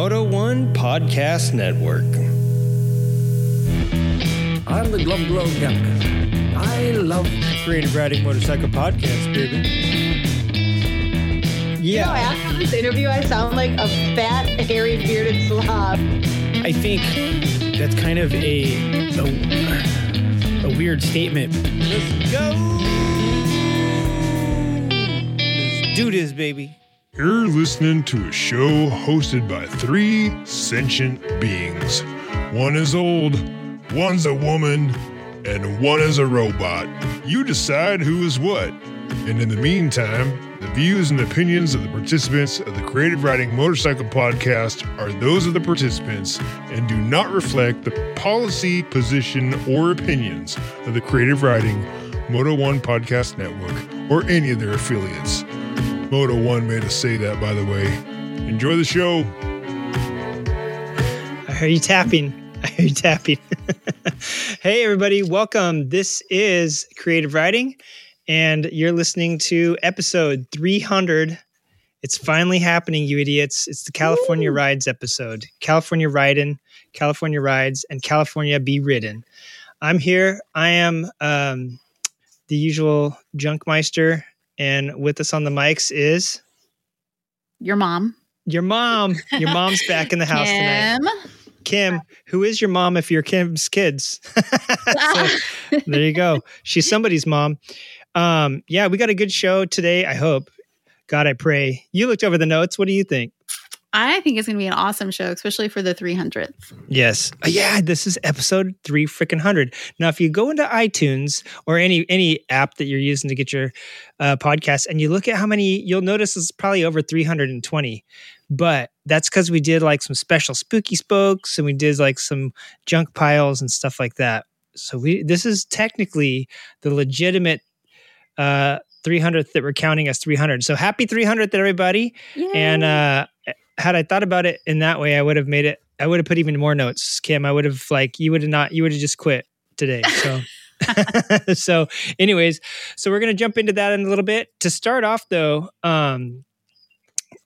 Moto One Podcast Network. I'm the Glum Glum Duck. I love Creative Riding Motorcycle Podcast, baby. You know, after this interview, I sound like a fat, hairy, bearded slob. I think that's kind of a a, a weird statement. Let's go. Let's do this, baby. You're listening to a show hosted by three sentient beings. One is old, one's a woman, and one is a robot. You decide who is what. And in the meantime, the views and opinions of the participants of the Creative Riding Motorcycle Podcast are those of the participants and do not reflect the policy, position, or opinions of the Creative Riding Moto One Podcast Network or any of their affiliates. Moto One made us say that, by the way. Enjoy the show. I hear you tapping. I hear you tapping. hey, everybody. Welcome. This is Creative Riding, and you're listening to episode 300. It's finally happening, you idiots. It's the California Rides episode. California Riding, California Rides, and California Be Ridden. I'm here. I am um, the usual Junkmeister, and with us on the mics is Your mom. your mom. Your mom's back in the house tonight. Kim. Kim, who is your mom if you're Kim's kids? so, there you go. She's somebody's mom. Um, yeah, we got a good show today. I hope. God, I pray. You looked over the notes. What do you think? I think it's going to be an awesome show, especially for the 300th. Yes. Uh, yeah, this is episode three freaking hundred. Now, if you go into iTunes or any any app that you're using to get your uh, podcast, and you look at how many, you'll notice it's probably over 320. But that's because we did like some special spooky spokes, and we did like some junk piles and stuff like that. So we this is technically the legitimate uh 300th that we're counting as 300. So happy 300th, everybody! And uh, had I thought about it in that way, I would have made it. I would have put even more notes, Kim. I would have like you would have not. You would have just quit today. So. so anyways so we're going to jump into that in a little bit to start off though um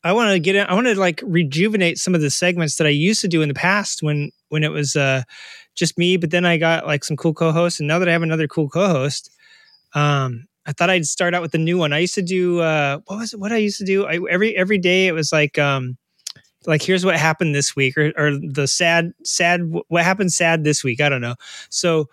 i want to get in, i want to like rejuvenate some of the segments that i used to do in the past when when it was uh just me but then i got like some cool co-hosts and now that i have another cool co-host um I thought I'd start out with a new one. I used to do uh what was it what I used to do? I, every every day it was like um like here's what happened this week or or the sad sad what happened sad this week. I don't know. So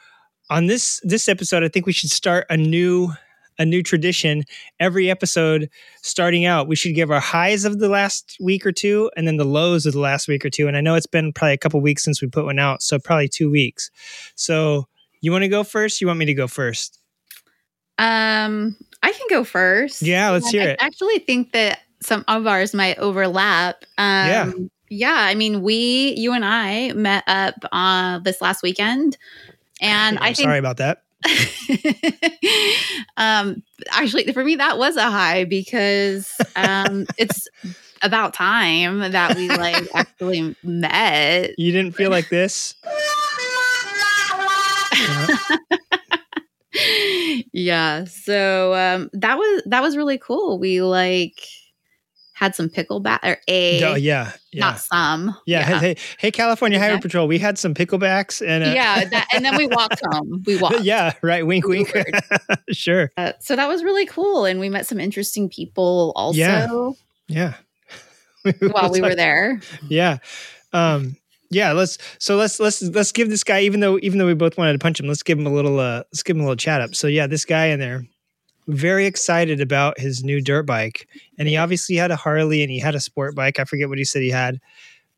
on this this episode I think we should start a new a new tradition every episode starting out we should give our highs of the last week or two and then the lows of the last week or two and i know it's been probably a couple weeks since we put one out so probably two weeks so you want to go first you want me to go first Um, I can go first. Yeah, let's hear I it. I actually think that some of ours might overlap. Um, Yeah. Yeah. I mean, we, you and I met up uh, this last weekend. And I I'm think sorry about that um actually for me that was a high because um it's about time that we like actually met you didn't feel like this yeah so um that was that was really cool we like had some pickleback or a Oh, yeah yeah not some yeah, Hey, hey, hey, California Highway Okay. Patrol. We had some picklebacks and uh, yeah that, and then we walked home we walked yeah, right. Wink, wink. sure. Uh, so that was really cool and we met some interesting people also Yeah. Yeah. while we were there Yeah. Um. Yeah. Let's. So let's let's let's give this guy, even though even though we both wanted to punch him, let's give him a little. Uh, let's give him a little chat up. So yeah, this guy in there, very excited about his new dirt bike, and he obviously had a Harley and he had a sport bike. I forget what he said he had,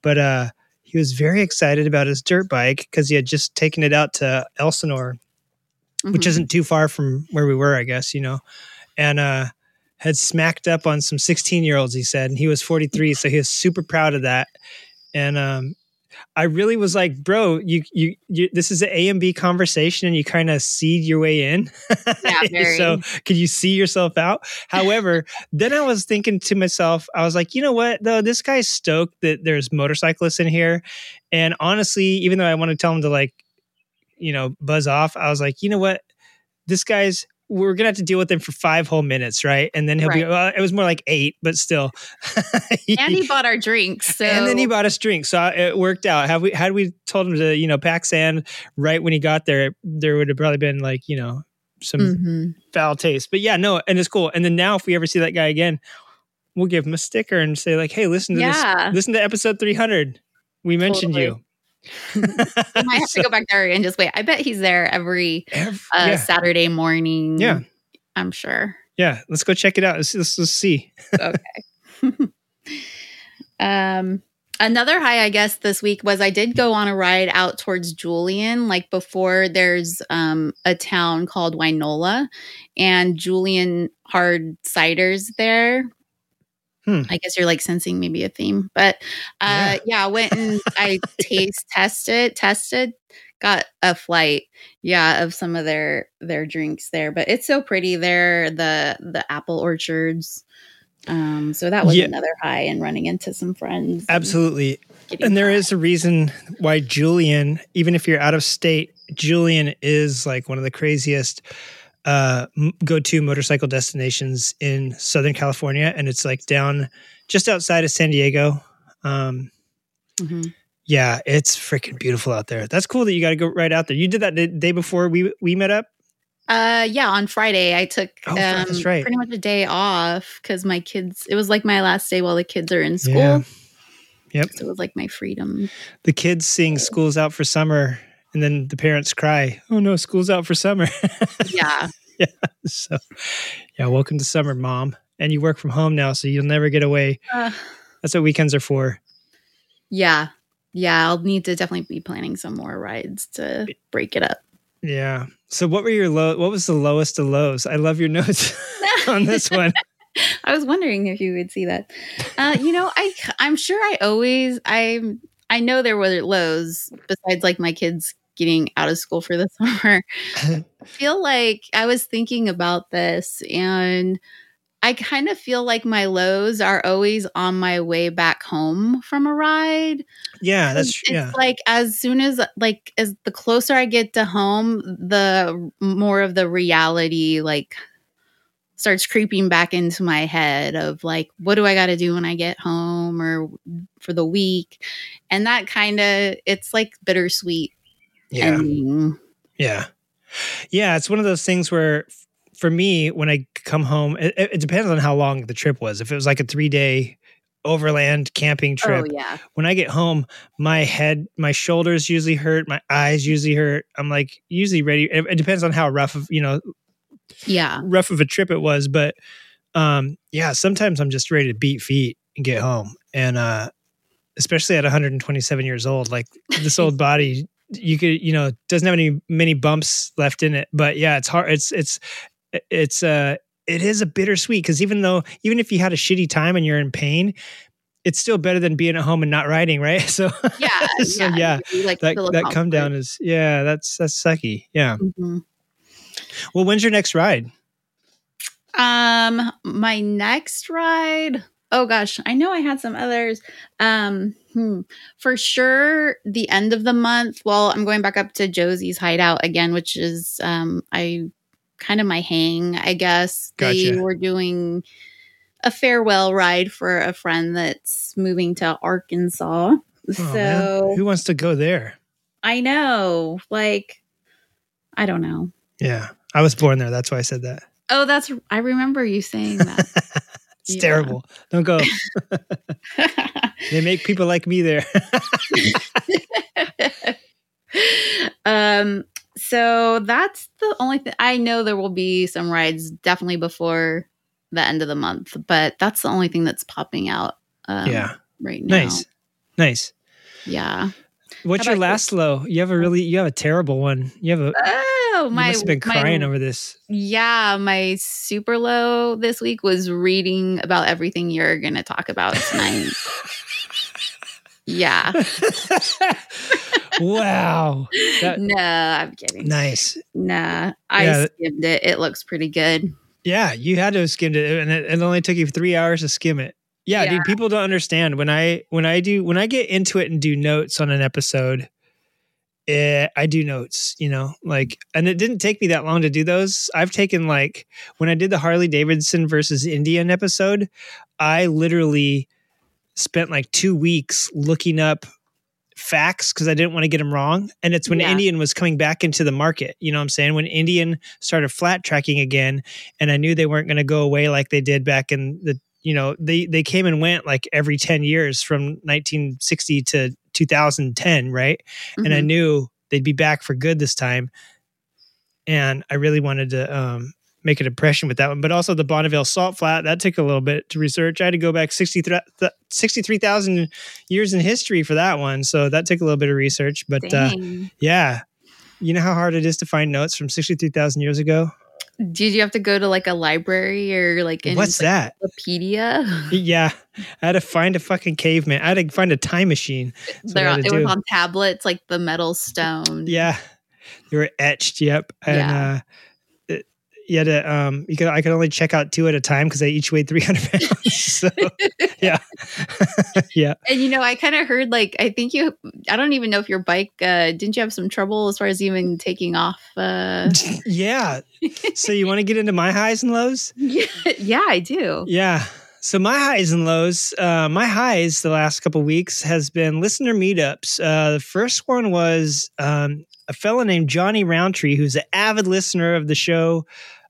but uh, he was very excited about his dirt bike because he had just taken it out to Elsinore which Mhm. isn't too far from where we were, I guess, you know, and uh, had smacked up on some 16 year olds, he said, and he was 43. So he was super proud of that. And um, I really was like, bro, you, you, you this is an A and B conversation and you kind of seed your way in. Yeah, very. so could you see yourself out? However, then I was thinking to myself, I was like, you know what, though, this guy's stoked that there's motorcyclists in here. And honestly, even though I want to tell him to like, you know, buzz off, I was like, you know what? This guy's we're gonna have to deal with him for five whole minutes, right? And then he'll be. Well, it was more like eight, but still. and he bought our drinks. So and then he bought us drinks, so it worked out. Have we had we told him to, you know, pack sand right when he got there, there would have probably been like, you know, some Mhm. foul taste. But yeah, no, and it's cool. And then now, if we ever see that guy again, we'll give him a sticker and say like, "Hey, listen to Yeah. this. Listen to episode three hundred. We mentioned Totally. you." Might have So- to go back there and just wait. I bet he's there every Ev- uh, yeah, Saturday morning. Yeah. I'm sure. yeah. Let's go check it out. Let's, let's, let's see. Okay. um, another high, I guess, this week was I did go on a ride out towards Julian, like before there's um, a town called Wynola, and Julian hard ciders there. Hmm. I guess you're like sensing maybe a theme, but uh, yeah, I went and I taste tested, tested, got a flight, yeah, of some of their their drinks there. But it's so pretty there, the the apple orchards. Um, so that was Yeah. another high and running into some friends. Absolutely. getting And there is a reason why Julian, even if you're out of state, Julian is like one of the craziest uh, go-to motorcycle destinations in Southern California, and it's like down just outside of San Diego. Um, Mhm. yeah, it's freaking beautiful out there. That's cool that you got to go right out there. You did that the day before we we met up. Uh, yeah, on Friday I took Oh, um, right. pretty much a day off because my kids. It was like my last day while the kids are in school. Yeah. Yep. So it was like my freedom. The kids seeing "School's out for summer," and then the parents cry, "Oh no, school's out for summer." Yeah. yeah. so, yeah, welcome to summer, mom. And you work from home now, so you'll never get away. Uh, That's what weekends are for. yeah. Yeah. I'll need to definitely be planning some more rides to break it up. Yeah. So, what were your low? What was the lowest of lows? I love your notes on this one. I was wondering if you would see that. Uh, you know, I I'm sure I always I I know there were lows besides like my kids getting out of school for the summer. I feel like I was thinking about this and I kind of feel like my lows are always on my way back home from a ride. Yeah, that's true. it's yeah, like as soon as like as the closer I get to home, the more of the reality like starts creeping back into my head of like what do I got to do when I get home or for the week. And that kind of it's like bittersweet yeah, ending. yeah, yeah. It's one of those things where, for me, when I come home, it, it depends on how long the trip was. If it was like a three day overland camping trip, Oh yeah. when I get home, my head, my shoulders usually hurt, my eyes usually hurt. I'm like usually ready. It, it depends on how rough of you know Yeah. rough of a trip it was, but um, yeah, sometimes I'm just ready to beat feet and get home, and uh, especially at 127 years old, like this old body, you could you know doesn't have any many bumps left in it, but yeah, it's hard. It's it's it's uh it is a bittersweet because even though even if you had a shitty time and you're in pain. It's still better than being at home and not riding, right? So, Yeah. so yeah, you, like, that that come down is yeah, that's that's sucky. Yeah. Mhm. Well, when's your next ride? Um, my next ride. Oh gosh, I know I had some others. Um, hmm, for sure, the end of the month. Well, I'm going back up to Josie's hideout again, which is um, I kind of my hang, I guess. They Gotcha. were doing a farewell ride for a friend that's moving to Arkansas. Oh, man. so who wants to go there? I know, like, I don't know. Yeah, I was born there. That's why I said that. Oh, that's I remember you saying that. It's Yeah. terrible. Don't go. they make people like me there. um so that's the only thing i know there will be some rides definitely before the end of the month but that's the only thing that's popping out um, yeah, right now nice, nice. yeah What's your about you? last low? You have a really, you have a terrible one. You have a. oh Oh, you my must have been my- crying over this. yeah my super low this week was reading about everything you're gonna talk about tonight yeah wow. That- no i'm kidding nice. nah i Yeah. skimmed it it looks pretty good Yeah, you had to have skimmed it, and it, it only took you three hours to skim it. Yeah, Yeah. dude, people don't understand when I when I do when I get into it and do notes on an episode. Eh, I do notes, you know, like, and it didn't take me that long to do those. I've taken like when I did the Harley Davidson versus Indian episode, I literally spent like two weeks looking up facts because I didn't want to get them wrong. And it's when Yeah. Indian was coming back into the market. You know what I'm saying? When Indian started flat tracking again, and I knew they weren't going to go away like they did back in the, you know, they they came and went like every 10 years from 1960 to 2010, right? And I Mhm. knew they'd be back for good this time. And I really wanted to um, make an impression with that one. But also the Bonneville Salt Flat, that took a little bit to research. I had to go back 63 th- 63,000 years in history for that one. So that took a little bit of research. But uh, yeah, you know how hard it is to find notes from 63,000 years ago? Did you have to go to like a library or like an What's that? encyclopedia? Yeah, I had to find a fucking caveman. I had to find a time machine. That's what I There, had to it do. was on tablets, like the metal stone. Yeah, they were etched. Yep, and Yeah. uh, you had to. Um, you could. I could only check out two at a time because they each weighed three hundred pounds. so yeah, yeah. And you know, I kind of heard like I think you. I don't even know if your bike. uh Didn't you have some trouble as far as even taking off? uh yeah. So you want to get into my highs and lows? Yeah, yeah, I do. Yeah. So my highs and lows, uh, my highs the last couple weeks has been listener meetups. Uh, the first one was um, a fellow named Johnny Roundtree, who's an avid listener of the show,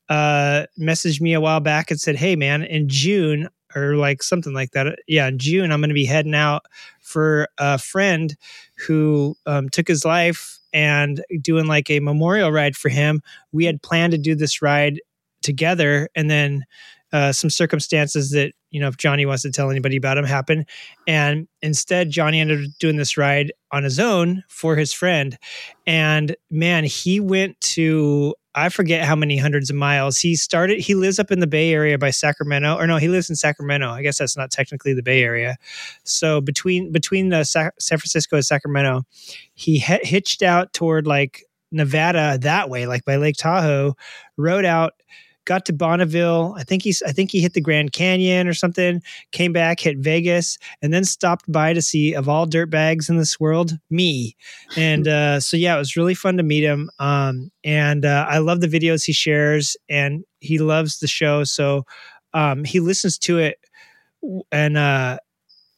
uh, messaged me a while back and said, "Hey, man, in June or like something like that, yeah, in June, I'm going to be heading out for a friend who um, took his life and doing like a memorial ride for him. We had planned to do this ride together, and then." uh, some circumstances that you know if Johnny wants to tell anybody about him happen, and instead Johnny ended up doing this ride on his own for his friend, and man, he went to I forget how many hundreds of miles. He started. He lives up in the Bay Area by Sacramento, or no, he lives in Sacramento. I guess that's not technically the Bay Area. So between between the Sa- San Francisco and Sacramento, he he- hitched out toward like Nevada that way, like by Lake Tahoe, rode out got to Bonneville. I think he's I think he hit the Grand Canyon or something, came back, hit Vegas, and then stopped by to see of all dirt bags in this world, me. And uh, so yeah, it was really fun to meet him. Um, and uh, I love the videos he shares and he loves the show. So um, he listens to it and uh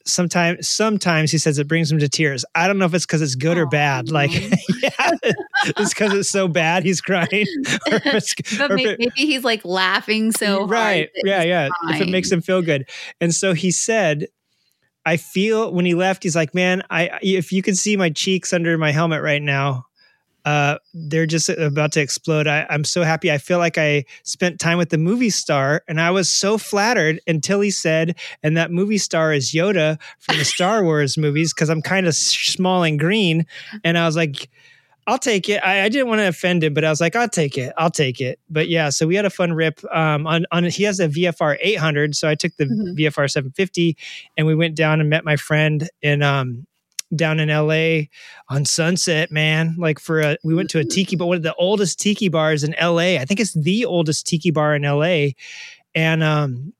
sometimes sometimes he says it brings him to tears. I don't know if it's because it's good or bad. Like yeah, it's because it's so bad he's crying. or if it's, But if it- maybe he's like laughing so hard right yeah yeah if it makes him feel good and so he said i feel when he left he's like man i if you could see my cheeks under my helmet right now uh they're just about to explode I, i'm so happy i feel like i spent time with the movie star and i was so flattered until he said and that movie star is yoda from the star wars movies because i'm kind of small and green and i was like I'll take it. I, I didn't want to offend him, but I was like, I'll take it. I'll take it. But yeah, so we had a fun rip. Um, on on he has a VFR 800, so I took the Mhm. VFR 750, and we went down and met my friend in um down in LA on Sunset. Man, like for a we went to a tiki, but one of the oldest tiki bars in LA. I think it's the oldest tiki bar in LA, and um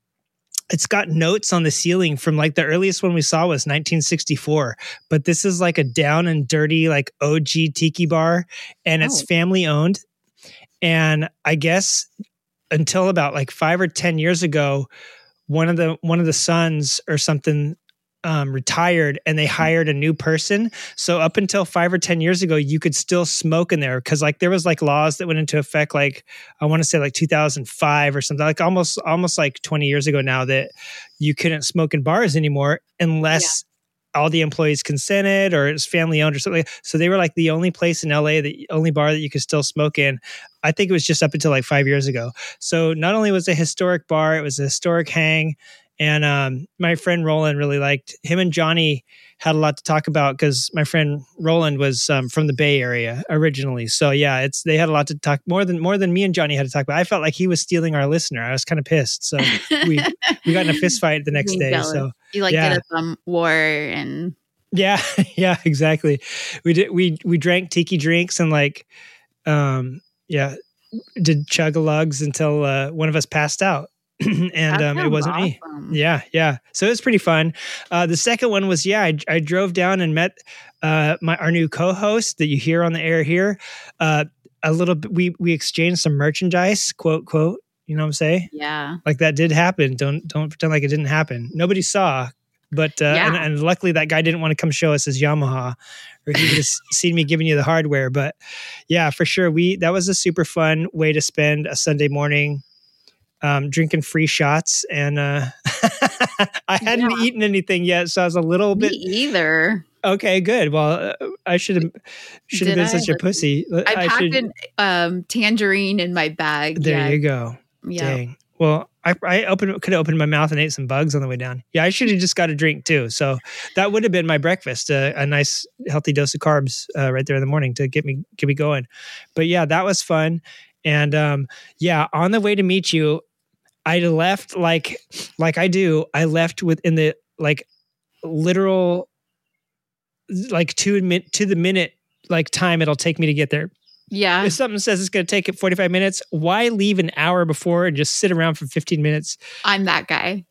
it's got notes on the ceiling from like the earliest one we saw was 1964 but this is like a down and dirty like og tiki bar and it's Oh. family owned and i guess until about like five or ten years ago one of the one of the sons or something um, retired and they hired a new person so up until five or ten years ago you could still smoke in there because like there was like laws that went into effect like i want to say like 2005 or something like almost almost like 20 years ago now that you couldn't smoke in bars anymore unless all the employees consented or it's family owned or something. So they were like the only place in LA, the only bar that you could still smoke in. I think it was just up until like five years ago. So not only was it a historic bar, it was a historic hang. And um, my friend Roland really liked him and Johnny had a lot to talk about because my friend Roland was um, from the Bay Area originally. So yeah, it's they had a lot to talk more than more than me and Johnny had to talk about. I felt like he was stealing our listener. I was kind of pissed. So we we got in a fist fight the next day. So you like yeah. get us um war and yeah, yeah, exactly. We did we we drank tiki drinks and like um yeah, did chug a lugs until uh, one of us passed out. and um, it wasn't me. Yeah, yeah. So it was pretty fun. Uh, the second one was yeah, I, I drove down and met uh, my our new co-host that you hear on the air here. Uh, a little bit, we we exchanged some merchandise, quote quote. You know what I'm saying? Yeah. Like that did happen. Don't don't pretend like it didn't happen. Nobody saw, but uh, Yeah. and, and luckily that guy didn't want to come show us his Yamaha, or he would have seen me giving you the hardware. But yeah, for sure, we that was a super fun way to spend a Sunday morning, um, drinking free shots, and uh, I hadn't Yeah. eaten anything yet, so I was a little Me bit either. okay. Good. Well, uh, I should have should have been I? such a pussy. I packed should. an um, tangerine in my bag. There yeah. you go. Yeah. Dang. Well, I, I opened could have opened my mouth and ate some bugs on the way down. Yeah, I should have just got a drink too. So that would have been my breakfast, uh, a nice healthy dose of carbs uh, right there in the morning to get me get me going. But yeah, that was fun. And um, yeah, on the way to meet you, I left like like I do. I left within the like literal like two min to the minute like time it'll take me to get there Yeah. if something says it's going to take it 45 minutes, why leave an hour before and just sit around for 15 minutes? I'm that guy.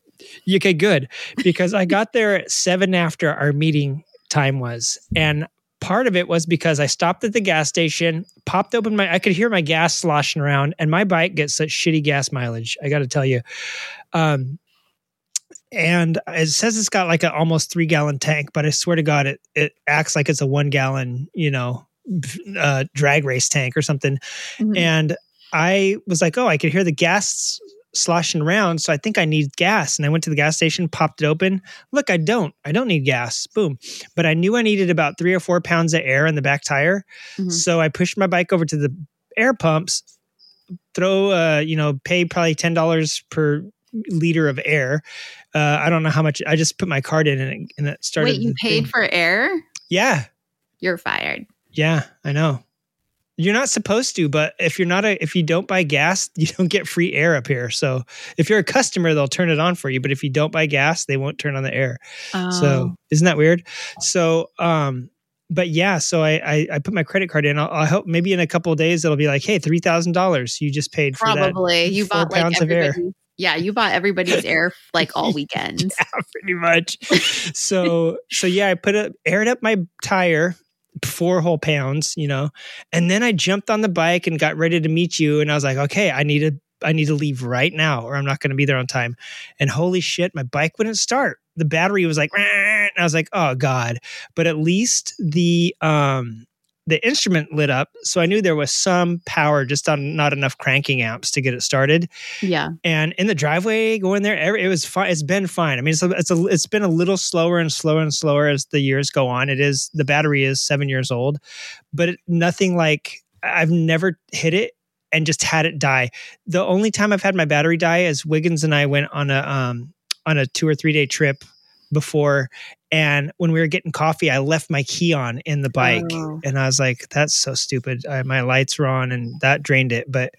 Okay, good. Because I got there at seven after our meeting time was. And part of it was because I stopped at the gas station, popped open my, I could hear my gas sloshing around, and my bike gets such shitty gas mileage. I got to tell you. Um, and it says it's got like an almost three gallon tank, but I swear to God, it it acts like it's a one gallon, you know, uh, drag race tank or something. Mhm. And I was like, oh, I could hear the gas sloshing around. So I think I need gas. And I went to the gas station, popped it open. Look, I don't. I don't need gas. Boom. But I knew I needed about three or four pounds of air in the back tire. Mhm. So I pushed my bike over to the air pumps, throw, uh, you know, pay probably $10 per liter of air. Uh, I don't know how much. I just put my card in and it, and it started. Wait, you paid thing. for air? Yeah. You're fired. Yeah, I know. You're not supposed to, but if you're not a if you don't buy gas, you don't get free air up here. So if you're a customer, they'll turn it on for you. But if you don't buy gas, they won't turn on the air. Oh. So isn't that weird? So um but yeah, so I I, I put my credit card in. I'll, I'll hope maybe in a couple of days it'll be like, hey, three thousand dollars you just paid for that. probably you bought like pounds of air. Yeah, you bought everybody's air like all weekend. yeah, pretty much. so so yeah, I put it aired up my tire four whole pounds, you know, and then I jumped on the bike and got ready to meet you. And I was like, okay, I need to I need to leave right now, or I'm not going to be there on time. And holy shit, my bike wouldn't start. The battery was like, and I was like, oh god. But at least the um the instrument lit up, so I knew there was some power, just on not enough cranking amps to get it started. Yeah. and in the driveway going there it was fine it's been fine. I mean it's a, it's a it's been a little slower and slower and slower as the years go on. It is the battery is seven years old but it, nothing like i've never hit it and just had it die. The only time i've had my battery die is wiggins and i went on a um on a two or three day trip before and when we were getting coffee i left my key on in the bike Oh. and i was like that's so stupid I, my lights were on and that drained it but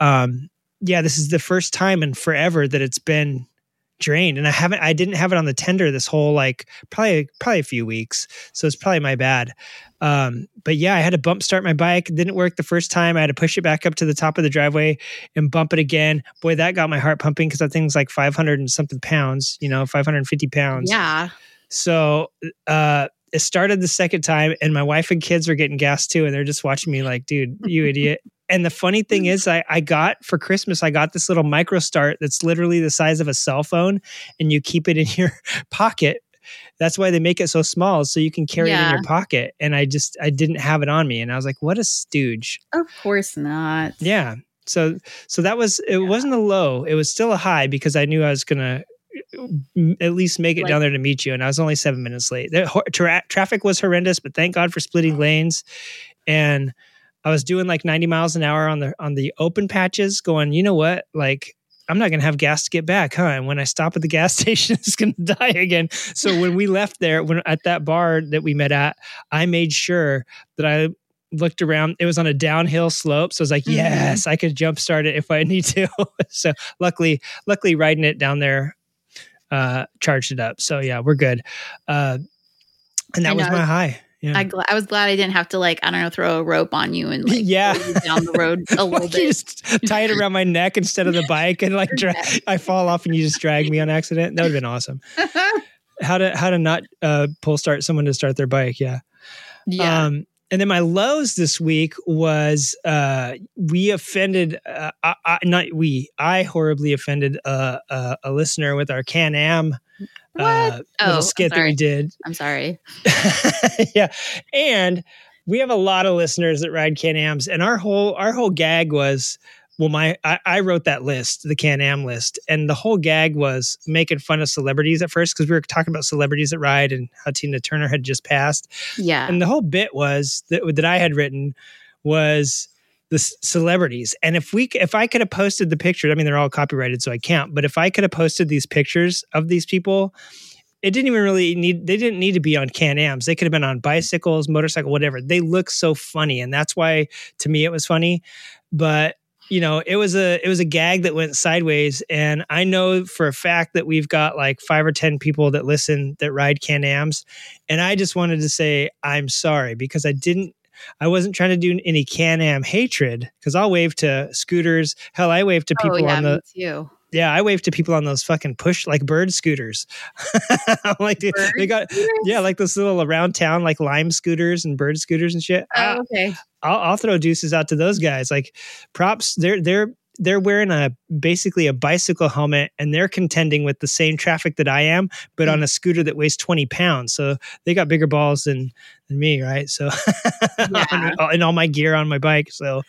um yeah, this is the first time in forever that it's been drained. And I haven't I didn't have it on the tender this whole like probably probably a few weeks. So it's probably my bad. Um, but yeah, I had to bump start my bike. It didn't work the first time. I had to push it back up to the top of the driveway and bump it again. Boy, that got my heart pumping because that thing's like 500 and something pounds, you know, 550 pounds. Yeah. So uh it started the second time and my wife and kids were getting gas too, and they're just watching me like, dude, you idiot. And the funny thing is I, I got for Christmas, I got this little micro start that's literally the size of a cell phone, and you keep it in your pocket. That's why they make it so small, so you can carry it in your pocket. And I just I didn't have it on me. And I was like, what a stooge. Of course not. Yeah. So so that was it wasn't a low. It was still a high because I knew I was gonna at least make it Like- down there to meet you, and I was only seven minutes late. The tra- traffic was horrendous, but thank God for splitting lanes. And I was doing like ninety miles an hour on the on the open patches, going, you know what, like. I'm not going to have gas to get back, huh? And when I stop at the gas station, it's going to die again. So when we left there, when at that bar that we met at, I made sure that I looked around. It was on a downhill slope, so I was like, Mhm. "Yes, I could jump start it if I need to." so luckily, luckily, riding it down there, uh, charged it up. So yeah, we're good. Uh, and that was my high. Yeah. I, gl- I was glad I didn't have to like I don't know throw a rope on you and like Yeah. you down the road a little bit. just tie it around my neck instead of the bike and like dra- I fall off and you just drag me on accident. That would have been awesome. How to how to not uh, pull start someone to start their bike. Yeah. yeah. Um, and then my lows this week was uh, we offended, uh, I, I, not we, I horribly offended uh, uh, a listener with our Can Am uh, Oh, little skit that we did. I'm sorry. yeah, and we have a lot of listeners that ride Can Ams, and our whole our whole gag was. Well, my I, I wrote that list, the Can Am list, and the whole gag was making fun of celebrities at first because we were talking about celebrities that ride and how Tina Turner had just passed, Yeah. and the whole bit was that that I had written was the c- celebrities. And if we, if I could have posted the pictures, I mean, they're all copyrighted, so I can't. But if I could have posted these pictures of these people, it didn't even really need. They didn't need to be on Can Ams. They could have been on bicycles, motorcycle, whatever. They look so funny, and that's why to me it was funny. But you know, it was a it was a gag that went sideways, and I know for a fact that we've got like five or ten people that listen that ride Can Ams, and I just wanted to say I'm sorry because I didn't. I wasn't trying to do any Can Am hatred because I'll wave to scooters. Hell, I wave to oh, people oh yeah, on the me too. Yeah, I wave to people on those fucking push like bird scooters. Like they, they got scooters? yeah, like those little around town like lime scooters and bird scooters and shit. Oh, okay. I'll, I'll throw deuces out to those guys. Like props, they're they're they're wearing a basically a bicycle helmet and they're contending with the same traffic that I am, but Hmm. on a scooter that weighs 20 pounds. So they got bigger balls than than me, right? So Yeah. and all my gear on my bike. So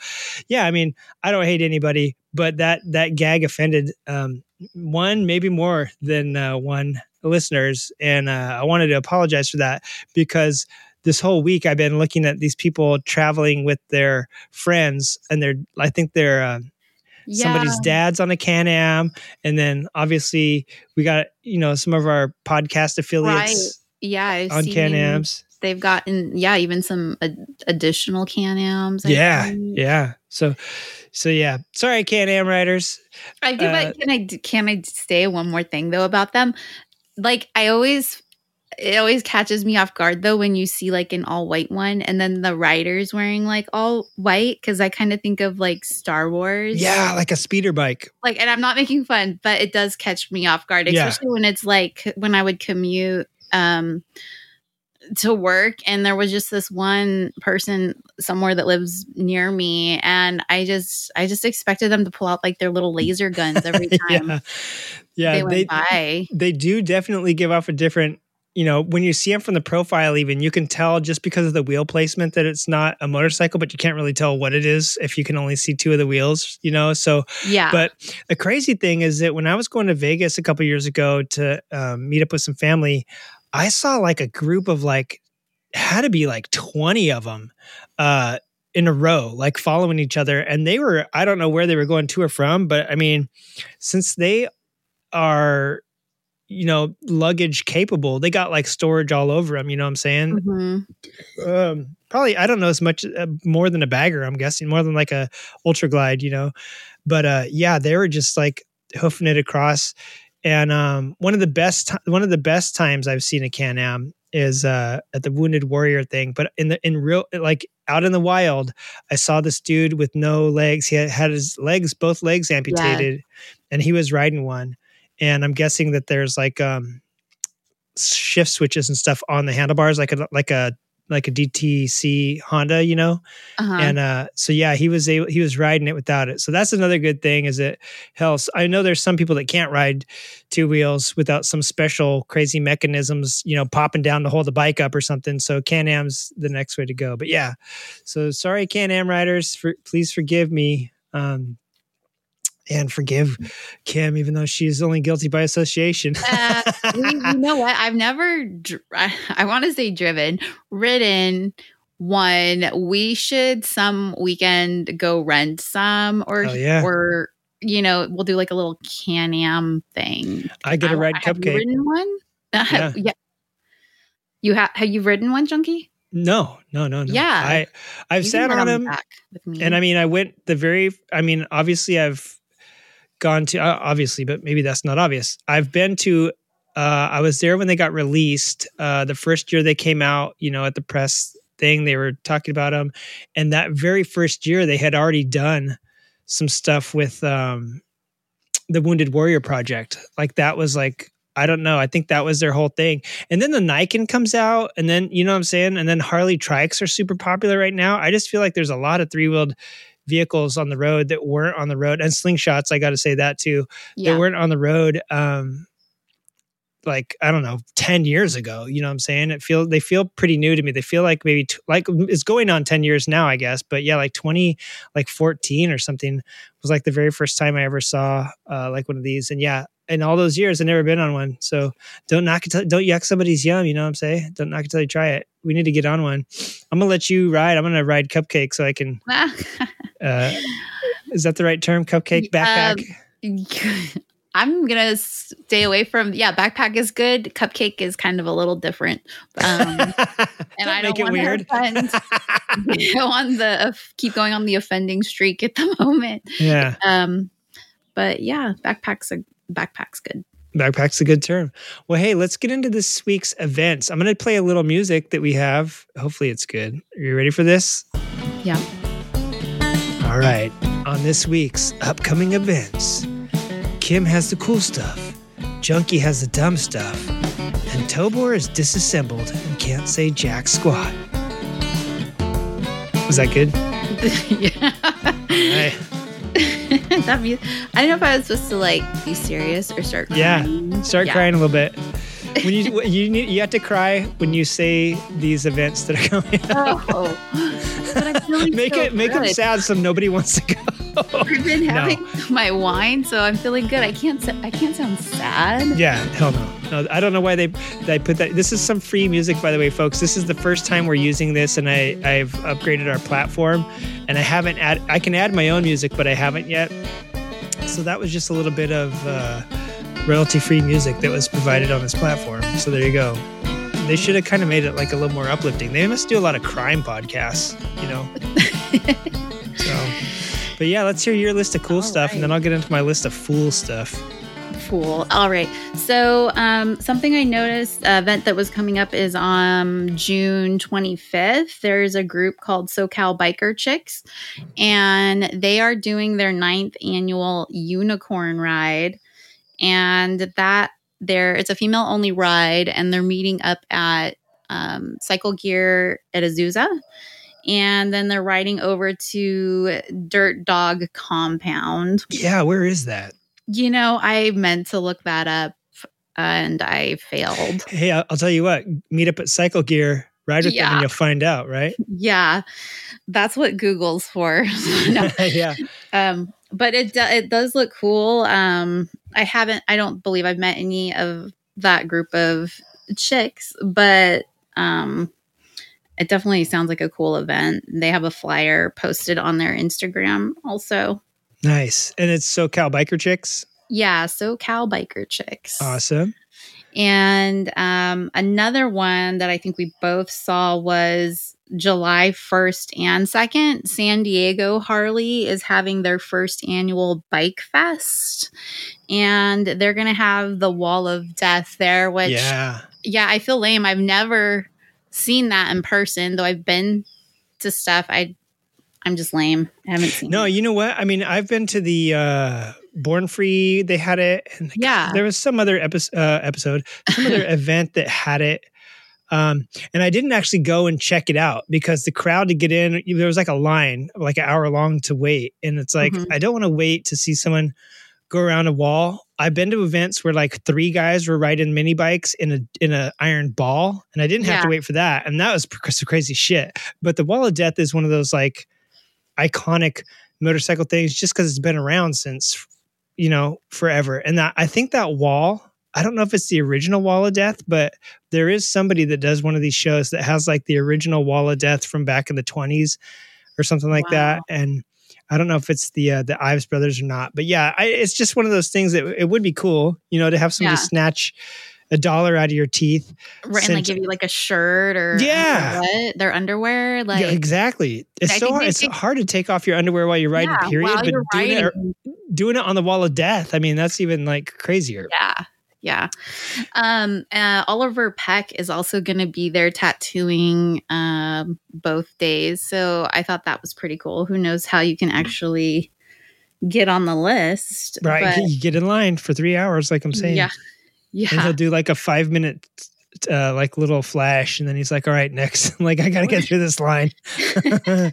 yeah, I mean, I don't hate anybody, but that that gag offended um, one, maybe more than uh, one listeners, and uh, I wanted to apologize for that because this whole week I've been looking at these people traveling with their friends, and they're I think they're uh, somebody's dad's on a Can Am, and then obviously we got you know some of our podcast affiliates Yeah, I've on Can Ams. They've gotten yeah, even some ad- additional Can Ams. Yeah, think. yeah. So, so yeah. Sorry, Can Am riders. I do, Uh, but can I, can I say one more thing though about them? Like I always, it always catches me off guard though when you see like an all white one and then the riders wearing like all white because I kind of think of like Star Wars. Yeah, like a speeder bike. like, and I'm not making fun, but it does catch me off guard, Yeah. especially when it's like when I would commute um to work and there was just this one person somewhere that lives near me and I just I just expected them to pull out like their little laser guns every time yeah, yeah. they They, they do definitely give off a different. You know, when you see them from the profile, even you can tell just because of the wheel placement that it's not a motorcycle, but you can't really tell what it is if you can only see two of the wheels. You know, so Yeah. But the crazy thing is that when I was going to Vegas a couple years ago to um, meet up with some family, I saw like a group of like had to be like twenty of them uh, in a row, like following each other, and they were I don't know where they were going to or from, but I mean, since they are you know luggage capable they got like storage all over them you know what i'm saying Mhm. um, probably I don't know as much uh, more than a bagger. I'm guessing more than like a ultra glide, you know. But uh, yeah, they were just like hoofing it across. And um, one of the best one of the best times I've seen a Can Am is uh, at the Wounded Warrior thing. But in the in real like out in the wild, I saw this dude with no legs. He had, had his legs both legs amputated, and he was riding one. And I'm guessing that there's like um, shift switches and stuff on the handlebars, like a like a like a DTC Honda, you know. Uh-huh. And uh, so yeah, he was able, he was riding it without it. So that's another good thing is that helps. I know there's some people that can't ride two wheels without some special crazy mechanisms, you know, popping down to hold the bike up or something. So Can Am's the next way to go. But yeah, so sorry, Can Am riders, for, please forgive me. Um, and forgive Kim, even though she's only guilty by association. Uh, you, you know what? I've never, dr- I, I want to say driven, ridden one. We should some weekend go rent some, or Oh, yeah. or you know, we'll do like a little Can Am thing. I get a red have you cupcake. ridden one? Yeah. yeah. You have? Have you ridden one, Junkie? No, no, no, no. Yeah. I I've You sat on him, back with me. and I mean, I went the very. I mean, obviously, I've gone to uh, obviously, but maybe that's not obvious. I've been to Uh, I was there when they got released. Uh, the first year they came out, you know, at the press thing, they were talking about them, and that very first year they had already done some stuff with um, the Wounded Warrior Project. Like that was like I don't know. I think that was their whole thing. And then the Nikon comes out, and then you know what I'm saying. And then Harley trikes are super popular right now. I just feel like there's a lot of three wheeled vehicles on the road that weren't on the road, and slingshots. I got to say that too. Yeah. That weren't on the road. Um, like I don't know, ten years ago. You know what I'm saying? It feel they feel pretty new to me. They feel like maybe t- like it's going on ten years now, I guess. But yeah, like twenty, like fourteen or something was like the very first time I ever saw uh, like one of these. And yeah, in all those years, I've never been on one. So don't knock it. Don't yuck somebody's yum. You know what I'm saying? Don't knock it till you try it. We need to get on one. I'm gonna let you ride. I'm gonna ride cupcake so I can. Uh, is that the right term? Cupcake backpack. I'm gonna stay away from. Yeah, backpack is good. Cupcake is kind of a little different, um, and I make don't it want weird. to offend. go on the uh, keep going on the offending streak at the moment. yeah, Um, but yeah, backpacks a backpack's good. backpack's a good term. Well, hey, let's get into this week's events. I'm gonna play a little music that we have. Hopefully, it's good. Are you ready for this? Yeah. All right. On this week's upcoming events, Kim has the cool stuff, Junkie has the dumb stuff, and Tobor is disassembled and can't say jack squat. Was that good? yeah. I- that mu- I don't know if I was supposed to like be serious or start Yeah. start Yeah. crying a little bit. When you you need you have to cry when you say these events that are coming up. Oh, but I'm feeling make so it make them sad so nobody wants to go. I've been No. having my wine, so I'm feeling good. I can't. I can't sound sad. Yeah, hell no. No, I don't know why they they put that. This is some free music, by the way, folks. This is the first time we're using this, and I I've upgraded our platform, and I haven't add. I can add my own music, but I haven't yet. So that was just a little bit of uh, royalty-free music that was provided on this platform. So there you go. They should have kind of made it like a little more uplifting. They must do a lot of crime podcasts, you know. so, but yeah, let's hear your list of cool All stuff, and then. I'll get into my list of fool stuff. Fool. All right. So, um, something I noticed uh, event that was coming up is on June 25th. There's a group called SoCal Biker Chicks, and they are doing their ninth annual unicorn ride. And that there, it's a female only ride, and they're meeting up at um, Cycle Gear at Azusa. And then they're riding over to Dirt Dog Compound. Yeah, where is that? You know, I meant to look that up and I failed. Hey, I'll, tell you what. Meet up at Cycle Gear, ride with them, and you'll find out, right? Yeah, that's what Google's for. Yeah. um, but it do, it does look cool. Um, I haven't, I don't believe I've met any of that group of chicks, but um, it definitely sounds like a cool event. They have a flyer posted on their Instagram also. Nice. And it's SoCal Biker Chicks. Yeah, SoCal Biker Chicks. Awesome. And um, another one that I think we both saw was July 1st and 2nd. San Diego Harley is having their first annual bike fest. And they're going to have the Wall of Death there, which, yeah. yeah. I feel lame. I've never seen that in person, though I've been to stuff. I, I'm just lame. I haven't seen No, it. you know what? I mean, I've been to the uh, Born Free. They had it. And Yeah. There was some other episode, uh, episode some other event that had it. Um, and I didn't actually go and check it out because the crowd to get in, there was like a line, like an hour long to wait. And it's like, Mhm. I don't want to wait to see someone go around a wall. I've been to events where like three guys were riding mini bikes in a in a iron ball, and I didn't have to wait for that, and that was some crazy shit. But the Wall of Death is one of those like iconic motorcycle things, just because it's been around since you know forever. And that I think that wall. I don't know if it's the original Wall of Death, but there is somebody that does one of these shows that has like the original Wall of Death from back in the 20s or something like that. And I don't know if it's the uh, the Ives brothers or not, but yeah, I, it's just one of those things that it would be cool, you know, to have somebody Yeah. snatch a dollar out of your teeth. Right, and like give you like a shirt or Yeah. what? Their underwear, like yeah, exactly. It's so hard, it's take- hard to take off your underwear while you're riding. Yeah, period, while but you're doing it, riding. doing it on the Wall of Death, I mean, that's even like crazier. Yeah. Yeah. Um, uh, Oliver Peck is also going to be there tattooing um, both days. So I thought that was pretty cool. Who knows how you can actually get on the list? Right. but- you get in line for three hours, like I'm saying. yeah. And he'll do like a five minute uh, like little flash and then he's like, All right, next. like I gotta get through this line.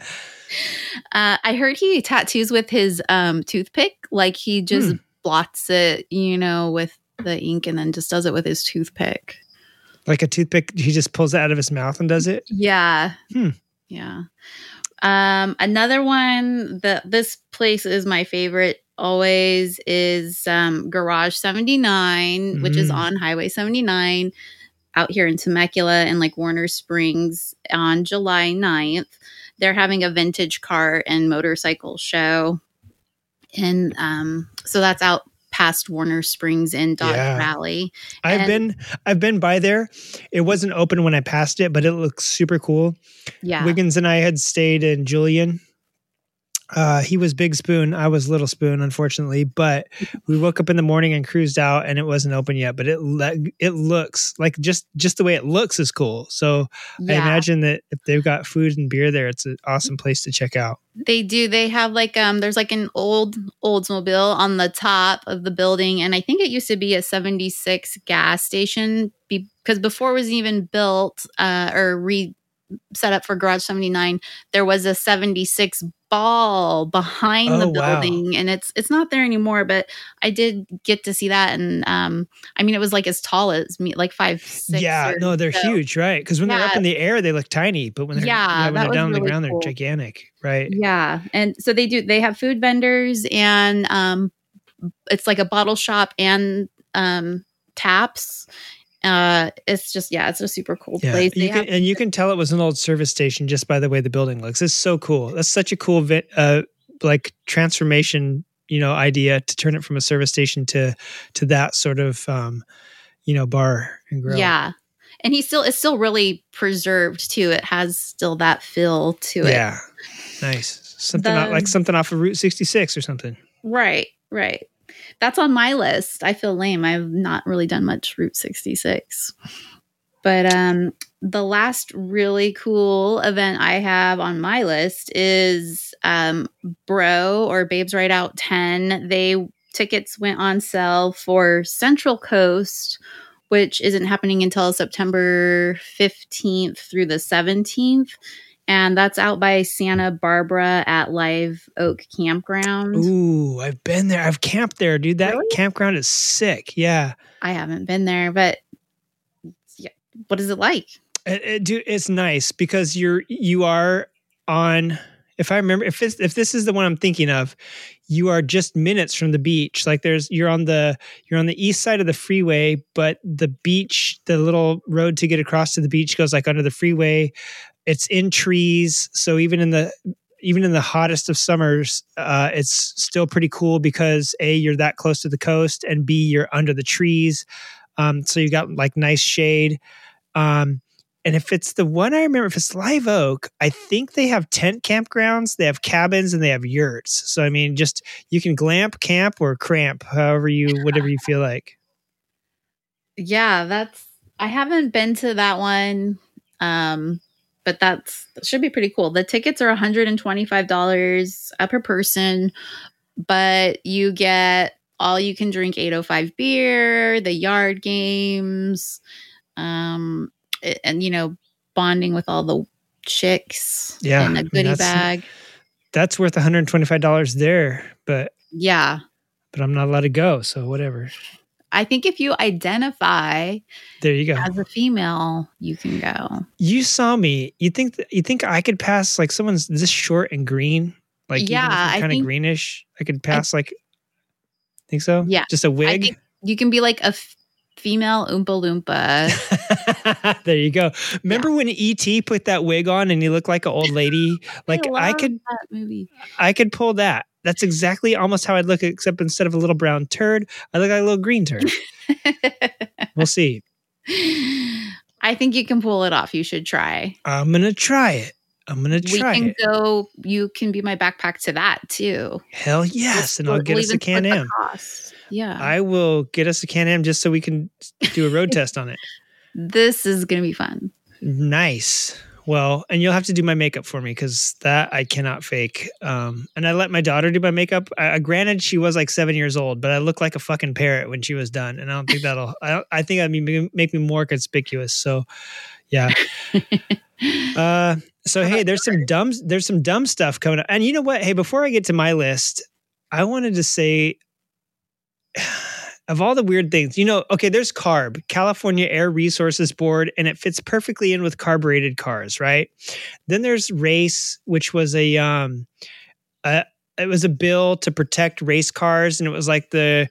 Uh, I heard he tattoos with his um, toothpick. Like he just Hmm. blots it, you know, with the ink and then just does it with his toothpick. like a toothpick, he just pulls it out of his mouth and does it. Yeah. Hmm. Yeah. Um, another one that this place is my favorite always is um, Garage 79, which is Mhm. on Highway 79 out here in Temecula and like Warner Springs on July 9th. They're having a vintage car and motorcycle show. And um, so that's out past Warner Springs in Dodge Yeah. Valley. I've And- been I've been by there. It wasn't open when I passed it, but it looks super cool. Yeah. Wiggins and I had stayed in Julian. Uh, he was Big Spoon. I was Little Spoon, unfortunately. But we woke up in the morning and cruised out, and it wasn't open yet. But it le- it looks like just just the way it looks is cool. So I imagine that if they've got food and beer there, it's an awesome place to check out. They do. They have like um there's like an old Oldsmobile on the top of the building and I think it used to be a 76 gas station because before it was even built uh or re set up for Garage 79 there was a 76 ball behind the Oh, wow. building and it's it's not there anymore but I did get to see that and um I mean it was like as tall as me like 5 6 yeah, or no, they're so. huge, right? Because when they're up in the air, they look tiny, but when they're Yeah, when they're down on the ground, cool. they're gigantic, right? Yeah. And so they do they have food vendors and um it's like a bottle shop and um taps. Uh it's just yeah, it's a super cool Yeah, place. You can, have- and you can tell it was an old service station just by the way the building looks. It's so cool. That's such a cool, vi- uh, like transformation, you know, idea to turn it from a service station to to that sort of, um, you know, bar and grill. yeah. And he still is still really preserved too. It has still that feel to it. yeah, nice. Something The- like something off of Route sixty six or something. Right, right. That's on my list. I feel lame. I've not really done much Route 66. But um the last really cool event I have on my list is um Bro or Babes Ride Out 10. They tickets went on sale for Central Coast, which isn't happening until September 15th through the 17th. And that's out by Santa Barbara at Live Oak Campground. Ooh, I've been there. I've camped there, dude. That Really? campground is sick. Yeah. I haven't been there, but yeah, what is it like? It, it, dude, it's nice because you're you are on. If I remember, if this if this is the one I'm thinking of, you are just minutes from the beach. Like there's you're on the you're on the east side of the freeway, but the beach, the little road to get across to the beach goes like under the freeway. It's in trees, so even in the even in the hottest of summers, uh, it's still pretty cool because a you're that close to the coast, and b you're under the trees, um, so you got like nice shade. Um, and if it's the one I remember, if it's Live Oak, I think they have tent campgrounds, they have cabins, and they have yurts. So I mean, just you can glamp, camp, or cramp, however you, whatever you feel like. Yeah, that's I haven't been to that one. Um, but that's that should be pretty cool. The tickets are $125 uh, per person, but you get all you can drink 805 beer, the yard games, um, and you know, bonding with all the chicks Yeah, in I a mean, goodie that's- bag. That's worth $125 there, but Yeah. but I'm not allowed to go, so whatever. I think if you identify There you go. as a female, you can go. You saw me. You think th- you think I could pass like someone's this short and green, like Yeah, kind of greenish. I could pass like. Think so? Yeah, just a wig. think you can be like a f- female Oompa Loompa. there you go. Remember when ET put that wig on and he looked like an old lady? Like I love could that movie. I could pull that. That's exactly almost how I'd look, except instead of a little brown turd, I look like a little green turd. we'll see. I think you can pull it off. You should try. I'm gonna try it. I'm gonna try. we can it. go. You can be my backpack to that too. Hell yes, and I'll get us a Can Am. Yeah, I will get us a Can Am just so we can do a road test on it. this is gonna be fun. Nice. Well, and you'll have to do my makeup for me because that I cannot fake. Um, and I let my daughter do my makeup. Uh, granted, she was like seven years old, but I look like a fucking parrot when she was done, and I don't think that'll. I, I think that'd be, make me more conspicuous. So, yeah. Uh, so hey, there's some dumb there's some dumb stuff coming up. And you know what? Hey, before I get to my list, I wanted to say of all the weird things, you know, okay, there's CARB, California Air Resources Board, and it fits perfectly in with carbureted cars, right? Then there's RACE, which was a um a, it was a bill to protect race cars, and it was like the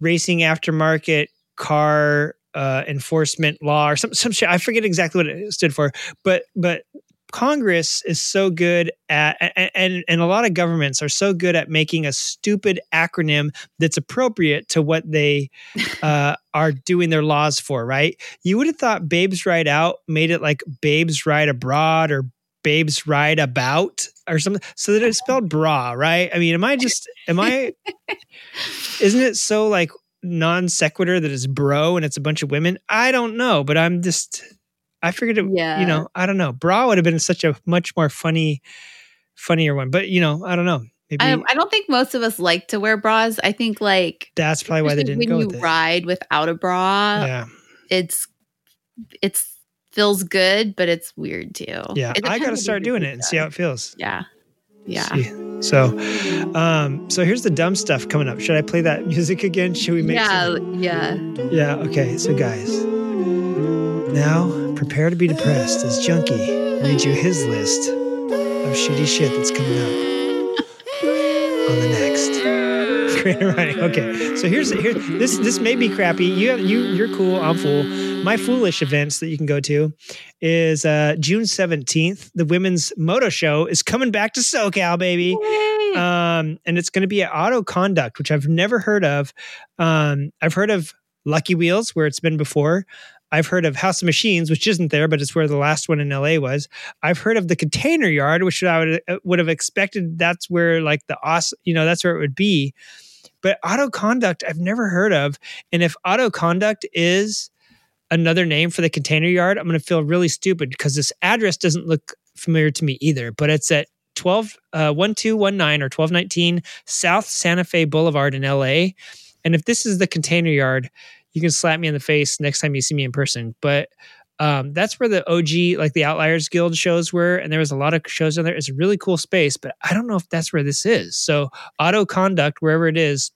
racing aftermarket car uh, enforcement law or some some shit. I forget exactly what it stood for, but but Congress is so good at and, and a lot of governments are so good at making a stupid acronym that's appropriate to what they uh, are doing their laws for. Right? You would have thought "Babes Ride Out" made it like "Babes Ride Abroad" or "Babes Ride About" or something, so that it's spelled "bra." Right? I mean, am I just am I? isn't it so like non sequitur that it's bro and it's a bunch of women? I don't know, but I'm just I figured it Yeah. you know, I don't know. Bra would have been such a much more funny funnier one. But you know, I don't know. Maybe I, I don't think most of us like to wear bras. I think like that's probably why they didn't when go you with it. ride without a bra, yeah. it's it's feels good, but it's weird too. Yeah. I gotta start doing it and see how it feels. Yeah, yeah. See. So um so here's the dumb stuff coming up. Should I play that music again? Should we make yeah, some- yeah. Yeah, okay. So, guys, now prepare to be depressed as Junkie reads you his list of shitty shit that's coming up on the next. Great, right. Okay. So here's here. This this may be crappy. You have, you you're cool. I'm fool. My foolish events that you can go to is uh, June seventeenth. The women's moto show is coming back to SoCal, baby um, and it's going to be at Auto Conduct, which I've never heard of. Um, I've heard of Lucky Wheels, where it's been before. I've heard of House of Machines, which isn't there, but it's where the last one in LA was. I've heard of the Container Yard, which I would uh, would have expected. That's where like the awesome, you know, that's where it would be. But Auto Conduct, I've never heard of. And if Auto Conduct is another name for the Container Yard, I'm going to feel really stupid because this address doesn't look familiar to me either. But it's at 12 uh, 1219 or 1219 South Santa Fe Boulevard in LA. And if this is the container yard, you can slap me in the face next time you see me in person. But um, that's where the OG, like the Outliers Guild shows were. And there was a lot of shows in there. It's a really cool space, but I don't know if that's where this is. So, Auto Conduct, wherever it is,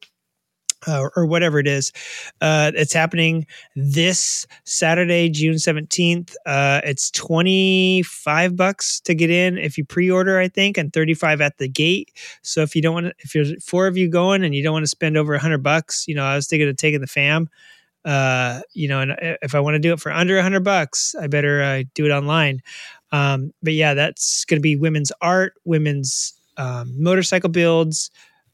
uh, or whatever it is. Uh, it's happening this Saturday, June 17th. Uh, it's 25 bucks to get in if you pre-order, I think, and 35 at the gate. So if you don't want to, if there's four of you going and you don't want to spend over a 100 bucks, you know, I was thinking of taking the fam. Uh, you know, and if I want to do it for under a 100 bucks, I better uh, do it online. Um, but yeah, that's going to be women's art, women's um, motorcycle builds,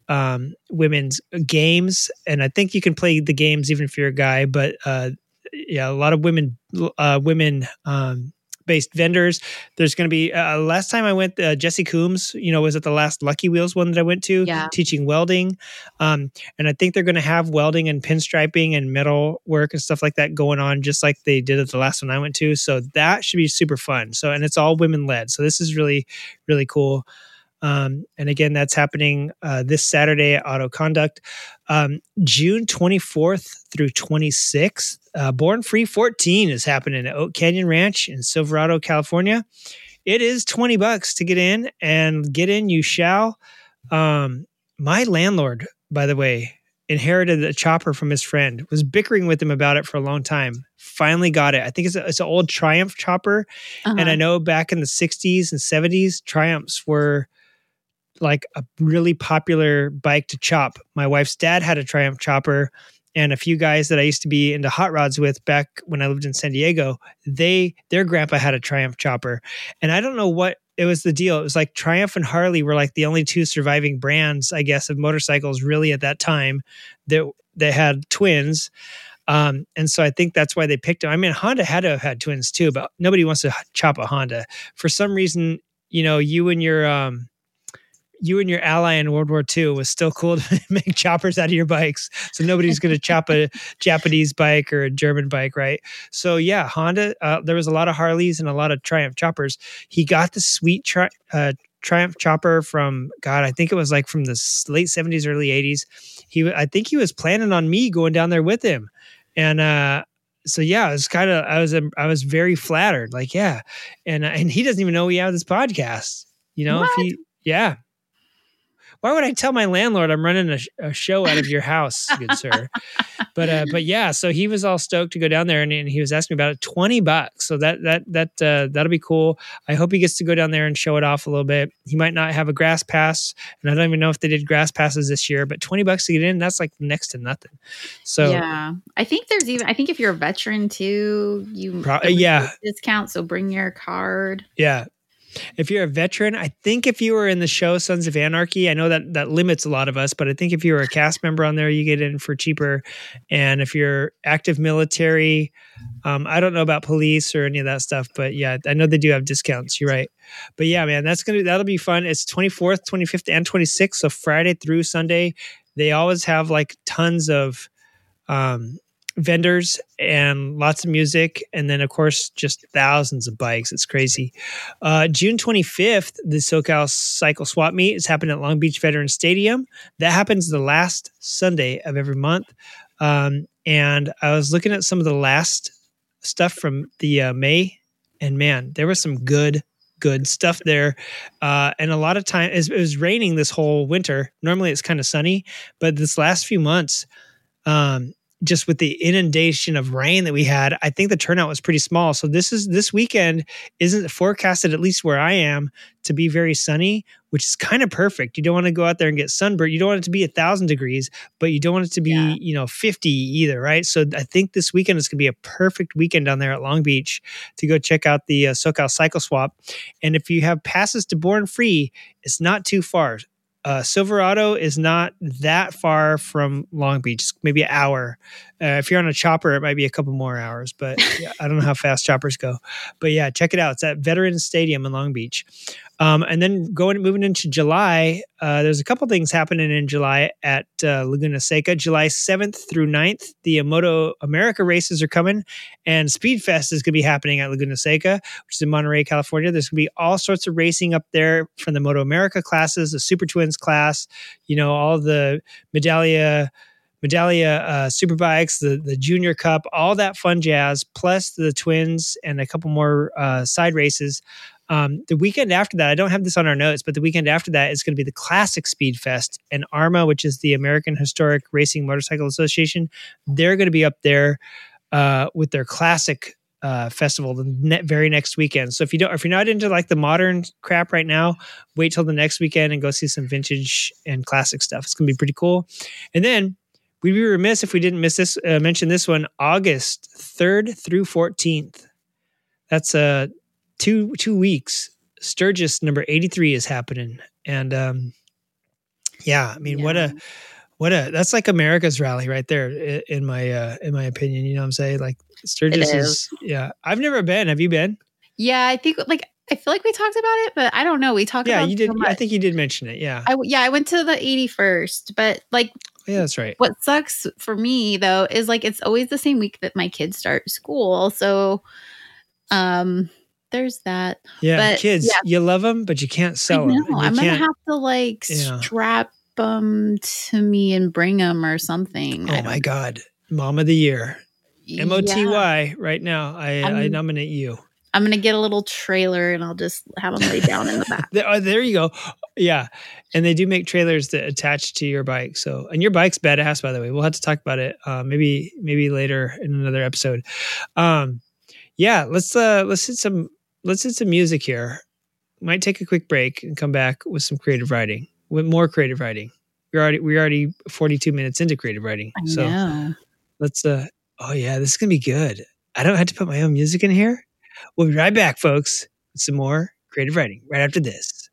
um, women's games, and I think you can play the games even if you're a guy. But uh, yeah, a lot of women, uh, women um, based vendors. There's going to be uh, last time I went, uh, Jessi Combs, you know, was at the last Lucky Wheels one that I went to, Yeah. teaching welding, um, and I think they're going to have welding and pinstriping and metal work and stuff like that going on, just like they did at the last one I went to. So that should be super fun. So and it's all women led. So this is really, really cool. Um, and again, that's happening uh, this Saturday at Auto Conduct, um, June 24th through 26th. Uh, Born Free 14 is happening at Oak Canyon Ranch in Silverado, California. It is 20 bucks to get in, and get in you shall. Um, my landlord, by the way, inherited a chopper from his friend, was bickering with him about it for a long time. Finally got it. I think it's, a, it's an old Triumph chopper. And Uh-huh. I know back in the 60s and 70s, Triumphs were like a really popular bike to chop. My wife's dad had a Triumph chopper, and a few guys that I used to be into hot rods with back when I lived in San Diego, they their grandpa had a Triumph chopper. And I don't know what it was the deal. It was like Triumph and Harley were like the only two surviving brands, I guess, of motorcycles really at that time that they had twins. Um, and so I think that's why they picked them. I mean, Honda had to have had twins too, but nobody wants to chop a Honda. For some reason, you know, you and your um, you and your ally in World War II was still cool to make choppers out of your bikes. So nobody's going to chop a Japanese bike or a German bike, right? So yeah, Honda. Uh, there was a lot of Harleys and a lot of Triumph choppers. He got the sweet tri- uh, Triumph chopper from God. I think it was like from the late seventies, early eighties. He, I think he was planning on me going down there with him, and uh, so yeah, I was kind of, I was, um, I was very flattered. Like yeah, and uh, and he doesn't even know we have this podcast. You know, if he, yeah. Why would I tell my landlord I'm running a, sh- a show out of your house, good sir? But uh, but yeah, so he was all stoked to go down there, and, and he was asking me about it. Twenty bucks, so that that that uh, that'll be cool. I hope he gets to go down there and show it off a little bit. He might not have a grass pass, and I don't even know if they did grass passes this year. But twenty bucks to get in, that's like next to nothing. So yeah, I think there's even. I think if you're a veteran too, you Pro- there was a yeah. discount. So bring your card. Yeah. If you're a veteran, I think if you were in the show Sons of Anarchy, I know that that limits a lot of us, but I think if you were a cast member on there, you get in for cheaper. And if you're active military, um, I don't know about police or any of that stuff, but yeah, I know they do have discounts. You're right. But yeah, man, that's gonna that'll be fun. It's 24th, 25th, and 26th, so Friday through Sunday. They always have like tons of um vendors and lots of music and then of course just thousands of bikes. It's crazy. Uh, june 25th the socal cycle swap meet is happening at long beach veterans stadium. That happens the last sunday of every month. Um, and i was looking at some of the last stuff from the uh, may and man there was some good good stuff there. Uh, and a lot of time it was raining this whole winter. Normally it's kind of sunny but this last few months um, just with the inundation of rain that we had, I think the turnout was pretty small. So this is this weekend isn't forecasted, at least where I am, to be very sunny, which is kind of perfect. You don't want to go out there and get sunburned. You don't want it to be a thousand degrees, but you don't want it to be, Yeah. you know, 50 either, right? So I think this weekend is gonna be a perfect weekend down there at Long Beach to go check out the uh, SoCal Cycle Swap. And if you have passes to Born Free, it's not too far. Uh, Silverado is not that far from Long Beach, maybe an hour. Uh, if you're on a chopper, it might be a couple more hours, but yeah, I don't know how fast choppers go. But yeah, check it out. It's at Veterans Stadium in Long Beach. Um, and then going moving into July, uh, there's a couple things happening in July at uh, Laguna Seca. July 7th through 9th, the Moto America races are coming, and Speedfest is going to be happening at Laguna Seca, which is in Monterey, California. There's going to be all sorts of racing up there from the Moto America classes, the Super Twins class, you know, all the Medallia. Medallia uh, Superbikes, the the Junior Cup, all that fun jazz, plus the Twins and a couple more uh, side races. Um, the weekend after that, I don't have this on our notes, but the weekend after that is going to be the Classic Speed Fest and AHRMA, which is the American Historic Racing Motorcycle Association. They're going to be up there uh, with their classic uh, festival the ne- very next weekend. So if you don't, if you're not into like the modern crap right now, wait till the next weekend and go see some vintage and classic stuff. It's going to be pretty cool. And then we'd be remiss if we didn't miss this, uh, mention this one, August 3rd through 14th. That's uh, two two weeks. Sturgis number 83 is happening. And um, yeah, I mean, what a what a that's like America's rally right there in my uh in my opinion, you know what I'm saying? Like Sturgis is yeah. I've never been. Have you been? Yeah, I think like I feel like we talked about it, but I don't know. We talked Yeah, you did so I think you did mention it. Yeah. I, yeah, I went to the 81st, but like yeah, that's right. what sucks for me though is like it's always the same week that my kids start school. So um there's that. Yeah, but, kids, yeah. you love them, but you can't sell them. I'm gonna have to like Yeah. strap them to me and bring them or something. Oh my god. Mom of the year. M O T. Y right now. I, I nominate you. I'm gonna get a little trailer and I'll just have them lay down in the back. There, oh, there you go. Yeah. And they do make trailers that attach to your bike. So, and your bike's badass, by the way. We'll have to talk about it. Uh, maybe, maybe later in another episode. Um, yeah, let's, uh, let's hit some, let's hit some music here. Might take a quick break and come back with some Creative Riding, with more Creative Riding. We're already, we're already 42 minutes into Creative Riding. I So know. let's, uh, oh yeah, this is going to be good. I don't have to put my own music in here. We'll be right back, folks, with some more Creative Riding right after this.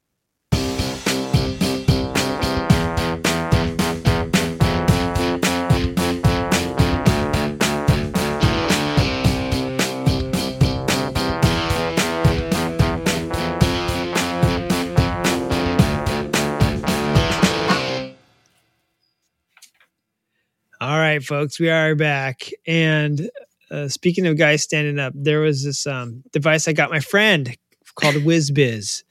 All right, folks, we are back. And uh, speaking of guys standing up, there was this um, device I got my friend called WizBiz,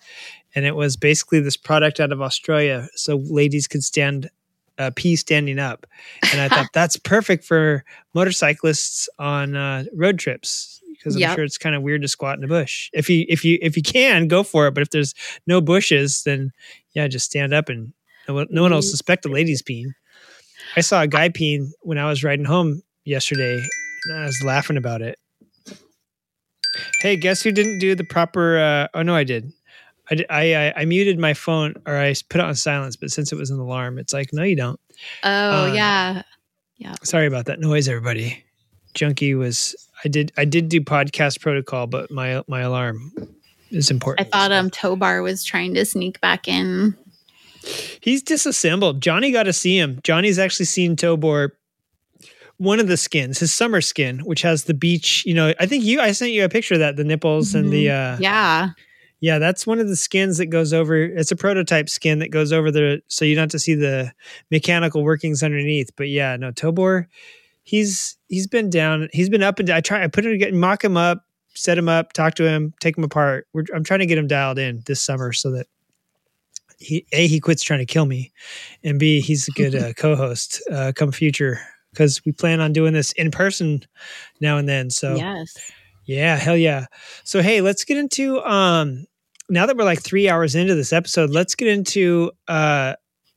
and it was basically this product out of Australia, so ladies could stand uh, pee standing up. And I thought that's perfect for motorcyclists on uh, road trips because I'm sure it's kind of weird to squat in a bush. If you if you if you can, go for it. But if there's no bushes, then yeah, just stand up and no one, no one will suspect a lady's peeing. I saw a guy peeing when I was riding home yesterday, I was laughing about it. Hey, guess who didn't do the proper? Uh, oh no, I did. I, I, I I muted my phone or I put it on silence, but since it was an alarm, it's like no, you don't. Oh Um, yeah. Sorry about that noise, everybody. Junkie was I did I did do podcast protocol, but my my alarm is important. I thought um Tobor was trying to sneak back in. He's disassembled. Johnny got to see him. Johnny's actually seen Tobor. One of the skins, his summer skin, which has the beach. You know, I think you. I sent you a picture of that, the nipples and the. uh Yeah. Yeah, that's one of the skins that goes over. It's a prototype skin that goes over the, so you don't have to see the mechanical workings underneath. But yeah, no, Tobor, he's he's been down. He's been up and down. I try. I put him to get mock him up, set him up, talk to him, take him apart. We're, I'm trying to get him dialed in this summer so that he a he quits trying to kill me, and b he's a good uh, co-host uh, come future because we plan on doing this in person now and then. So Yes. yeah, hell yeah. So hey, let's get into um now that we're like 3 hours into this episode, let's get into uh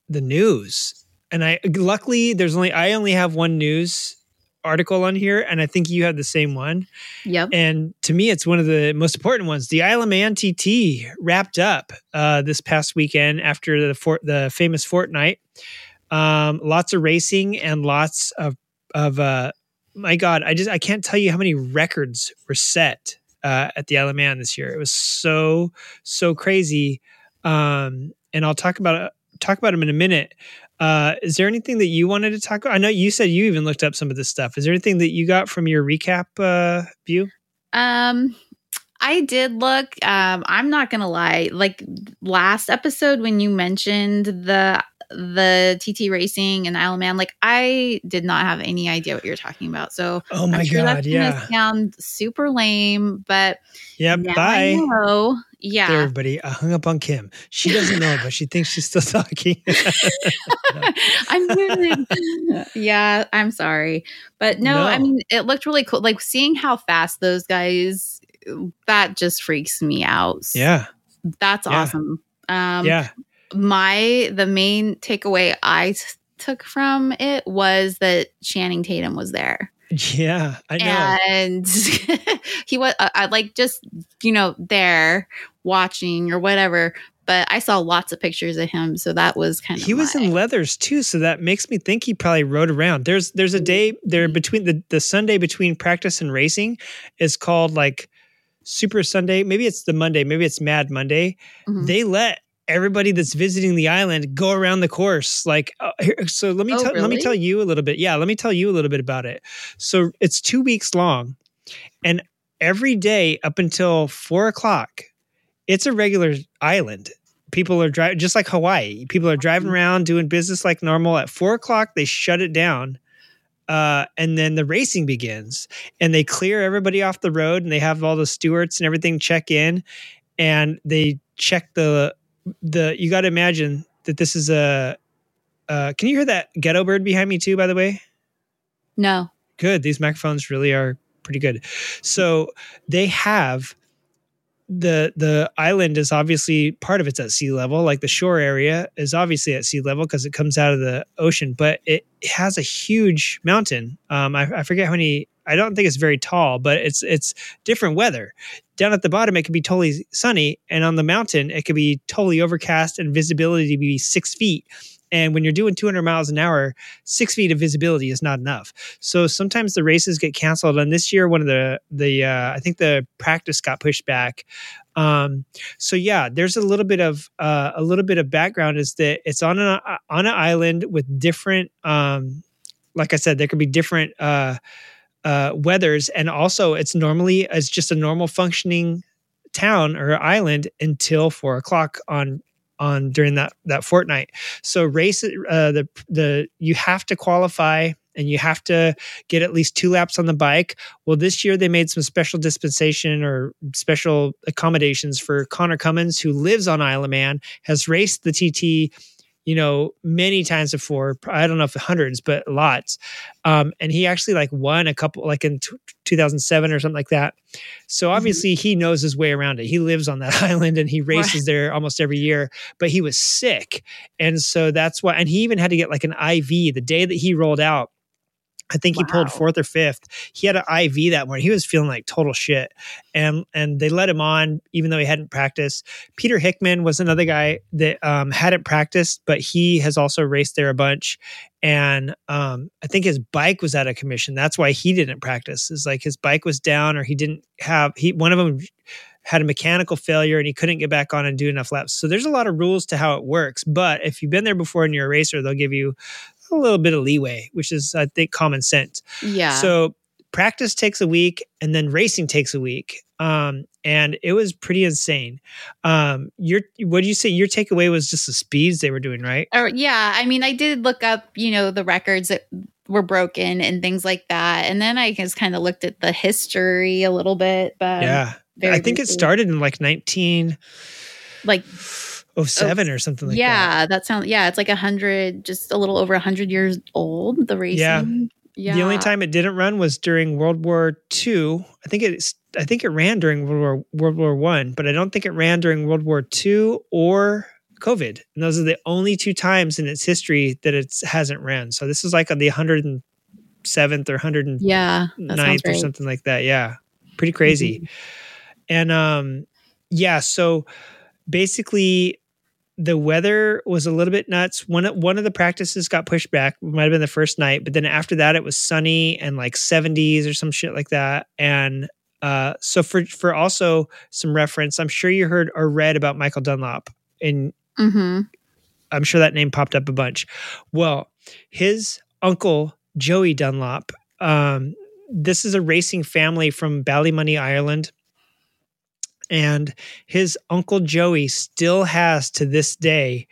the news. And I luckily there's only I only have one news article on here and I think you have the same one. Yep. And to me it's one of the most important ones. The Isle of Man TT wrapped up uh this past weekend after the fort the famous fortnight. Um lots of racing and lots of of uh my God, I just I can't tell you how many records were set uh, at the Isle of Man this year. It was so so crazy, um, and I'll talk about talk about them in a minute. Uh, is there anything that you wanted to talk about? I know you said you even looked up some of this stuff. Is there anything that you got from your recap uh, view? Um, I did look. Um, I'm not gonna lie. Like last episode when you mentioned the the TT racing and Isle of Man, like I did not have any idea what you're talking about. So Oh my I'm sure God, that's yeah, sound super lame, but yeah, Bye. know. There, Yeah. everybody. I hung up on Kim. She doesn't know, but she thinks she's still talking. I'm muted. yeah, I'm sorry. But no, I mean, it looked really cool. Like seeing how fast those guys, that just freaks me out. yeah, That's Yeah. awesome. Um, yeah, My, the main takeaway I t- took from it was that Channing Tatum was there. yeah. I know. And he was, uh, I like just, you know, there watching or whatever. But I saw lots of pictures of him. So that was kind of. he was my- in leathers too so that makes me think he probably rode around there's there's a day there between the the sunday between practice and racing is called like super sunday maybe it's the monday maybe it's mad monday Mhm. they let everybody that's visiting the island go around the course like uh, here, so let me Oh, tell let me tell you a little bit yeah let me tell you a little bit about it. So it's two weeks long and every day up until four o'clock it's a regular island. People are driving just like hawaii people are driving around doing business like normal. At four o'clock they shut it down uh, and then the racing begins and they clear everybody off the road and they have all the stewards and everything check in and they check the the you got to imagine that this is a uh, can you hear that ghetto bird behind me too by the way No. good. These microphones really are pretty good. So they have the the island is obviously part of it's at sea level like the shore area is obviously at sea level because it comes out of the ocean but it has a huge mountain um I, I forget how many i don't think it's very tall but it's it's different weather down at the bottom it could be totally sunny and on the mountain it could be totally overcast and visibility be six feet and when you're doing 200 miles an hour six feet of visibility is not enough so sometimes the races get canceled. And this year, one of the the uh, I think the practice got pushed back. Um, so yeah, there's a little bit of uh, a little bit of background is that it's on an on an island with different. Um, like I said, there could be different uh, uh, weathers, and also it's normally it's just a normal functioning town or island until four o'clock on on during that that fortnight. So race uh, the the you have to qualify and you have to get at least two laps on the bike. Well, this year they made some special dispensation or special accommodations for Conor Cummins, who lives on Isle of Man, has raced the TT you know, many times before. I don't know if hundreds, but lots. Um, and he actually like won a couple, like in t- 2007 or something like that. So obviously mm-hmm. he knows his way around it. He lives on that island and he races there almost every year. But he was sick, and so that's why. And he even had to get like an IV the day that he rolled out I think wow. he pulled fourth or fifth. He had an IV that morning. He was feeling like total shit, and and they let him on even though he hadn't practiced. Peter Hickman was another guy that um, hadn't practiced, but he has also raced there a bunch. And um, I think his bike was out of commission. That's why he didn't practice. Is like his bike was down, or he didn't have he. One of them had a mechanical failure and he couldn't get back on and do enough laps. So there's a lot of rules to how it works. But if you've been there before and you're a racer, they'll give you a little bit of leeway, which is, I think, common sense. Yeah. So practice takes a week and then racing takes a week. Um, and it was pretty insane. Um, your what do you say? Your takeaway was just the speeds they were doing, right? Or yeah, I mean, I did look up, you know, the records that were broken and things like that, and then I just kind of looked at the history a little bit. But yeah, I think briefly. it started in like nineteen, like Oh, seven or something like yeah, that. Yeah, that sounds yeah, it's like a hundred, just a little over a hundred years old. The racing. Yeah. Yeah. The only time it didn't run was during World War II. I think it's I think it ran during World War World War One, but I don't think it ran during World War II or COVID. And those are the only two times in its history that it hasn't ran. So this is like on the 107th or 109th yeah, ninth or something like that. Yeah. Pretty crazy. Mm-hmm. And um yeah, so basically the weather was a little bit nuts. One one of the practices got pushed back. It might have been the first night, but then after that, it was sunny and like 70s or some shit like that. And uh, so for for also some reference, I'm sure you heard or read about Michael Dunlop, and mm-hmm. I'm sure that name popped up a bunch. Well, his uncle Joey Dunlop. Um, this is a racing family from Ballymoney, Ireland and his uncle Joey still has to this day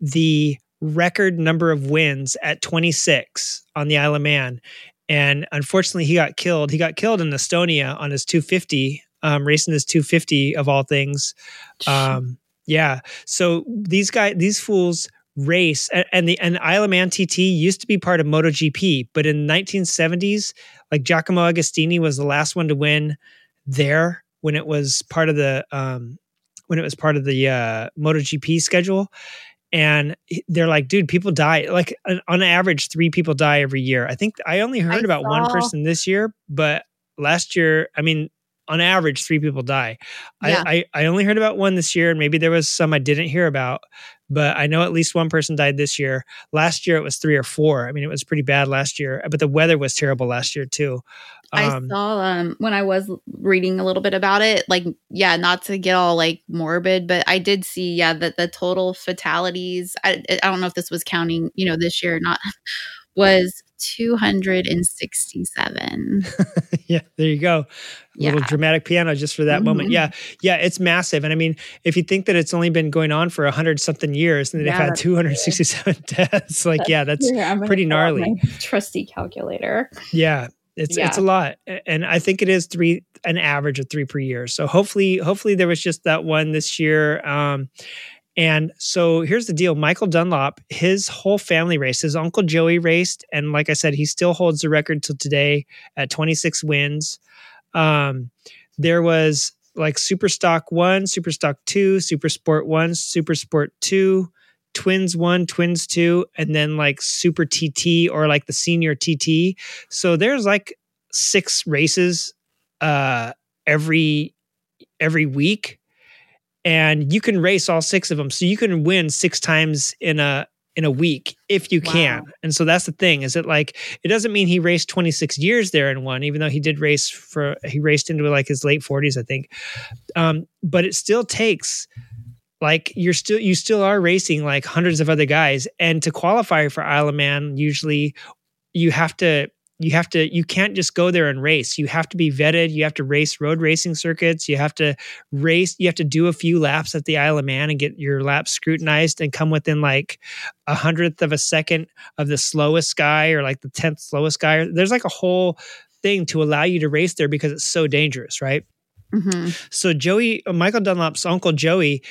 the record number of wins at 26 on the Isle of Man. And unfortunately, he got killed. He got killed in Estonia on his 250, um, racing his 250 of all things. Um, yeah. So these guys, these fools race and the and Isle of Man TT used to be part of MotoGP, but in 1970s, like Giacomo Agostini was the last one to win there when it was part of the um, when it was part of the uh, MotoGP schedule. And they're like, dude, people die. Like on average, three people die every year. I think I only heard I about saw... one person this year, but last year, I mean, on average, three people die. Yeah. I, I, I only heard about one this year, and maybe there was some I didn't hear about, but I know at least one person died this year. Last year it was three or four. I mean, it was pretty bad last year, but the weather was terrible last year too. Um, I saw um when I was reading a little bit about it, like yeah, not to get all like morbid, but I did see yeah that the total fatalities. I I don't know if this was counting you know this year or not was 267. yeah, there you go. A yeah. little dramatic piano just for that mm-hmm. moment. Yeah. Yeah, it's massive. And I mean, if you think that it's only been going on for 100 something years and they've yeah, had 267 deaths, like, that's, yeah, that's pretty gnarly. trusty calculator. Yeah. It's yeah. it's a lot, and I think it is three an average of three per year. So hopefully, hopefully there was just that one this year. Um, and so here's the deal Michael Dunlop, his whole family raced. His uncle Joey raced. And like I said, he still holds the record till today at 26 wins. Um, there was like Super Stock 1, Super Stock 2, Super Sport 1, Super Sport 2, Twins 1, Twins 2, and then like Super TT or like the Senior TT. So there's like six races uh every every week and you can race all six of them so you can win six times in a in a week if you wow. can and so that's the thing is it like it doesn't mean he raced 26 years there and won even though he did race for he raced into like his late 40s i think um, but it still takes like you're still you still are racing like hundreds of other guys. And to qualify for isle of man usually you have to you have to you can't just go there and race. You have to be vetted. You have to race road racing circuits. You have to race you have to do a few laps at the isle of man and get your laps scrutinized and come within like a hundredth of a second of the slowest guy or like the 10th slowest guy. There's like a whole thing to allow you to race there because it's so dangerous right hmm so Joey, uh, Michael Dunlop's uncle Joey,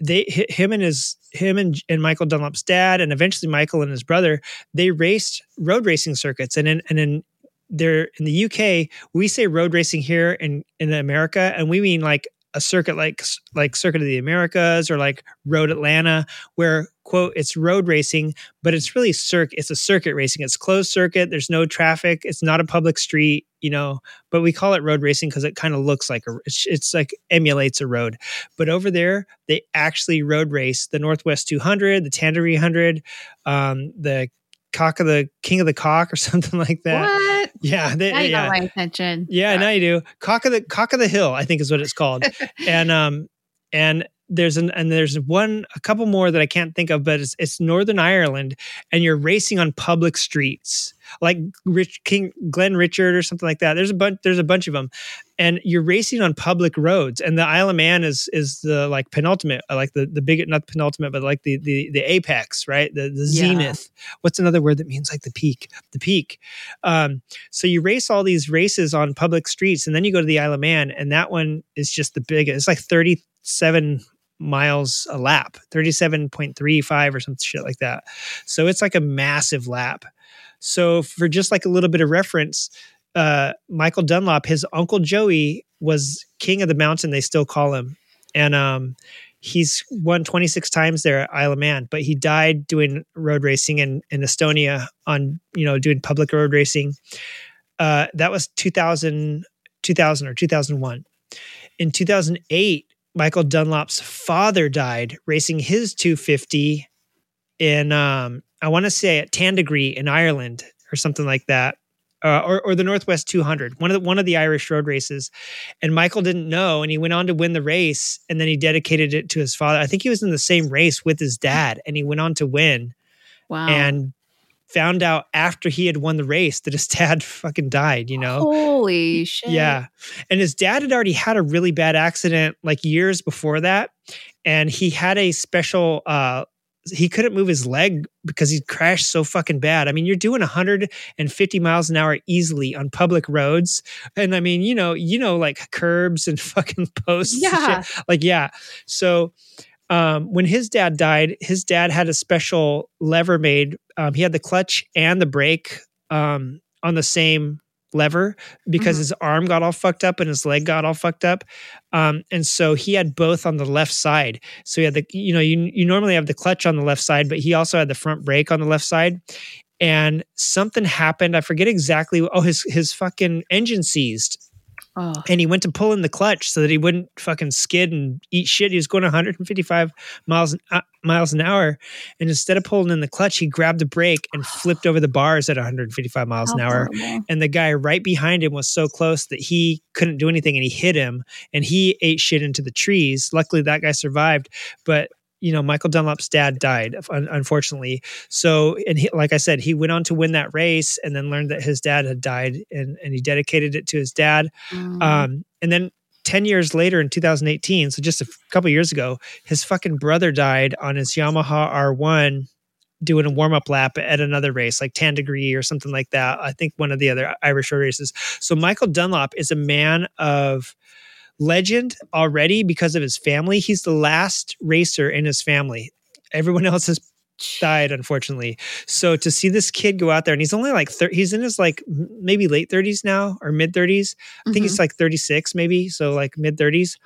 they hi- him and his him and, and Michael Dunlop's dad, and eventually Michael and his brother, they raced road racing circuits, and in and in they're in the UK, we say road racing here in in America, and we mean like a circuit like like Circuit of the Americas or like Road Atlanta, where quote it's road racing, but it's really circ It's a circuit racing. It's closed circuit. There's no traffic. It's not a public street, you know. But we call it road racing because it kind of looks like a. It's, it's like emulates a road. But over there, they actually road race the Northwest 200, the Tandragee 100, um, the cock of the king of the cock or something like that. What? Yeah, they, Now you yeah. got my attention. Yeah, now you do. Cock of the cock of the hill, I think is what it's called. and um and there's an and there's one a couple more that I can't think of, but it's it's Northern Ireland, and you're racing on public streets like Rich King Glenn Richard or something like that. There's a bunch there's a bunch of them, and you're racing on public roads. And the Isle of Man is is the like penultimate, uh, like the the big not the penultimate, but like the the the apex, right? The the Yeah. zenith. What's another word that means like the peak? The peak. Um, so you race all these races on public streets, and then you go to the Isle of Man, and that one is just the biggest. It's like 37 miles a lap, 37.35 or some shit like that. So it's like a massive lap. So for just like a little bit of reference, uh, Michael Dunlop, his uncle Joey was king of the mountain. They still call him, and um, he's won 26 times there at Isle of Man. But he died doing road racing in in Estonia on you know doing public road racing. Uh, that was 2000, 2000 or 2001. In 2008, Michael Dunlop's father died racing his 250 in um, I want to say at Tandragee in Ireland or something like that. Uh, or, or the Northwest 200, one of the one of the Irish road races, and Michael didn't know, and he went on to win the race, and then he dedicated it to his father. I think he was in the same race with his dad, and he went on to win, Wow. and found out after he had won the race that his dad fucking died. You know, Holy shit. yeah. And his dad had already had a really bad accident like years before that. And he had a special uh he couldn't move his leg because he crashed so fucking bad. I mean, you're doing 150 miles an hour easily on public roads. And I mean, you know, you know, like curbs and fucking posts. and Yeah. shit. Like, yeah. So um, when his dad died, his dad had a special lever made. Um, he had the clutch and the brake um, on the same lever because Mhm. his arm got all fucked up and his leg got all fucked up. Um, and so he had both on the left side. So he had the, you know, you, you normally have the clutch on the left side, but he also had the front brake on the left side. And something happened. I forget exactly. Oh, his his fucking engine seized Oh. and he went to pull in the clutch so that he wouldn't fucking skid and eat shit. He was going 155 miles an, uh, miles an hour, and instead of pulling in the clutch, he grabbed the brake and flipped over the bars at 155 miles an hour. horrible. And the guy right behind him was so close that he couldn't do anything, and he hit him, and he ate shit into the trees. Luckily, that guy survived, but. You know, Michael Dunlop's dad died, un- unfortunately. So, and he, like I said, he went on to win that race, and then learned that his dad had died, and, and he dedicated it to his dad. Mm. Um, and then 10 years later in 2018, so just a f- couple years ago, his fucking brother died on his Yamaha R1 doing a warm up lap at another race, like Tandragee or something like that. I think one of the other Irish road races. So Michael Dunlop is a man of legend already because of his family. He's the last racer in his family. Everyone else has died unfortunately so to see this kid go out there and he's only like thir- he's in his like maybe late 30s now or mid 30s I think Mhm. he's like 36 maybe, so like mid 30s.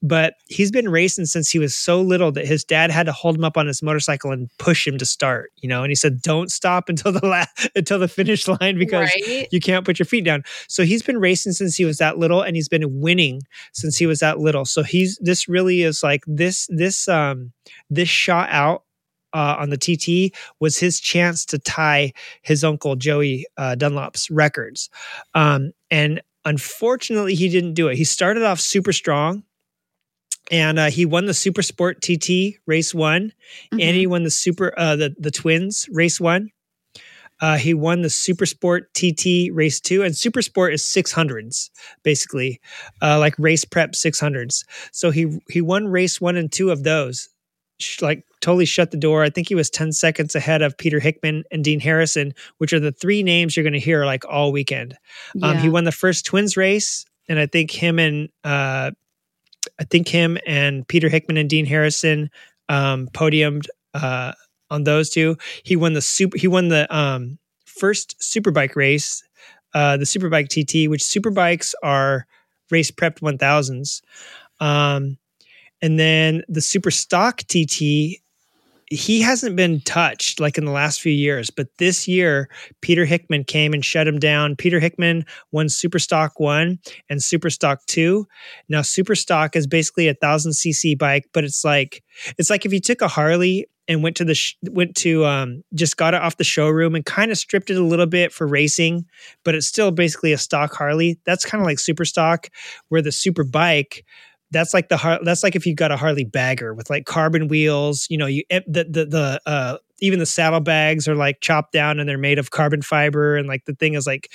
But he's been racing since he was so little that his dad had to hold him up on his motorcycle and push him to start, you know, and he said don't stop until the la- until the finish line because right? you can't put your feet down. So he's been racing since he was that little and he's been winning since he was that little. So he's this really is like this this um this shot out uh, on the TT was his chance to tie his uncle Joey uh, Dunlop's records. Um, and unfortunately, he didn't do it. He started off super strong. And uh, he won the Super Sport TT race one, and Mhm. he won the Super uh, the the Twins race one. Uh, he won the Super Sport TT Race Two, and Super Sport is six hundreds, basically, uh, like race prep six hundreds. So he he won race one and two of those, Sh- like totally shut the door. I think he was ten seconds ahead of Peter Hickman and Dean Harrison, which are the three names you're going to hear like all weekend. Um, he won the first twins race, and I think him and uh, I think him and Peter Hickman and Dean Harrison um, podiumed uh, on those two. He won the super. He won the um, first superbike race, uh, the superbike TT, which superbikes are race prepped one thousands, um, and then the super stock TT. He hasn't been touched like in the last few years, but this year Peter Hickman came and shut him down. Peter Hickman won Superstock one and Superstock two. Now Superstock is basically a thousand cc bike, but it's like it's like if you took a Harley and went to the sh- went to um, just got it off the showroom and kind of stripped it a little bit for racing, but it's still basically a stock Harley. That's kind of like Superstock, where the super bike that's like the Har- that's like if you've got a Harley bagger with like carbon wheels, you know, you the the the uh even the saddlebags are like chopped down and they're made of carbon fiber and like the thing is like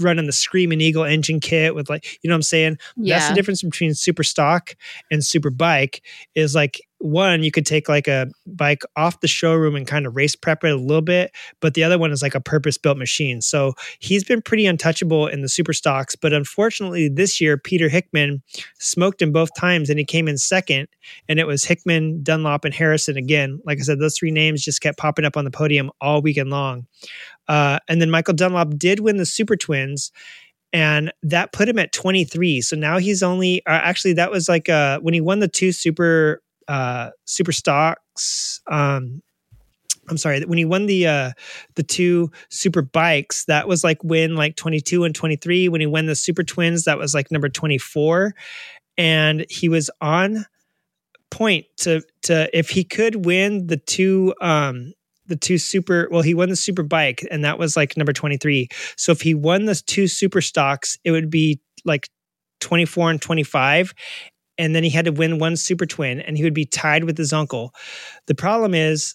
running the screaming eagle engine kit with like you know what I'm saying? Yeah. That's the difference between super stock and super bike is like one, you could take like a bike off the showroom and kind of race prep it a little bit, but the other one is like a purpose built machine. So he's been pretty untouchable in the super stocks, but unfortunately this year, Peter Hickman smoked him both times and he came in second. And it was Hickman, Dunlop, and Harrison again. Like I said, those three names just kept popping up on the podium all weekend long. Uh, and then Michael Dunlop did win the Super Twins, and that put him at 23. So now he's only uh, actually that was like uh, when he won the two super uh, super stocks. Um, I'm sorry, when he won the uh, the two super bikes, that was like win like 22 and 23. When he won the Super Twins, that was like number 24, and he was on point to to if he could win the two um the two super well he won the super bike and that was like number 23 so if he won the two super stocks it would be like 24 and 25 and then he had to win one super twin and he would be tied with his uncle. The problem is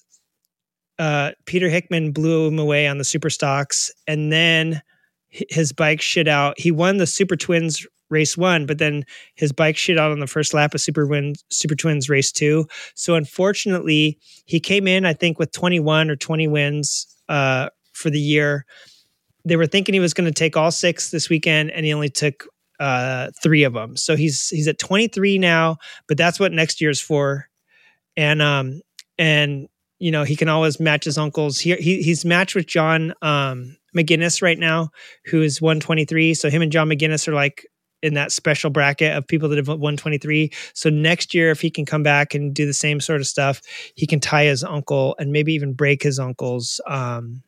uh peter hickman blew him away on the super stocks and then his bike shit out. He won the super twins race one but then his bike shit out on the first lap of super win super twins race two. So unfortunately he came in i think with 21 or 20 wins uh for the year. They were thinking he was going to take all six this weekend and he only took uh three of them so he's he's at 23 now but that's what next year's for. And um and you know he can always match his uncles. He, he he's matched with john um McGuinness right now who is 123 so him and john McGuinness are like in that special bracket of people that have 123 so next year if he can come back and do the same sort of stuff he can tie his uncle and maybe even break his uncle's um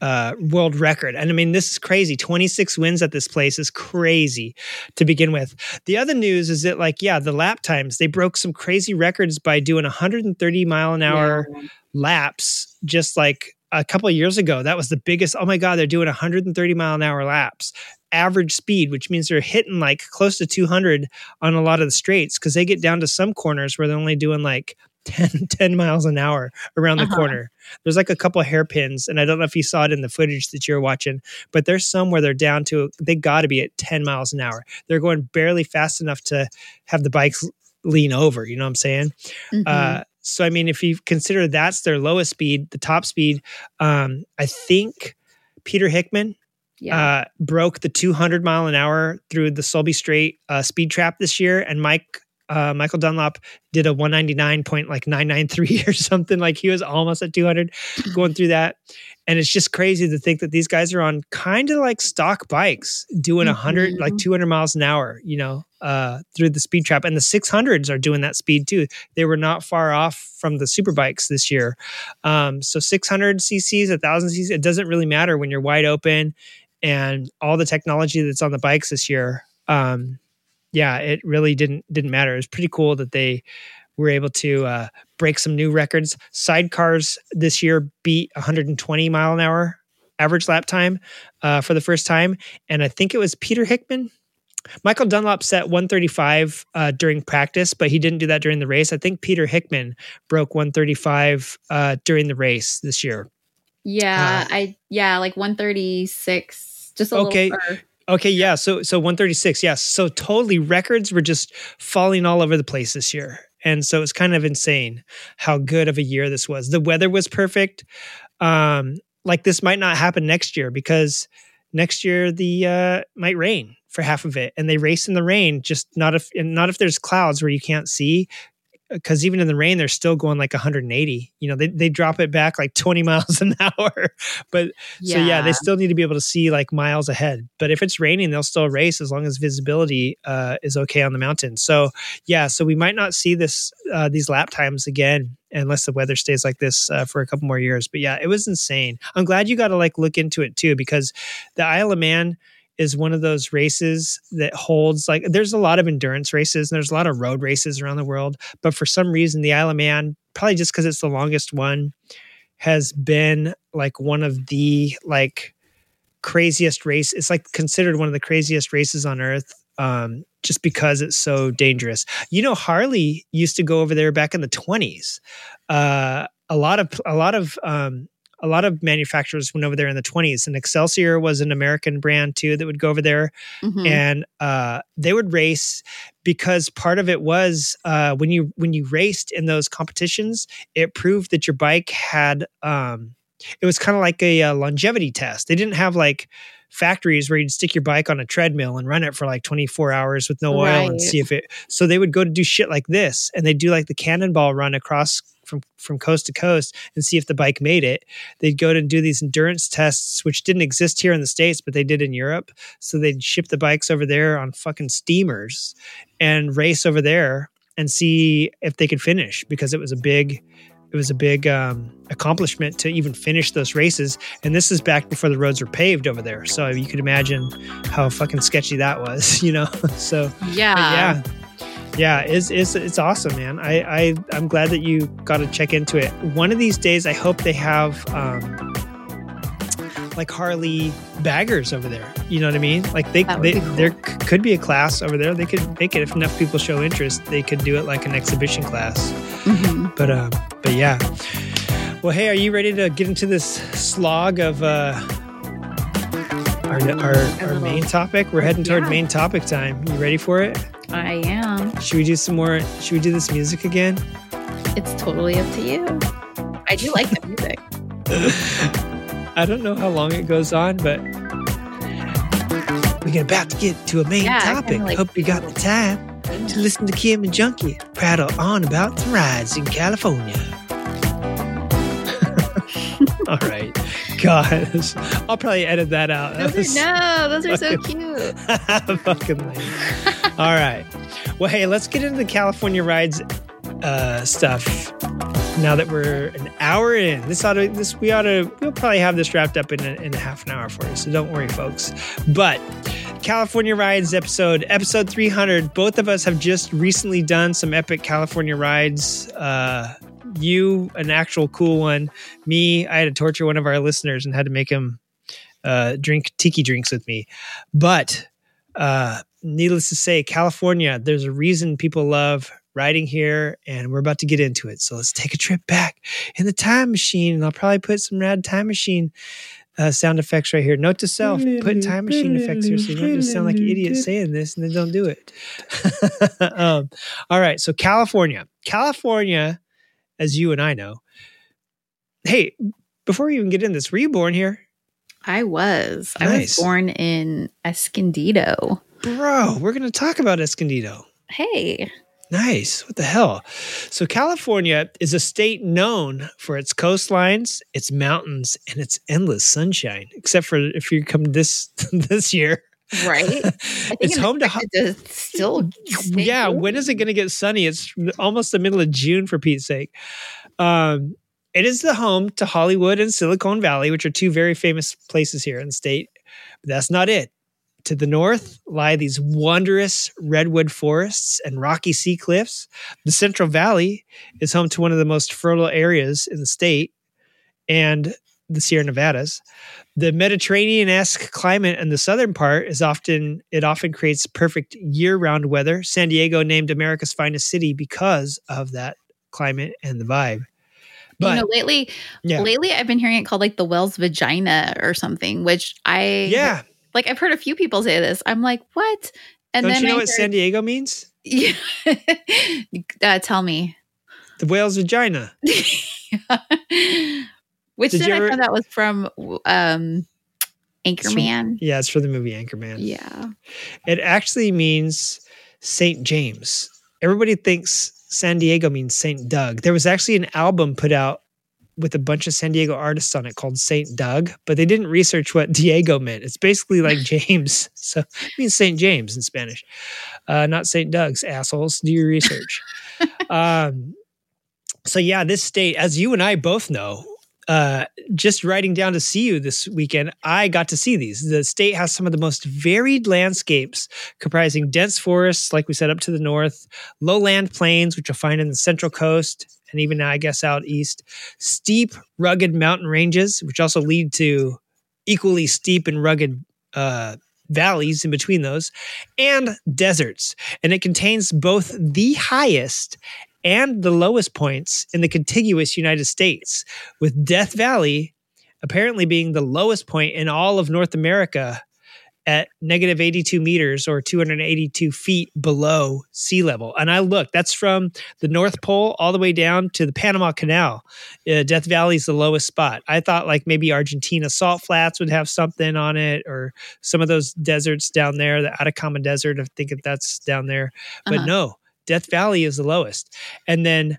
uh, world record. And I mean, this is crazy. 26 wins at this place is crazy to begin with. The other news is that, like, yeah, the lap times, they broke some crazy records by doing 130 mile an hour Yeah. laps just like a couple of years ago. That was the biggest. Oh my God, they're doing 130 mile an hour laps. Average speed, which means they're hitting like close to 200 on a lot of the straights because they get down to some corners where they're only doing like 10, 10 miles an hour around the Uh-huh. corner. There's like a couple of hairpins, and I don't know if you saw it in the footage that you're watching, but there's some where they're down to, they got to be at 10 miles an hour. They're going barely fast enough to have the bikes lean over. You know what I'm saying? Mhm. Uh, so I mean, if you consider that's their lowest speed, the top speed, um, I think Peter Hickman yeah. uh, broke the 200 mile an hour through the Sulby Straight uh, speed trap this year, and Mike uh, Michael Dunlop did a 199 point like 993 or something. Like he was almost at 200 going through that, and it's just crazy to think that these guys are on kind of like stock bikes doing a 100 like Mhm. 200 miles an hour, you know, uh, through the speed trap, and the 600s are doing that speed too. They were not far off from the super bikes this year. Um, so 600 cc's, 1000 cc's, it doesn't really matter when you're wide open and all the technology that's on the bikes this year. Um, yeah, it really didn't didn't matter. It was pretty cool that they were able to uh, break some new records. Sidecars this year beat 120 mile an hour average lap time uh, for the first time, and I think it was Peter Hickman. Michael Dunlop set 135 uh, during practice, but he didn't do that during the race. I think Peter Hickman broke 135 uh, during the race this year. Yeah, Uh, I yeah, like 136. Just a Okay. Okay, yeah. So so 136. Yes. So totally records were just falling all over the place this year. And so it's kind of insane how good of a year this was. The weather was perfect. Um like this might not happen next year because next year the uh might rain for half of it and they race in the rain just not if not if there's clouds where you can't see because even in the rain they're still going like 180 you know they, they drop it back like 20 miles an hour but so yeah, they still need to be able to see like miles ahead. But if it's raining, they'll still race as long as visibility uh, is okay on the mountain. So yeah, so we might not see this uh, these lap times again unless the weather stays like this uh, for a couple more years. But yeah, it was insane. I'm glad you got to like look into it too because the Isle of Man is one of those races that holds like there's a lot of endurance races and there's a lot of road races around the world, but for some reason the Isle of Man, probably just because it's the longest one, has been like one of the like craziest race. It's like considered one of the craziest races on earth. Um, just because it's so dangerous. You know, Harley used to go over there back in the twenties. Uh, a lot of a lot of um, a lot of manufacturers went over there in the twenties, and Excelsior was an American brand too that would go over there Mhm. and uh, they would race because part of it was uh, when you when you raced in those competitions, it proved that your bike had. Um, it was kind of like a, uh longevity test. They didn't have like factories where you'd stick your bike on a treadmill and run it for like 24 hours with no oil and see if it. So they would go to do shit like this, and they'd do like the cannonball run across from from coast to coast and see if the bike made it. They'd go to do these endurance tests, which didn't exist here in the states, but they did in Europe. So they'd ship the bikes over there on fucking steamers and race over there and see if they could finish because it was a big it was a big um, accomplishment to even finish those races and this is back before the roads were paved over there so you could imagine how fucking sketchy that was you know so yeah. yeah yeah it's, it's it's awesome man. I i i'm glad that you got to check into it. One of these days i hope they have um like harley baggers over there. You know what i mean? Like they, they cool. there c- could be a class over there. They could make it. If enough people show interest they could do it like an exhibition class. Mhm. but um but yeah. Well hey are you ready to get into this slog of uh our, our, our main topic? We're heading toward Yeah. main topic time. You ready for it I am. should we do some more? Should we do this music again? It's totally up to you. I do like the music. I don't know how long it goes on, but we're about to get to a main Yeah, I topic. like Hope you got the time to listen to Kim and Junkie prattle on about some rides in California. All right, gosh, I'll probably edit that out. Those are, no, those are so cute. fucking lame. All right. Well, hey, let's get into the California rides uh, stuff. Now that we're an hour in, this ought to this we ought to we'll probably have this wrapped up in a, in a half an hour for you. So don't worry, folks. But California rides episode episode 300. Both of us have just recently done some epic California rides. Uh, you an actual cool one. Me, I had to torture one of our listeners and had to make him uh, drink tiki drinks with me. But uh, needless to say, California, there's a reason people love riding here, and we're about to get into it. So let's take a trip back in the time machine, and I'll probably put some rad time machine uh, sound effects right here. Note to self: put time machine effects here, so you don't just sound like an idiot saying this and then don't do it. um, all right, so California, California, as you and I know. Hey, before we even get in this, were you born here? I was. I was born in Escondido. Bro, we're going to talk about Escondido. Hey. Nice. What the hell? So, California is a state known for its coastlines, its mountains, and its endless sunshine. Except for if you come this this year, Right? It's home to. expected to still. Yeah, when is it going to get sunny? It's almost the middle of June, for Pete's sake. Um, it is the home to Hollywood and Silicon Valley, which are two very famous places here in the state. But that's not it. To the north lie these wondrous redwood forests and rocky sea cliffs. The Central Valley is home to one of the most fertile areas in the state and the Sierra Nevadas. The Mediterranean-esque climate in the southern part is often it often creates perfect year-round weather. San Diego named America's finest city because of that climate and the vibe. But you know, lately, yeah, lately I've been hearing it called like the whale's vagina or something, which I yeah. Like. I've heard a few people say this. I'm like, what? And Don't then you know I what San Diego means? Yeah. uh, tell me. The whale's vagina. Which Did then I ever- found out was from um It's from- Anchorman. Yeah, it's for the movie Anchorman. Yeah. It actually means St. James. Everybody thinks San Diego means St. Doug. There was actually an album put out with a bunch of San Diego artists on it called St. Doug, but they didn't research what Diego meant. It's basically like James. So it means St. James in Spanish, uh, not St. Doug's, assholes. Do your research. um, so, yeah, this state, as you and I both know, uh, just riding down to see you this weekend, I got to see these. The state has some of the most varied landscapes, comprising dense forests, like we said, up to the north, lowland plains, which you'll find in the central coast, and even I guess out east, steep, rugged mountain ranges, which also lead to equally steep and rugged uh, valleys in between those, and deserts. And it contains both the highest and the lowest points in the contiguous United States, with Death Valley apparently being the lowest point in all of North America at negative 82 meters or 282 feet below sea level. And I looked, that's from the North Pole all the way down to the Panama Canal. Uh, Death Valley is the lowest spot. I thought like maybe Argentina salt flats would have something on it or some of those deserts down there, the Atacama Desert, I think that that's down there. But Uh-huh. no, Death Valley is the lowest. And then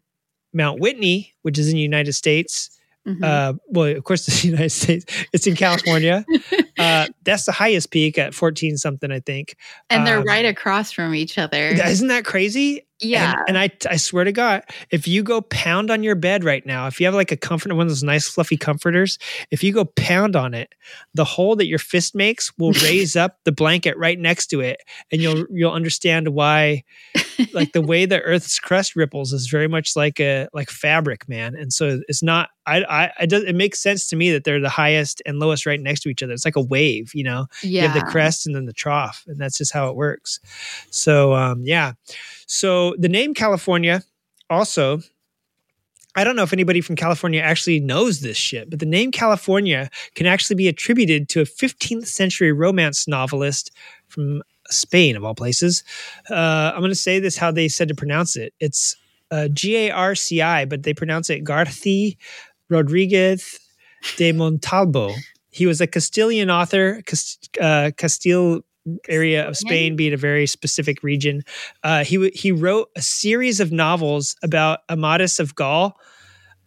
Mount Whitney, which is in the United States, Mhm. uh, well, of course, the United States, it's in California. uh, that's the highest peak at 14 something, I think. and they're um, right across from each other. Isn't that crazy? yeah. And, and I, I swear to God, if you go pound on your bed right now, if you have like a comforter, one of those nice fluffy comforters, if you go pound on it, the hole that your fist makes will raise up the blanket right next to it, and you'll you'll understand why, like the way the Earth's crust ripples is very much like a like fabric, man. And so it's not. I I it, does, it makes sense to me that they're the highest and lowest right next to each other. It's like a wave, you know yeah. you have the crest and then the trough and that's just how it works so um yeah so the name california also i don't know if anybody from california actually knows this shit but the name california can actually be attributed to a 15th century romance novelist from spain of all places uh, i'm going to say this how they said to pronounce it it's uh, g-a-r-c-i but they pronounce it garci rodriguez de montalvo he was a Castilian author, Cast- uh, Castile area of Spain being a very specific region. Uh, he w- he wrote a series of novels about Amadis of Gaul.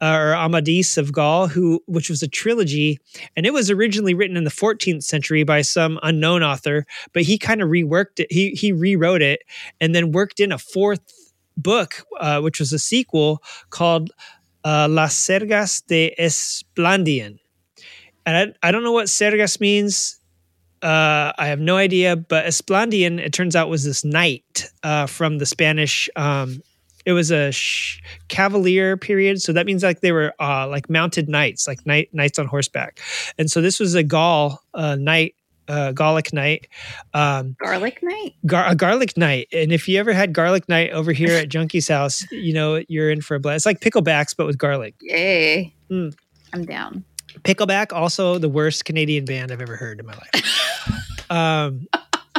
Or Amadis of Gaul, who which was a trilogy, and it was originally written in the 14th century by some unknown author, but he kind of reworked it. He he rewrote it and then worked in a fourth book, uh, which was a sequel called uh, Las Sergas de Esplandian and I, I don't know what Sergas means. Uh, I have no idea, but Esplandian, it turns out, was this knight uh, from the Spanish. Um, it was a sh- cavalier period, so that means like they were uh, like mounted knights, like knight, knights on horseback. And so this was a Gaul uh, knight, uh, Gallic knight, um, Garlic night. gar- a garlic night. And if you ever had garlic night over here at Junkie's house, you know you're in for a blast. It's like picklebacks, but with garlic. Yay. Mm. I'm down. Pickleback, also the worst Canadian band I've ever heard in my life. um,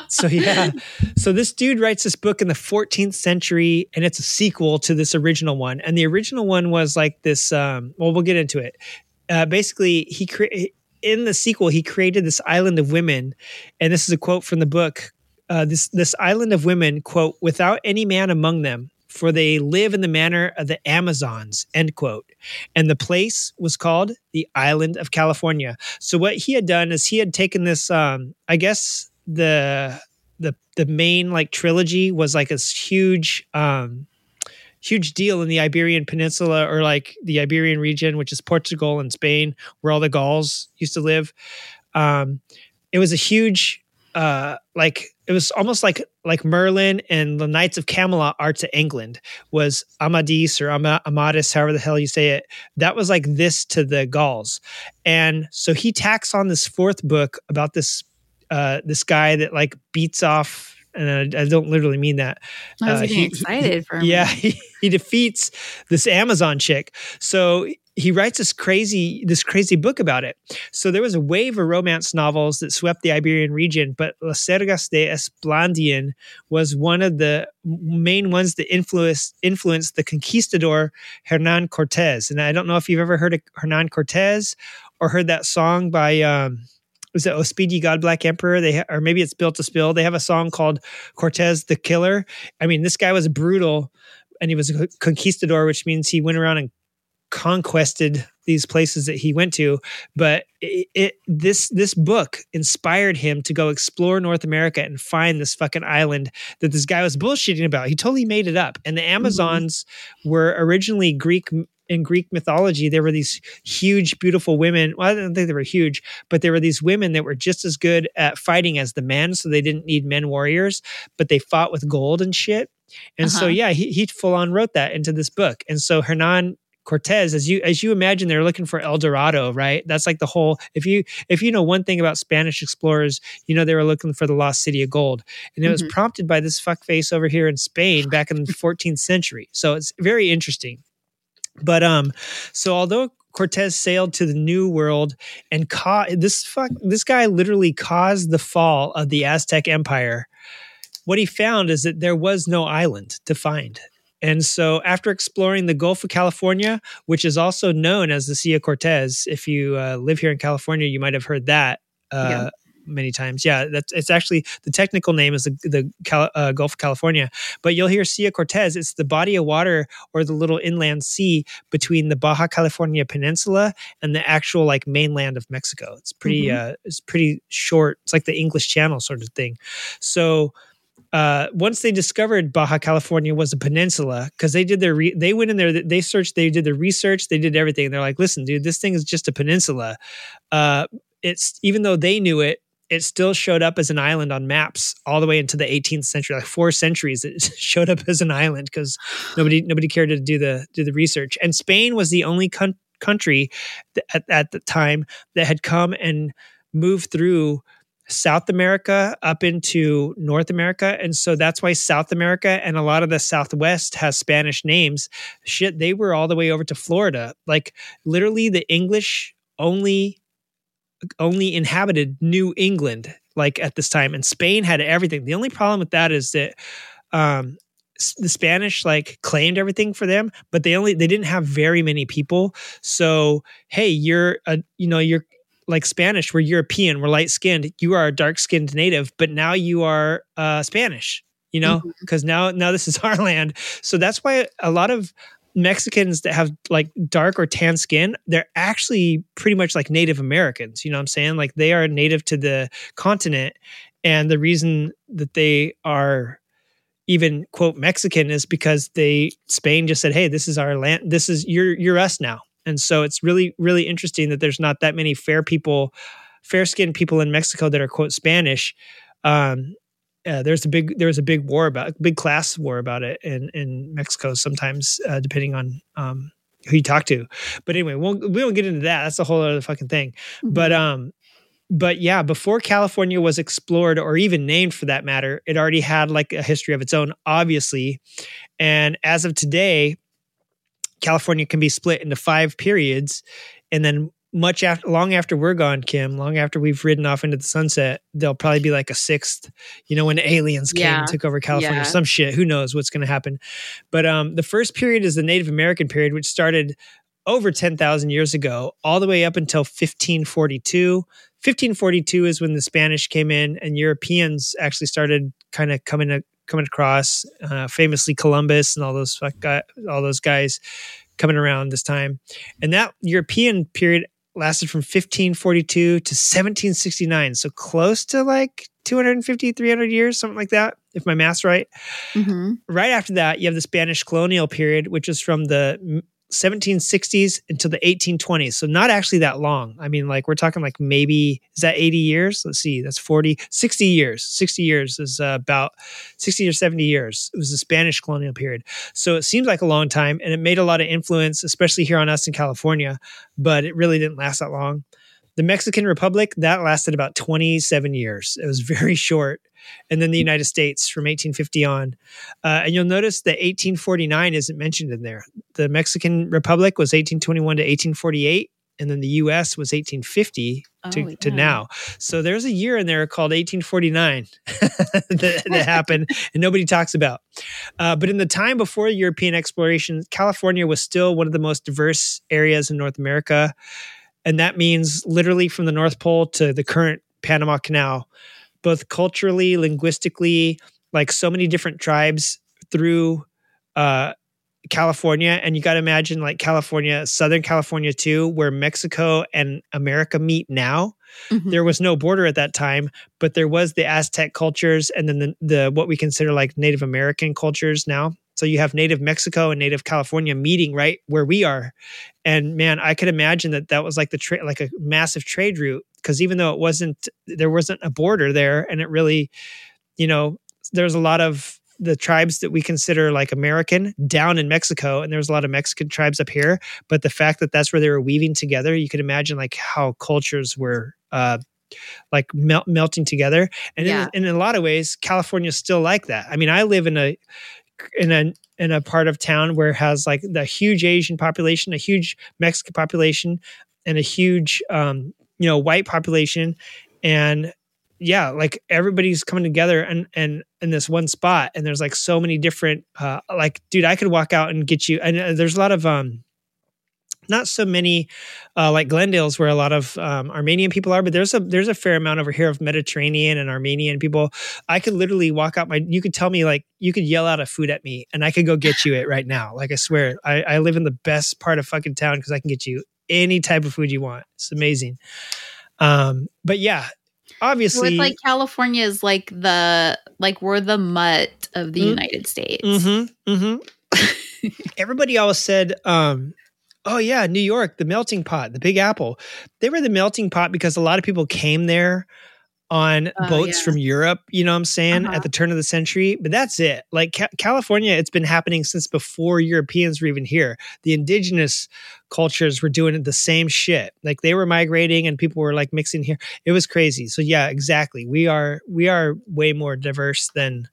so yeah, so this dude writes this book in the 14th century, and it's a sequel to this original one. And the original one was like this. Um, well, we'll get into it. Uh, basically, he cre- in the sequel he created this island of women, and this is a quote from the book. Uh, this this island of women quote without any man among them for they live in the manner of the amazons end quote and the place was called the island of california so what he had done is he had taken this um i guess the the the main like trilogy was like a huge um huge deal in the iberian peninsula or like the iberian region which is portugal and spain where all the gauls used to live um it was a huge uh like it was almost like like Merlin and the Knights of Camelot are to England was Amadis or Ama- Amadis, however the hell you say it. That was like this to the Gauls, and so he tacks on this fourth book about this uh, this guy that like beats off, and I, I don't literally mean that. I was Uh, getting he- excited for a Yeah, he, he defeats this Amazon chick. So he writes this crazy this crazy book about it. So there was a wave of romance novels that swept the Iberian region, but Las Sergas de Esplandian was one of the main ones that influenced influenced the conquistador Hernan Cortez. And I don't know if you've ever heard of Hernan Cortez or heard that song by um, was it Oh Speed Ye God Black Emperor? They ha- or maybe it's Built to Spill. They have a song called Cortez the Killer. I mean, this guy was brutal, and he was a conquistador, which means he went around and conquested these places that he went to but it, it, this this book inspired him to go explore north america and find this fucking island that this guy was bullshitting about he totally made it up and the amazons mm-hmm. were originally greek in greek mythology there were these huge beautiful women well i don't think they were huge but there were these women that were just as good at fighting as the men so they didn't need men warriors but they fought with gold and shit and uh-huh. so yeah he, he full on wrote that into this book and so hernan Cortez, as you as you imagine, they're looking for El Dorado, right? That's like the whole. If you if you know one thing about Spanish explorers, you know they were looking for the lost city of gold, and it mm-hmm. was prompted by this fuckface over here in Spain back in the 14th century. So it's very interesting. But um, so although Cortez sailed to the New World and caught this fuck this guy literally caused the fall of the Aztec Empire. What he found is that there was no island to find. And so, after exploring the Gulf of California, which is also known as the Sea of Cortez, if you uh, live here in California, you might have heard that uh, yeah. Many times. Yeah, that's it's actually the technical name is the, the Cal, uh, Gulf of California, but you'll hear Sea Cortez. It's the body of water or the little inland sea between the Baja California Peninsula and the actual like mainland of Mexico. It's pretty, mm-hmm. uh, it's pretty short. It's like the English Channel sort of thing. So uh, once they discovered Baja California was a peninsula, because they did their re- they went in there, they searched, they did the research, they did everything. And they're like, listen, dude, this thing is just a peninsula. Uh, it's even though they knew it, it still showed up as an island on maps all the way into the 18th century, like four centuries. It showed up as an island because nobody nobody cared to do the do the research. And Spain was the only con- country at, at the time that had come and moved through South America up into North America. And so that's why South America and a lot of the Southwest has Spanish names. Shit, they were all the way over to Florida. Like literally the English only only inhabited New England like at this time and Spain had everything. The only problem with that is that um the Spanish like claimed everything for them, but they only they didn't have very many people. So hey, you're a you know you're like Spanish, we're European, we're light skinned. You are a dark skinned native, but now you are uh, Spanish. You know, because mm-hmm. now now this is our land. So that's why a lot of Mexicans that have like dark or tan skin, they're actually pretty much like Native Americans. You know what I'm saying? Like they are native to the continent. And the reason that they are even quote Mexican is because they Spain just said, Hey, this is our land. This is you're you're us now. And so it's really, really interesting that there's not that many fair people, fair skinned people in Mexico that are quote Spanish. Um, uh, there's a big there's a big war about big class war about it in in Mexico sometimes uh, depending on um, who you talk to. But anyway, we'll, we won't get into that. That's a whole other fucking thing. Mm-hmm. But um, but yeah, before California was explored or even named for that matter, it already had like a history of its own, obviously. And as of today, California can be split into five periods, and then much after, long after we're gone, Kim, long after we've ridden off into the sunset, there'll probably be like a sixth. You know, when aliens came yeah. and took over California, yeah. some shit. Who knows what's going to happen? But um, the first period is the Native American period, which started over 10,000 years ago, all the way up until 1542. 1542 is when the Spanish came in and Europeans actually started kind of coming coming across, uh, famously Columbus and all those guy, all those guys coming around this time. And that European period lasted from 1542 to 1769, so close to like 250 300 years something like that if my math's right mm-hmm. right after that you have the spanish colonial period which is from the 1760s until the 1820s. So not actually that long. I mean, like we're talking like maybe is that 80 years? Let's see, that's 40, 60 years. 60 years is uh, about 60 or 70 years. It was the Spanish colonial period. So it seems like a long time and it made a lot of influence, especially here on us in California, but it really didn't last that long. The Mexican Republic that lasted about 27 years. It was very short, and then the United States from 1850 on. Uh, and you'll notice that 1849 isn't mentioned in there. The Mexican Republic was 1821 to 1848, and then the U.S. was 1850 to, Oh, to yeah. now. So there's a year in there called 1849 that, that happened, and nobody talks about. Uh, but in the time before European exploration, California was still one of the most diverse areas in North America. And that means literally from the North Pole to the current Panama Canal, both culturally, linguistically, like so many different tribes through uh, California. And you got to imagine like California, Southern California too, where Mexico and America meet now Mhm. there was no border at that time, but there was the Aztec cultures and then the, the what we consider like Native American cultures now. So you have Native Mexico and Native California meeting right where we are, and man, I could imagine that that was like the tra- like a massive trade route because even though it wasn't there wasn't a border there, and it really, you know, there's a lot of the tribes that we consider like American down in Mexico, and there's a lot of Mexican tribes up here. But the fact that that's where they were weaving together, you could imagine like how cultures were uh, like mel- melting together. And Yeah. in, in a lot of ways, California's still like that. I mean, I live in a in a in a part of town where it has like the huge Asian population, a huge Mexican population, and a huge um, you know white population, and yeah, like everybody's coming together and and in this one spot, and there's like so many different uh, like dude, I could walk out and get you. And uh, there's a lot of um, not so many uh, like Glendale's where a lot of um, Armenian people are, but there's a there's a fair amount over here of Mediterranean and Armenian people. I could literally walk out my. You could tell me like you could yell out a food at me, and I could go get you it right now. Like I swear, I, I live in the best part of fucking town because I can get you any type of food you want. It's amazing. Um, but yeah, obviously, it's like California is like the like we're the mutt of the Mm. United States. Mm-hmm. Mm-hmm. Everybody always said, um, oh yeah, New York, the melting pot, the Big Apple. They were the melting pot because a lot of people came there on Oh, boats yeah. from Europe, you know what I'm saying, Uh-huh. at the turn of the century. But that's it. Like Ca- California, it's been happening since before Europeans were even here. The indigenous cultures were doing the same shit. Like they were migrating and people were like mixing here. It was crazy. So yeah, exactly. We are we are way more diverse than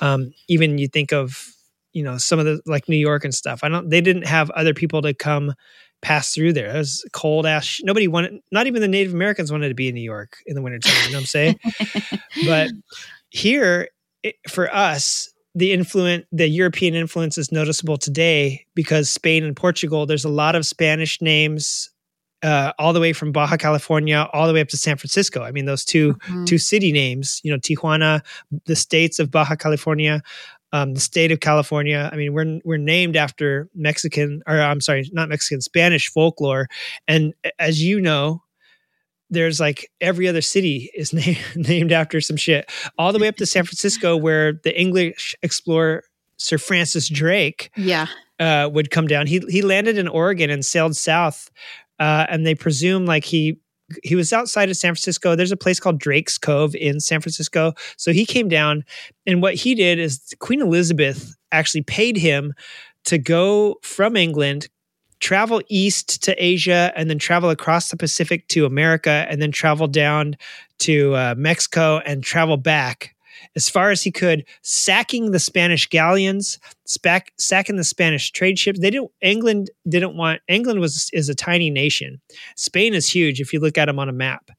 um, even you think of you know some of the like New York and stuff. I don't. They didn't have other people to come pass through there. It was cold ass. sh- Nobody wanted. Not even the Native Americans wanted to be in New York in the wintertime. You know what I'm saying? but here, it, for us, the influence, the European influence is noticeable today because Spain and Portugal. There's a lot of Spanish names. Uh, all the way from Baja California, all the way up to San Francisco. I mean, those 2 Mhm. two city names, you know, Tijuana, the states of Baja California, um, the state of California. I mean, we're we're named after Mexican, or I'm sorry, not Mexican, Spanish folklore. And as you know, there's like every other city is named named after some shit, all the way up to San Francisco, where the English explorer Sir Francis Drake Yeah. uh, would come down. He he landed in Oregon and sailed south, uh, and they presume like he he was outside of San Francisco. There's a place called Drake's Cove in San Francisco. So he came down, and what he did is Queen Elizabeth actually paid him to go from England. Travel east to Asia and then travel across the Pacific to America and then travel down to uh, Mexico and travel back as far as he could, sacking the Spanish galleons, sacking the Spanish trade ships. They didn't. England didn't want. England was is a tiny nation. Spain is huge. If you look at them on a map,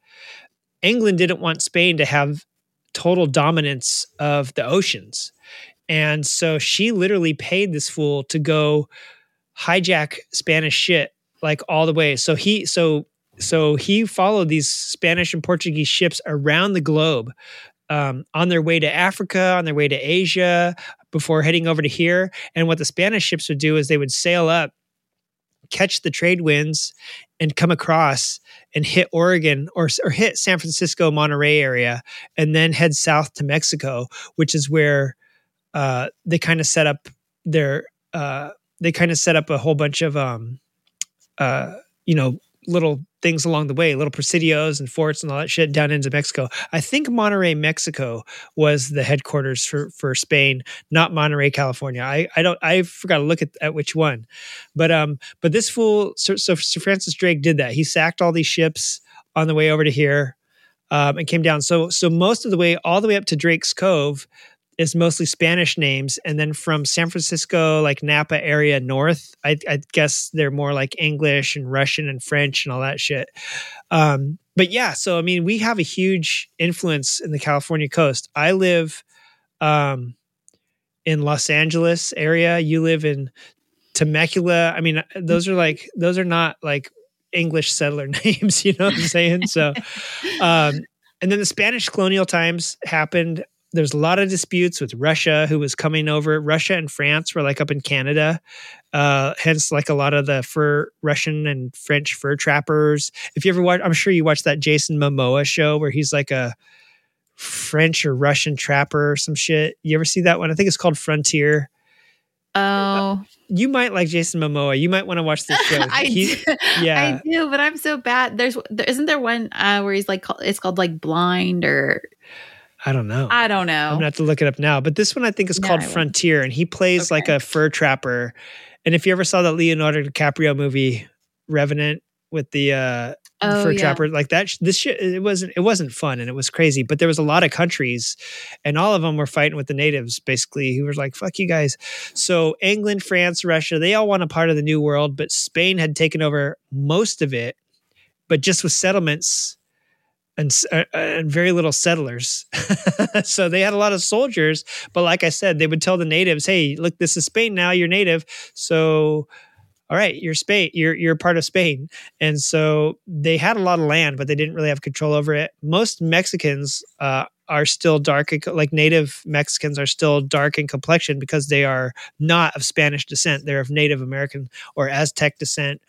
England didn't want Spain to have total dominance of the oceans, and so she literally paid this fool to go hijack Spanish shit like all the way. So he so so he followed these Spanish and Portuguese ships around the globe um, on their way to Africa, on their way to Asia, before heading over to here. And what the Spanish ships would do is they would sail up, catch the trade winds, and come across and hit Oregon or, or hit San Francisco, Monterey area, and then head south to Mexico, which is where uh, they kind of set up their. Uh, they kind of set up a whole bunch of, um, uh, you know, little things along the way, little presidios and forts and all that shit down into Mexico. I think Monterey, Mexico was the headquarters for for Spain, not Monterey, California. I I don't I forgot to look at, at which one. But um but this fool so, so Sir Francis Drake did that. He sacked all these ships on the way over to here um, and came down. So so most of the way, all the way up to Drake's Cove, is mostly Spanish names, and then from San Francisco, like Napa area north, I, I guess they're more like English and Russian and French and all that shit. Um, but yeah, so I mean, we have a huge influence in the California coast. I live um, in Los Angeles area. You live in Temecula. I mean, those are like those are not like English settler names. You know what I'm saying? So, um, and then the Spanish colonial times happened there's a lot of disputes with Russia, who was coming over. Russia and France were like up in Canada, uh, hence like a lot of the fur Russian and French fur trappers. If you ever watch, I'm sure you watched that Jason Momoa show where he's like a French or Russian trapper or some shit. You ever see that one? I think it's called Frontier. Oh, You might like Jason Momoa. You might want to watch this show. I He- do, yeah. I do, but I'm so bad. There's, there, isn't there one uh, where he's like, it's called like blind or I don't know. I don't know. I'm gonna have to look it up now. But this one I think is No, called I won't. Frontier, and he plays like a fur trapper. And if you ever saw that Leonardo DiCaprio movie Revenant with the uh Oh, fur yeah. trapper, like that, this shit it wasn't it wasn't fun and it was crazy. But there was a lot of countries, and all of them were fighting with the natives, basically, who were like, "Fuck you guys." So England, France, Russia, they all want a part of the New World, but Spain had taken over most of it, but just with settlements and uh, and very little settlers. so they had a lot of soldiers, but like I said, they would tell the natives, "Hey, look, this is Spain now. You're native, so." All right, you're Spain. You're you're part of Spain, and so they had a lot of land, but they didn't really have control over it. Most Mexicans uh, are still dark, like native Mexicans are still dark in complexion because they are not of Spanish descent. They're of Native American or Aztec descent,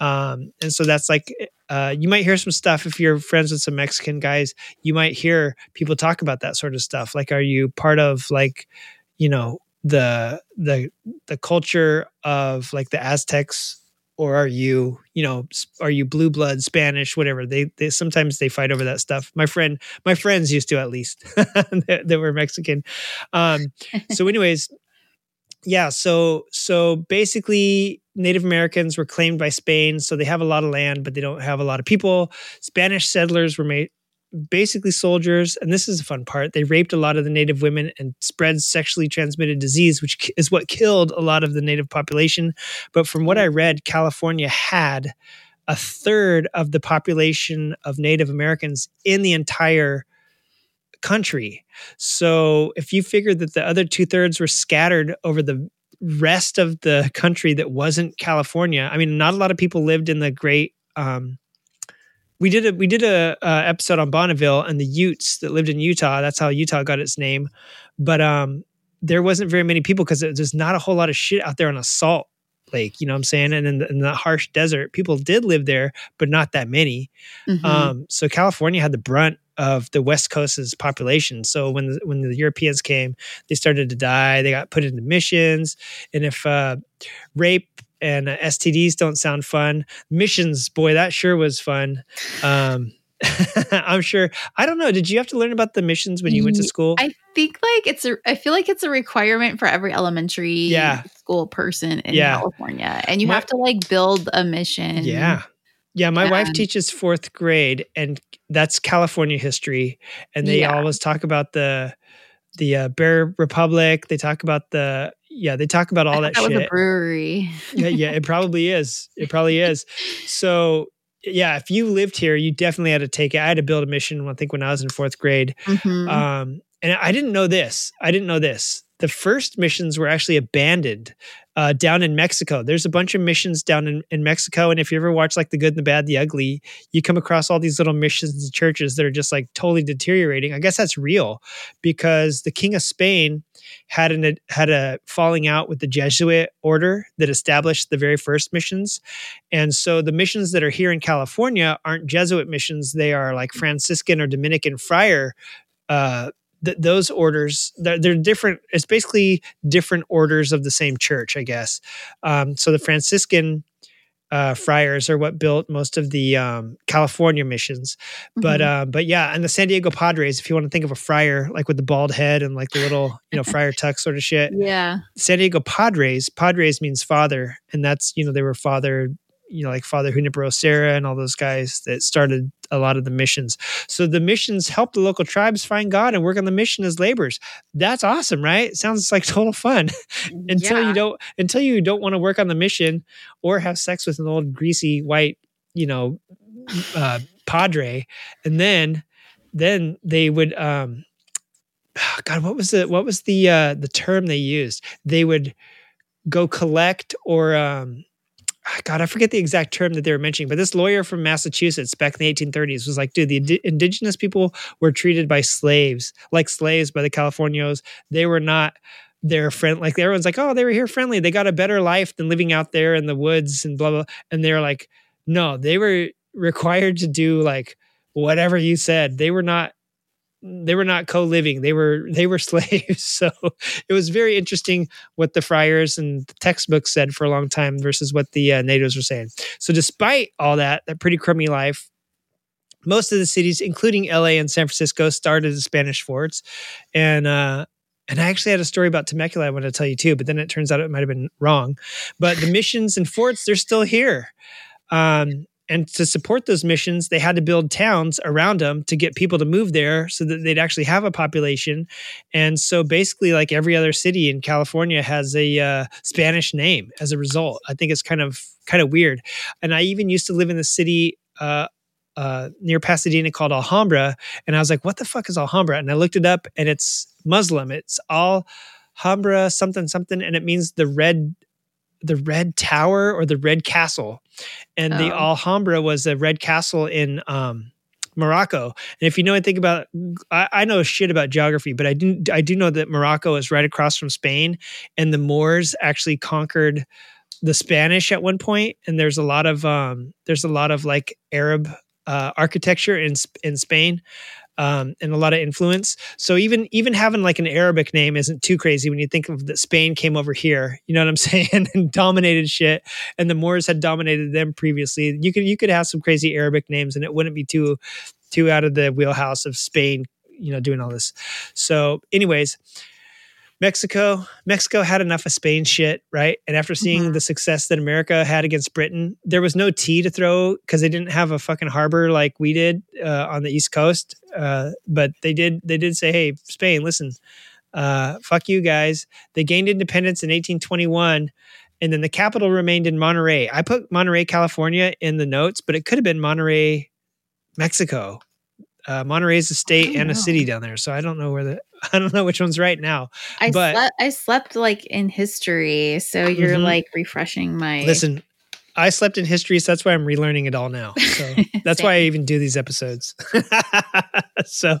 um, and so that's like uh, you might hear some stuff if you're friends with some Mexican guys. You might hear people talk about that sort of stuff. Like, are you part of like, you know, the the the culture of like the Aztecs, or are you, you know, are you blue blood Spanish, whatever? They they sometimes they fight over that stuff. My friend, my friends used to at least that, that were Mexican. Um, so, anyways, yeah so so basically native americans were claimed by spain so they have a lot of land but they don't have a lot of people spanish settlers were made basically soldiers and this is a fun part they raped a lot of the native women and spread sexually transmitted disease which is what killed a lot of the native population but from what i read california had a third of the population of native americans in the entire country so if you figure that the other two thirds were scattered over the rest of the country that wasn't California, I mean, not a lot of people lived in the great. Um, we did a we did a, uh episode on Bonneville and the Utes that lived in Utah. That's how Utah got its name. But um, there wasn't very many people because there's not a whole lot of shit out there on a salt lake. You know what I'm saying? And in the, in the harsh desert, people did live there, but not that many. Mhm. Um, so California had the brunt of the West Coast's population. So when the, when the Europeans came, they started to die. They got put into missions, and if uh, rape and uh, STDs don't sound fun, missions, boy, that sure was fun. Um, I'm sure. I don't know. Did you have to learn about the missions when you went to school? I think like it's a I feel like it's a requirement for every elementary Yeah. school person in Yeah. California. And you My- have to like build a mission. Yeah. Yeah, my wife teaches fourth grade, and that's California history. And they Yeah. always talk about the the uh, Bear Republic. They talk about the yeah, they talk about all that, that was a brewery. yeah, yeah, it probably is. It probably is. So yeah, if you lived here, you definitely had to take it. I had to build a mission. I think when I was in fourth grade, Mhm. um, and I didn't know this. I didn't know this. The first missions were actually abandoned uh, down in Mexico. There's a bunch of missions down in, in Mexico. And if you ever watch like The Good, the Bad, the Ugly, you come across all these little missions and churches that are just like totally deteriorating. I guess that's real because the King of Spain had an had a falling out with the Jesuit order that established the very first missions. And so the missions that are here in California aren't Jesuit missions. They are like Franciscan or Dominican friar uh, th- those orders they're, they're different it's basically different orders of the same church i guess um, so the franciscan uh, friars are what built most of the um, california missions but Mhm. uh, but yeah and the san diego padres if you want to think of a friar like with the bald head and like the little you know friar tuck sort of shit yeah. san diego padres padres means father and that's you know they were fathered you know, like Father Junipero Serra and all those guys that started a lot of the missions. So the missions help the local tribes find God and work on the mission as laborers. That's awesome, right? Sounds like total fun. until Yeah. you don't until you don't want to work on the mission or have sex with an old greasy white, you know, uh, padre, and then then they would um God, what was the what was the uh the term they used? They would go collect or um Ah, God, I forget the exact term that they were mentioning, but this lawyer from Massachusetts back in the 1830s was like, dude, the indi- indigenous people were treated by slaves, like slaves by the Californios. They were not their friend. Like everyone's like, oh, they were here friendly. They got a better life than living out there in the woods and blah, blah. And they're like, no, they were required to do like whatever you said. They were not they were not co-living they were they were slaves so it was very interesting what the friars and the textbooks said for a long time versus what the uh, natives were saying so despite all that that pretty crummy life most of the cities including la and san francisco started as spanish forts and uh and I actually had a story about Temecula I want to tell you too, but then it turns out it might have been wrong. But the missions and forts, they're still here. Um, and to support those missions, they had to build towns around them to get people to move there so that they'd actually have a population. And so basically, like every other city in California has a uh, Spanish name as a result. I think it's kind of kind of weird. And I even used to live in the city uh, uh, near Pasadena called Alhambra, and I was like, "What the fuck is Alhambra?" And I looked it up, and it's Muslim. It's Alhambra something something, and it means the red the red tower or the red castle and the Oh. alhambra was a red castle in um morocco and if you know anything about I, I know shit about geography but i do i do know that morocco is right across from spain and the moors actually conquered the spanish at one point and there's a lot of um there's a lot of like arab uh, architecture in in spain um, and a lot of influence. So even even having like an Arabic name isn't too crazy when you think of that Spain came over here. You know what I'm saying? and dominated shit, and the Moors had dominated them previously. You could you could have some crazy Arabic names, and it wouldn't be too too out of the wheelhouse of Spain. You know, doing all this. So, anyways. Mexico, Mexico had enough of Spain shit, right? And after seeing Mhm. the success that America had against Britain, there was no tea to throw because they didn't have a fucking harbor like we did uh, on the East Coast. Uh, but they did, they did say, "Hey, Spain, listen, uh, fuck you guys." They gained independence in 1821, and then the capital remained in Monterey. I put Monterey, California, in the notes, but it could have been Monterey, Mexico. Uh, Monterey is a state and a know. city down there, so I don't know where the I don't know which one's right now. I But- slept. I slept like in history, so you're Mhm. like refreshing my. Listen, I slept in history, so that's why I'm relearning it all now. So that's why I even do these episodes. so,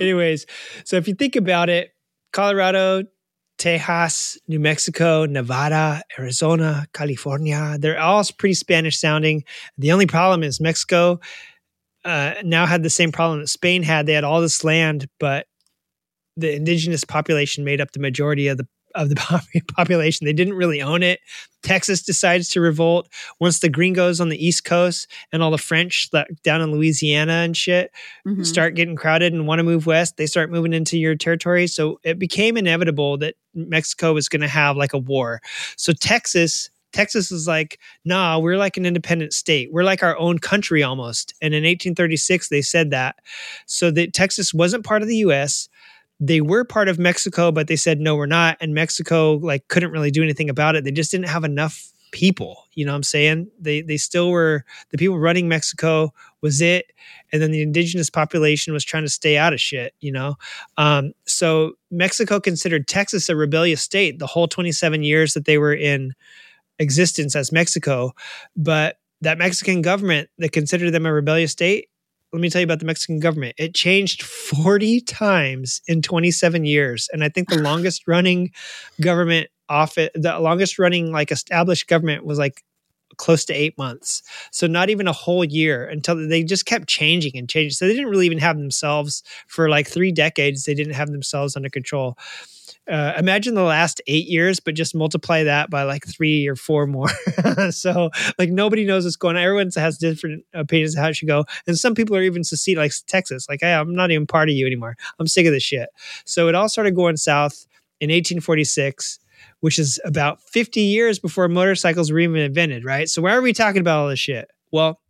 anyways, so if you think about it, Colorado, Tejas, New Mexico, Nevada, Arizona, California, they're all pretty Spanish sounding. The only problem is Mexico uh, now had the same problem that Spain had. They had all this land, but the indigenous population made up the majority of the of the population. They didn't really own it. Texas decides to revolt once the gringos on the East Coast and all the French down in Louisiana and shit Mhm. start getting crowded and want to move west. They start moving into your territory. So it became inevitable that Mexico was going to have like a war. So Texas. Texas is like, nah, we're like an independent state. We're like our own country almost. And in 1836, they said that. So that Texas wasn't part of the US they were part of Mexico, but they said no, we're not. And Mexico like couldn't really do anything about it. They just didn't have enough people. You know what I'm saying? They they still were the people running Mexico was it, and then the indigenous population was trying to stay out of shit. You know, um, so Mexico considered Texas a rebellious state the whole 27 years that they were in existence as Mexico, but that Mexican government that considered them a rebellious state let me tell you about the Mexican government. It changed 40 times in 27 years. And I think the longest running government office, the longest running like established government was like close to eight months. So not even a whole year until they just kept changing and changing. So they didn't really even have themselves for like three decades. They didn't have themselves under control. Uh, imagine the last eight years, but just multiply that by like three or four more. so like nobody knows what's going on. Everyone has different opinions of how it should go. And some people are even secede, like Texas, like, hey, I'm not even part of you anymore. I'm sick of this shit. So it all started going south in 1846 which is about 50 years before motorcycles were even invented, right? So why are we talking about all this shit? Well,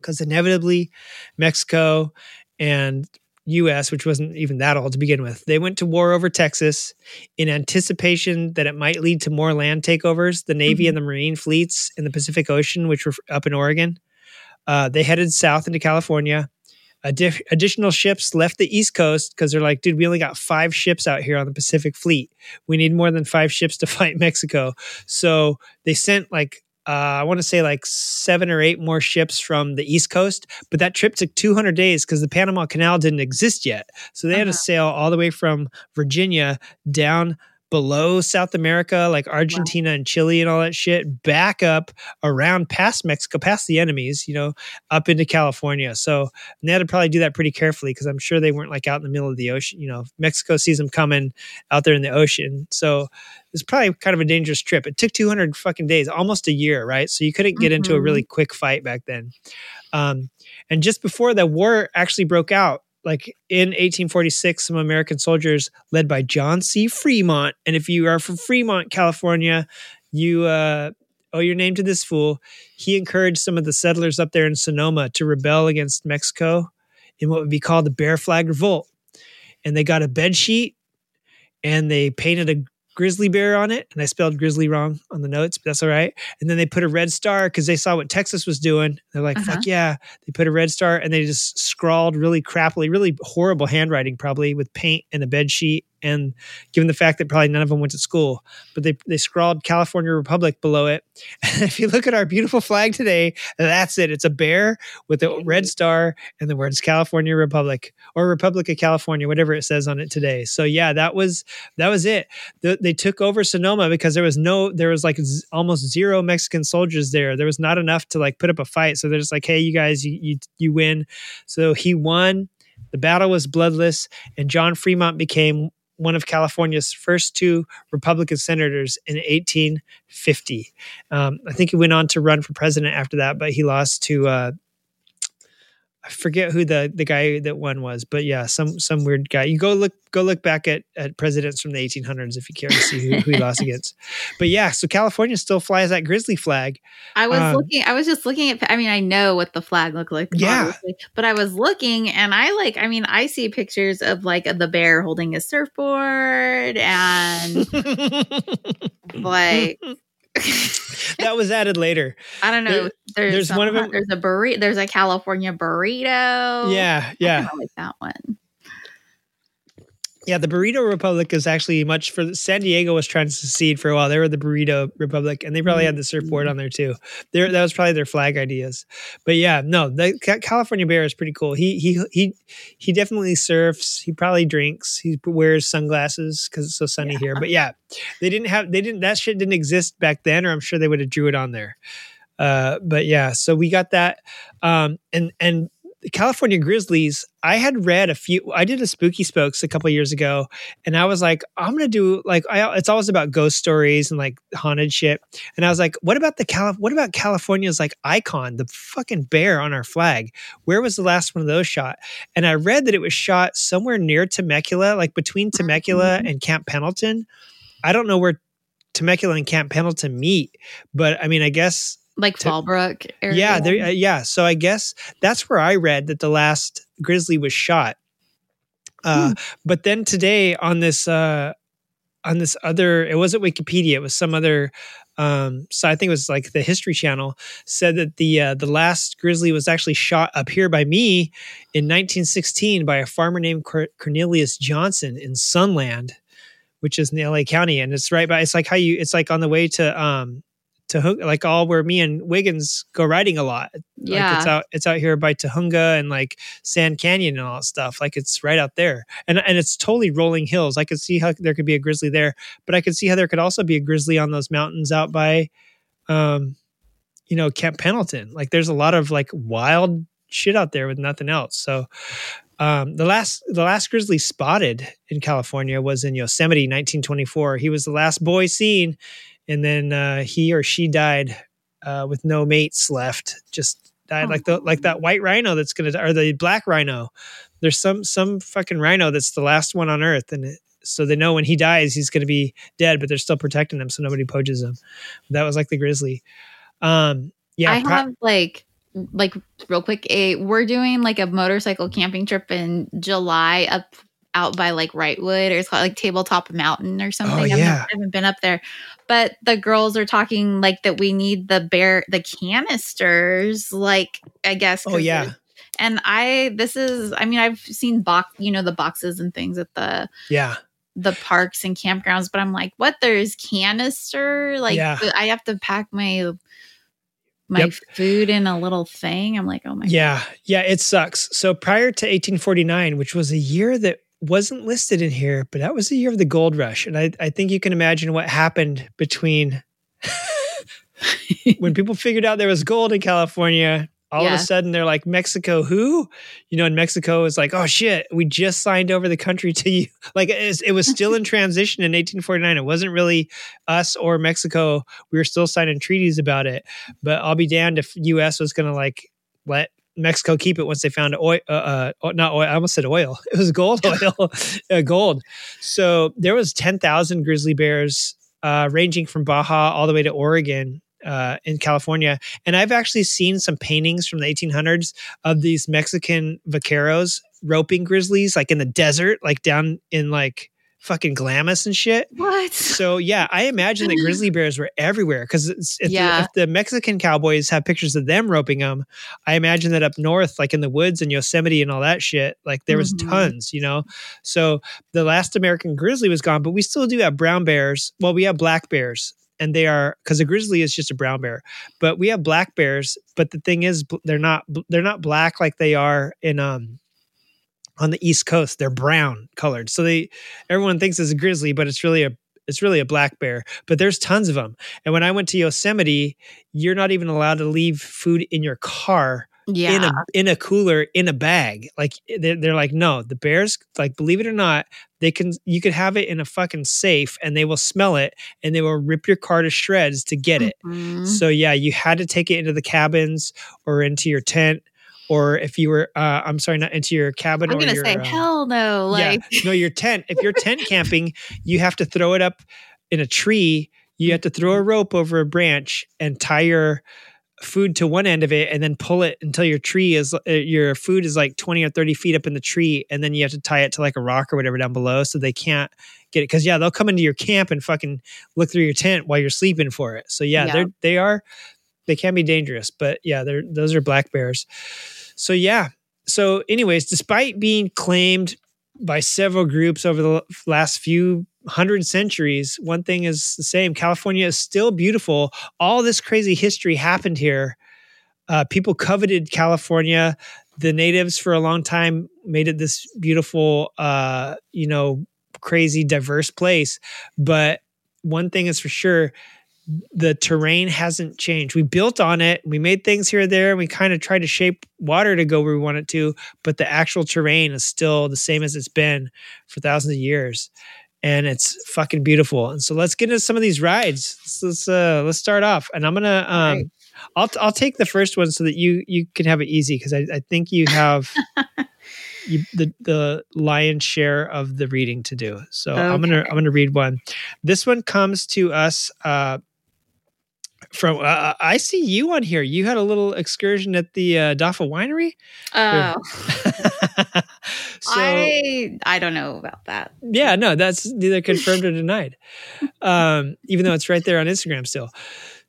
because inevitably Mexico and US, which wasn't even that old to begin with, they went to war over Texas in anticipation that it might lead to more land takeovers. The Navy and the Marine fleets in the Pacific Ocean, which were up in Oregon, uh, they headed south into California. Addi- additional ships left the East Coast because they're like, dude, we only got five ships out here on the Pacific Fleet. We need more than five ships to fight Mexico. So they sent like uh, I want to say like seven or eight more ships from the East Coast, but that trip took 200 days because the Panama Canal didn't exist yet. So they had to Uh-huh. sail all the way from Virginia down below South America, like Argentina and Chile and all that shit, back up around past Mexico, past the enemies, you know, up into California. So they had to probably do that pretty carefully because I'm sure they weren't like out in the middle of the ocean. You know, Mexico sees them coming out there in the ocean. So it's probably kind of a dangerous trip. It took 200 fucking days, almost a year, right? So you couldn't get into a really quick fight back then. Um, and just before the war actually broke out, like in 1846, some American soldiers led by John C. Fremont. And if you are from Fremont, California, you uh, owe your name to this fool. He encouraged some of the settlers up there in Sonoma to rebel against Mexico in what would be called the Bear Flag Revolt. And they got a bed sheet and they painted a grizzly bear on it. And I spelled grizzly wrong on the notes, but that's all right. And then they put a red star because they saw what Texas was doing. They're like, Uh-huh. fuck yeah. They put a red star and they just scrawled really crappily, really horrible handwriting, probably with paint and a bed sheet. And given the fact that probably none of them went to school, but they, they scrawled California Republic below it. And if you look at our beautiful flag today, that's it. It's a bear with a red star and the words California Republic or Republic of California, whatever it says on it today. So yeah, that was that was it. The, they took over Sonoma because there was no, there was like z- almost zero Mexican soldiers there. There was not enough to like put up a fight. So they're just like, hey, you guys, you you, you win. So he won. The battle was bloodless, and John Fremont became one of California's first two Republican senators in 1850. Um, I think he went on to run for president after that, but he lost to uh, I forget who the the guy that won was, but yeah, some some weird guy. You go look go look back at at presidents from the 1800s if you care to see who, who he lost against. But yeah, so California still flies that grizzly flag. I was Um, looking. I was just looking at. I mean, I know what the flag looked like. Yeah. obviously, but I was looking, and I like. I mean, I see pictures of like the bear holding a surfboard, and like that was added later. I don't know. There- there's there's some- one of 'em- There's a burrito. There's a California burrito. Yeah, yeah. kinda like that one. Yeah, the Burrito Republic is actually much for San Diego was trying to secede for a while. They were the Burrito Republic, and they probably had the surfboard on there too. There, that was probably their flag ideas. But yeah, no, the California Bear is pretty cool. He he he he definitely surfs. He probably drinks. He wears sunglasses because it's so sunny here. But yeah, they didn't have they didn't that shit didn't exist back then, or I'm sure they would have drew it on there. Uh, but yeah, so we got that, um, and and the California Grizzlies. I had read a few. I did a spooky spokes a couple years ago, and I was like, I'm gonna do like I, it's always about ghost stories and like haunted shit. And I was like, what about the Cal? What about California's like icon, the fucking bear on our flag? Where was the last one of those shot? And I read that it was shot somewhere near Temecula, like between Temecula mm-hmm. and Camp Pendleton. I don't know where Temecula and Camp Pendleton meet, but I mean, I guess Like To- Fallbrook area. yeah, there, uh, yeah. So I guess that's where I read that the last grizzly was shot. Uh, But then today on this uh, on this other, it wasn't Wikipedia. It was some other. Um, so I think it was like the History Channel said that the uh, the last grizzly was actually shot up here by me in 1916 by a farmer named Cor- Cornelius Johnson in Sunland, which is in LA County, and it's right by. It's like how you. It's like on the way to um to Hung- like all where me and Wiggins go riding a lot. Like Yeah. it's out it's out here by Tujunga and like Sand Canyon and all that stuff. Like it's right out there. And and it's totally rolling hills. I could see how there could be a grizzly there, but I could see how there could also be a grizzly on those mountains out by um you know, Camp Pendleton. Like there's a lot of like wild shit out there with nothing else. So um, the last the last grizzly spotted in California was in Yosemite, 1924. He was the last boy seen, and then uh, he or she died uh, with no mates left. Just died like the like that white rhino that's gonna or the black rhino. There's some some fucking rhino that's the last one on Earth, and it, so they know when he dies, he's to be dead, but they're still protecting him, so nobody poaches him. That was like the grizzly. Um, yeah, I pro- have like like real quick a we're doing like a motorcycle camping trip in July up out by like Wrightwood or it's called like Tabletop Mountain or something. Oh, yeah. I haven't been up there. But the girls are talking like that we need the bear the canisters, like I guess. Oh yeah, And I this is I mean I've seen box you know the boxes and things at the yeah, the parks and campgrounds, but I'm like, what? There's canister? Like Yeah. I have to pack my my Yep. food in a little thing. I'm like, oh my yeah, yeah. It sucks. So prior to 1849, which was a year that wasn't listed in here, but that was the year of the gold rush, and I, I think you can imagine what happened between when people figured out there was gold in California. All of a sudden, they're like, Mexico, who? You know, in Mexico is like, oh shit, we just signed over the country to you. Like, it it was still in transition in 1849. It wasn't really us or Mexico. We were still signing treaties about it. But I'll be damned if US was going to like let Mexico keep it once they found oil, uh, uh, not oil. I almost said oil. It was gold oil, uh, gold. So there was 10,000 grizzly bears uh, ranging from Baja all the way to Oregon uh, in California. And I've actually seen some paintings from the 1800s of these Mexican vaqueros roping grizzlies like in the desert, like down in like fucking Glamis and shit. What? So yeah, I imagine that grizzly bears were everywhere because if, Yeah. the, if the Mexican cowboys have pictures of them roping them, I imagine that up north, like in the woods and Yosemite and all that shit, like there was Mhm. tons, you know. So the last American grizzly was gone, but we still do have brown bears. Well, we have black bears. And they are because a grizzly is just a brown bear, but we have black bears. But the thing is, they're not they're not black like they are in um on the East Coast. They're brown colored, so they everyone thinks it's a grizzly, but it's really a it's really a black bear. But there's tons of them. And when I went to Yosemite, you're not even allowed to leave food in your car Yeah. in a in a cooler in a bag. Like they're, they're like, no, the bears, like believe it or not, they can you could have it in a fucking safe and they will smell it and they will rip your car to shreds to get it. Mhm. So yeah, you had to take it into the cabins or into your tent. Or if you were, uh, I'm sorry, not into your cabin. I'm gonna your, say um, hell no. Like yeah, no, your tent. If you're tent camping, you have to throw it up in a tree. You have to throw a rope over a branch and tie your food to one end of it, and then pull it until your tree is uh, your food is like twenty or thirty feet up in the tree, and then you have to tie it to like a rock or whatever down below, so they can't get it. Because yeah, they'll come into your camp and fucking look through your tent while you're sleeping for it. So yeah, Yeah. they're they are they can be dangerous, but yeah, they're those are black bears. So yeah. So, anyways, despite being claimed by several groups over the last few hundred centuries, one thing is the same. California is still beautiful. All this crazy history happened here. Uh, people coveted California. The natives, for a long time, made it this beautiful, uh, you know, crazy, diverse place. But one thing is for sure the terrain hasn't changed. We built on it. We made things here or there. And we kind of tried to shape water to go where we want it to, but the actual terrain is still the same as it's been for thousands of years. And it's fucking beautiful. And so let's get into some of these rides. Let's let's, uh, let's start off. And I'm gonna um, Right. I'll I'll take the first one so that you you can have it easy because I, I think you have you, the the lion's share of the reading to do. So I'm gonna I'm gonna read one. This one comes to us uh, from uh, I see you on here. You had a little excursion at the uh, Daffa Winery. oh, so I I don't know about that. yeah, no, that's neither confirmed or denied. Um, even though it's right there on Instagram still.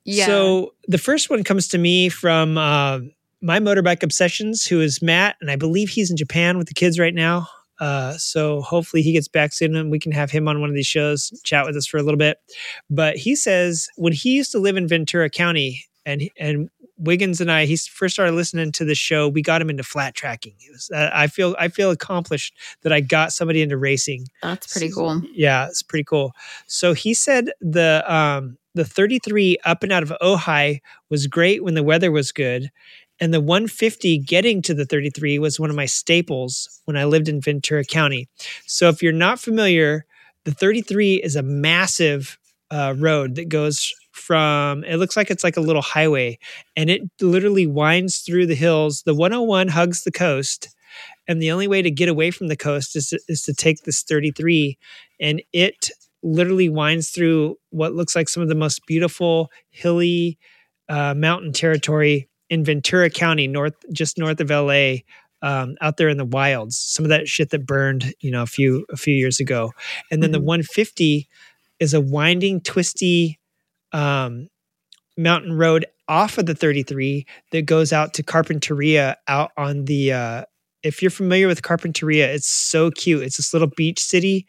Yeah. So the first one comes to me from uh, my motorbike obsessions, who is Matt, and I believe he's in Japan with the kids right now. Uh, so hopefully he gets back soon and we can have him on one of these shows, chat with us for a little bit. But he says when he used to live in Ventura County, and and Wiggins and I, he first started listening to the show. We got him into flat tracking. It was, uh, I feel I feel accomplished that I got somebody into racing. That's pretty cool. Yeah, it's pretty cool. So he said the um the 33 up and out of Ojai was great when the weather was good. And the 150 getting to the 33 was one of my staples when I lived in Ventura County. So if you're not familiar, the 33 is a massive uh, road that goes from, it looks like it's like a little highway and it literally winds through the hills. The 101 hugs the coast and the only way to get away from the coast is is to take this 33 and it literally winds through what looks like some of the most beautiful hilly uh, mountain territory in ventura county north just north of la um, out there in the wilds some of that shit that burned you know a few a few years ago and then Mhm. the 150 is a winding twisty um, mountain road off of the 33 that goes out to Carpinteria out on the uh if you're familiar with Carpinteria, it's so cute. It's this little beach city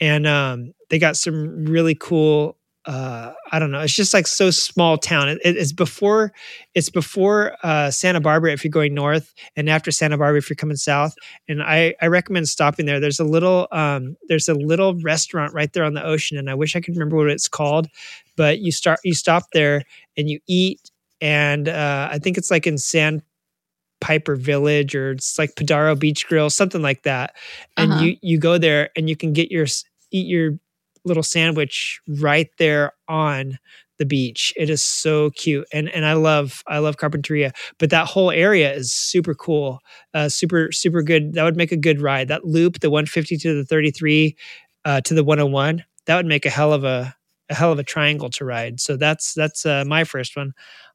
and um they got some really cool uh I don't know, it's just like so small town. It, it's before it's before uh Santa Barbara if you're going north and after Santa Barbara if you're coming south. And I I recommend stopping there. There's a little um there's a little restaurant right there on the ocean and I wish I could remember what it's called, but you start you stop there and you eat and uh, I think it's like in Sandpiper Village or it's like Padaro Beach Grill, something like that. And Uh-huh. you you go there and you can get your eat your little sandwich right there on the beach. It is so cute, and and I love I love Carpinteria, but that whole area is super cool, uh, super super good. That would make a good ride. That loop, the 150 to the 33 uh, to the 101, that would make a hell of a a hell of a triangle to ride. So that's that's uh, my first one.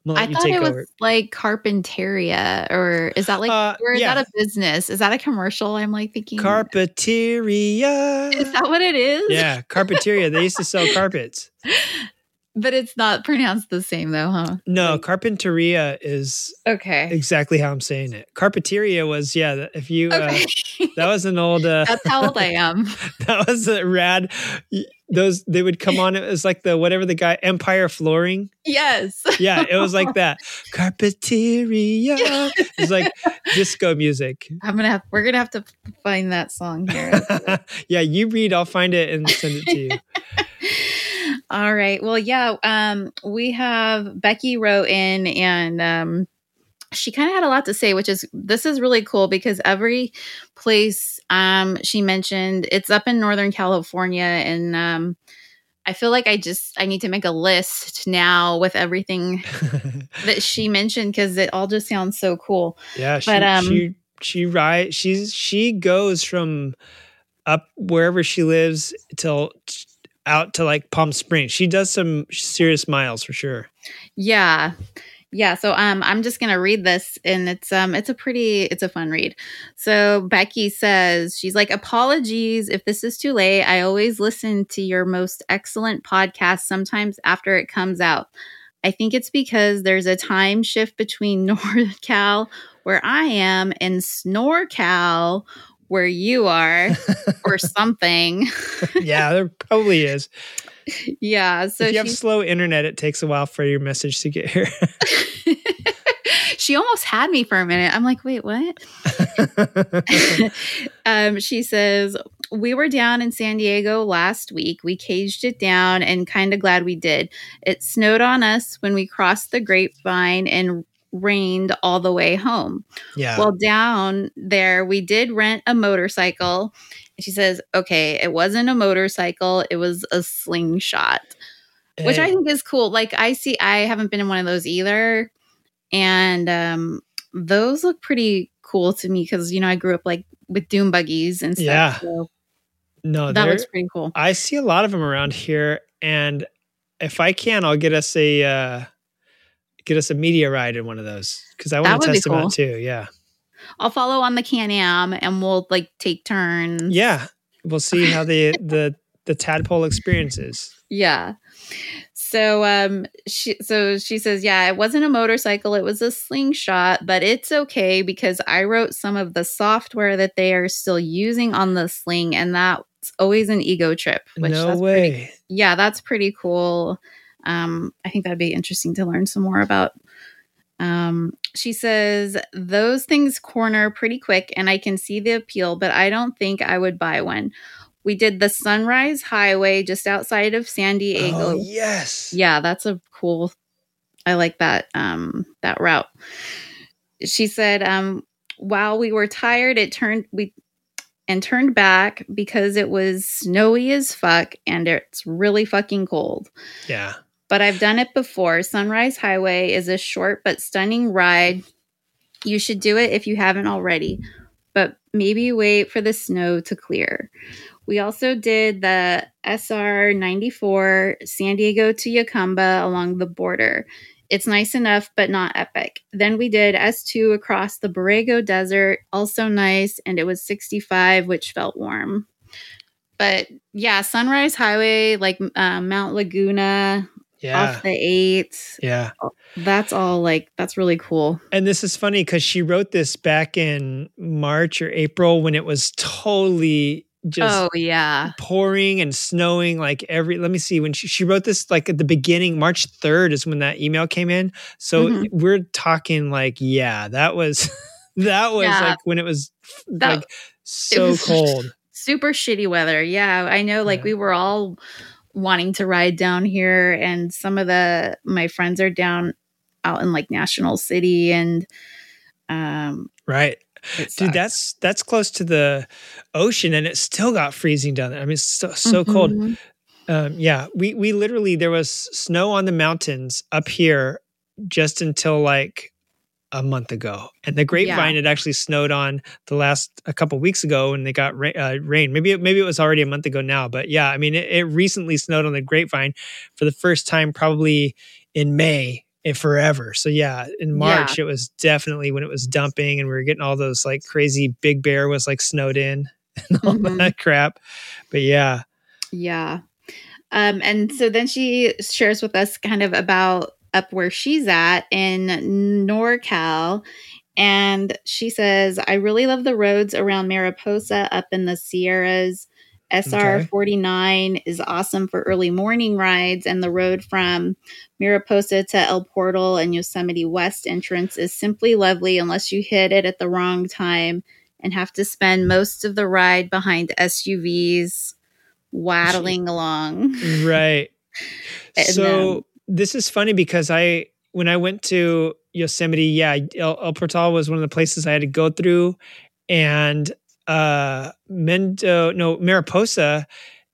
I you thought it was over. like Carpenteria, or is that like, Uh, or is yeah. that a business? Is that a commercial? I'm like thinking, Carpeteria. is that what it is? yeah, Carpeteria. They used to sell carpets. But it's not pronounced the same though, huh? No, Carpinteria is Okay. exactly how I'm saying it. Carpeteria was yeah. If you uh, Okay. that was an old uh, That's how old I am. that was a rad. Those they would come on. It was like the whatever the guy Empire Flooring. yes. Yeah, it was like that. Carpeteria. It's like disco music. I'm gonna have we're gonna have to find that song here. yeah, you read. I'll find it and send it to you. All right. Well, yeah. Um, we have Becky wrote in and um she kind of had a lot to say, which is this is really cool because every place um she mentioned it's up in Northern California and um I feel like I just I need to make a list now with everything that she mentioned because it all just sounds so cool. Yeah, she But, um, she she ride she's she goes from up wherever she lives till out to like Palm Springs. She does some serious miles for sure. Yeah. Yeah, so um I'm just to read this and it's um it's a pretty it's a fun read. So Becky says she's like apologies if this is too late. I always listen to your most excellent podcast sometimes after it comes out. I think it's because there's a time shift between NorCal where I am and SnorCal where you are or something. yeah, there probably is. yeah, so if you have slow internet, it takes a while for your message to get here. she almost had me for a minute. I'm like, wait, what? um, she says, We were down in San Diego last week. We caged it down and kind of glad we did. It snowed on us when we crossed the grapevine and rained all the way home. yeah. Well, down there, we did rent a motorcycle. And she says, Okay, it wasn't a motorcycle, it was a slingshot which I think is cool. Like I see, I haven't been in one of those either, and um, those look pretty cool to me because you know I grew up like with doom buggies and stuff. Yeah. so no, that looks pretty cool. I see a lot of them around here, and if I can, I'll get us a uh, get us a media ride in one of those because I want to test them cool. out too. Yeah, I'll follow on the Can Am, and we'll like take turns. yeah. We'll see how the the the tadpole experience is. Yeah. So um she so she says, yeah, it wasn't a motorcycle, it was a slingshot, but it's okay because I wrote some of the software that they are still using on the sling and that's always an ego trip. Which no that's pretty- way. yeah, that's pretty cool. Um, I think that'd be interesting to learn some more about. Um, she says those things corner pretty quick, and I can see the appeal, but I don't think I would buy one. We did the Sunrise Highway just outside of San Diego. Oh yes. Yeah, that's a cool. I like that um that route. She said um while we were tired it turned we and turned back because it was snowy as fuck and it's really fucking cold. Yeah. But I've done it before. Sunrise Highway is a short but stunning ride. You should do it if you haven't already. but maybe wait for the snow to clear. We also did the SR 94 San Diego to Jacumba along the border. It's nice enough, but not epic. Then we did S2 across the Borrego Desert, also nice, and it was 65, which felt warm. But yeah, Sunrise Highway, like uh, Mount Laguna, Yeah. off the eight. Yeah. That's all like, that's really cool. And this is funny because she wrote this back in March or April when it was totally just oh, yeah. pouring and snowing like every let me see when she, she wrote this like at the beginning march 3rd is when that email came in so Mhm. we're talking like yeah that was that was Yeah. like when it was That- like so was- cold super shitty weather. Yeah, I know. Like Yeah. we were all wanting to ride down here, and some of the my friends are down out in like National City, and um, right. dude that's that's close to the ocean and it still got freezing down there. I mean it's so, so cold. Mhm. um yeah we we literally there was snow on the mountains up here just until like a month ago and the grapevine had actually snowed on the last a couple weeks ago and they got ra- uh, rain. Maybe it, maybe it was already a month ago now but yeah i mean it, it recently snowed on the grapevine for the first time probably in may in forever. So yeah in march it was definitely when it was dumping and we were getting all those like crazy big bear was like snowed in and all Mhm. that crap. But yeah. Yeah. Um, and so then she shares with us kind of about up where she's at in NorCal. And she says, I really love the roads around Mariposa up in the Sierras. SR Okay. 49 is awesome for early morning rides, and the road from Mariposa to El Portal and Yosemite West entrance is simply lovely unless you hit it at the wrong time and have to spend most of the ride behind SUVs waddling along. right And, so this is funny because i when i went to yosemite yeah el, el portal was one of the places i had to go through and uh mendo no mariposa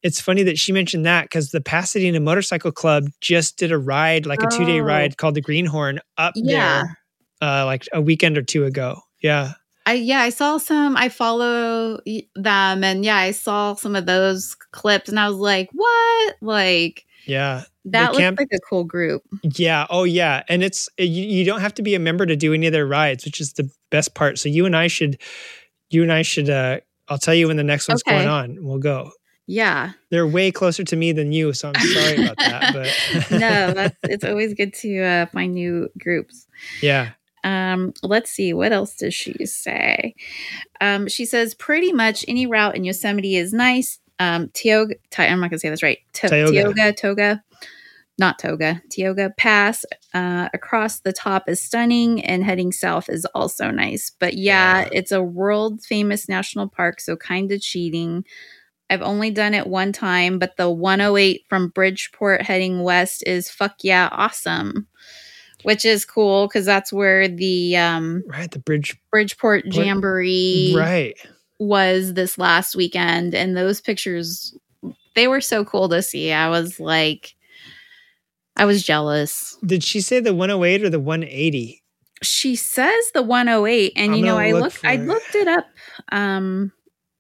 it's funny that she mentioned that because the pasadena motorcycle club just did a ride like a Oh. ride called the greenhorn up Yeah. there uh like a weekend or two ago yeah I yeah, I saw some. I follow them, and yeah, I saw some of those clips, and I was like, "What? Like yeah that looks camp- like a cool group." Yeah. Oh, yeah. And it's you, you don't have to be a member to do any of their rides, which is the best part. So you and I should, you and I should. uh I'll tell you when the next one's Okay. going on. We'll go. Yeah, They're way closer to me than you, so I'm sorry about that. But no, that's it's always good to uh, find new groups. yeah, Um, let's see, what else does she say? Um, she says pretty much any route in Yosemite is nice. Um, Tioga, Ti- I'm not gonna say this right. To- Tioga. Tioga, Toga, not Toga, Tioga Pass uh, across the top is stunning, and heading south is also nice. But yeah, Yeah. it's a world famous national park, so kind of cheating. I've only done it one time, but the 108 from Bridgeport heading west is fuck yeah awesome, which is cool because that's where the um, right. The bridge. Bridgeport Jamboree Right. Was this last weekend, and those pictures they were so cool to see. I was like, I was jealous. Did she say the 108 or the 180? She says the 108, and I'm you know, I look looked, I looked it up. Um,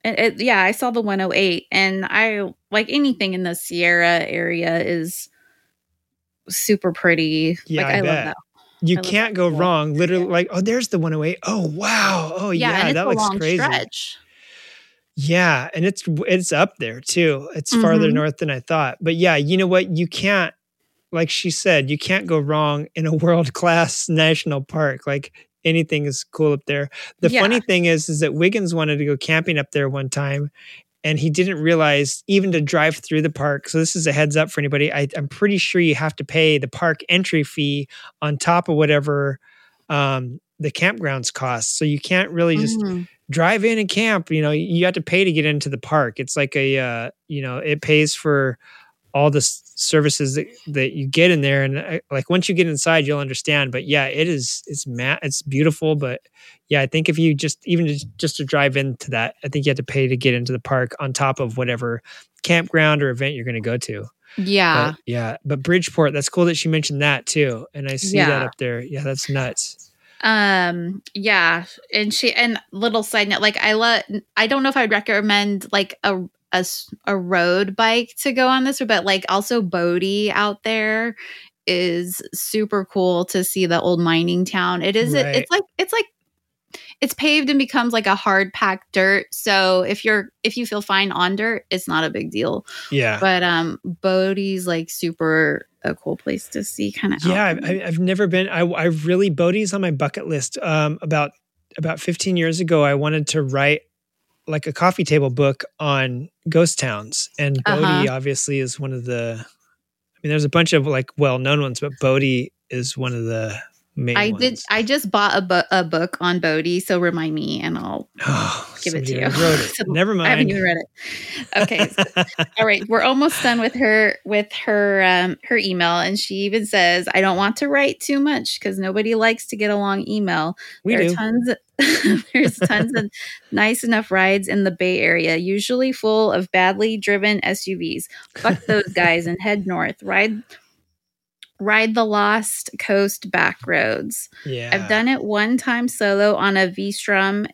it, it- yeah, I saw the 108, and I like anything in the Sierra area is super pretty. Yeah, like I I, love that. You I can't go wrong. Literally, like, oh, there's the 108. Oh, wow. Oh, Yeah, yeah. that looks crazy. stretch. Yeah, and it's it's up there too. It's farther Mhm. north than I thought. But yeah, you know what? You can't like she said, you can't go wrong in a world-class national park. Like anything is cool up there. The Yeah. funny thing is is that Wiggins wanted to go camping up there one time and he didn't realize even to drive through the park. So this is a heads up for anybody. I, I'm pretty sure you have to pay the park entry fee on top of whatever um, the campgrounds cost. So you can't really just Mhm. Drive in and camp you know you have to pay to get into the park. It's like a uh, you know it pays for all the s- services that, that you get in there. And uh, like once you get inside you'll understand. But yeah it is it's ma- it's beautiful. But yeah i think if you just even just, just to drive into that i think you have to pay to get into the park on top of whatever campground or event you're going to go to. Yeah. but yeah but bridgeport that's cool that she mentioned that too. And i see that up there. Yeah that's nuts Um, yeah, and she and little side note, like I love. I don't know if I'd recommend like a, a a road bike to go on this, but like also Bodie out there is super cool to see the old mining town. It is. Right. It's like it's like it's paved and becomes like a hard packed dirt. So if you're if you feel fine on dirt, it's not a big deal. Yeah. But um, Bodie's like super a cool place to see. Kind of yeah, I've, never been. I, I really Bodie's on my bucket list. Um, about about 15 years ago, I wanted to write like a coffee table book on ghost towns, and Bodie Uh-huh. obviously is one of the. I mean, there's a bunch of like well known ones, but Bodie is one of the. I ones. did. I just bought a, bu- a book on Bodie, so remind me, and I'll Oh, give it to you. Wrote it. Never mind. I haven't even read it. Okay, so- all right, we're almost done with her with her um, her email, and she even says, "I don't want to write too much because nobody likes to get a long email. we there do. tons. there's tons of nice enough rides in the Bay Area, usually full of badly driven SUVs. Fuck those guys and head north. Ride." Ride the Lost Coast back roads. yeah, I've done it one time solo on a V-Strom.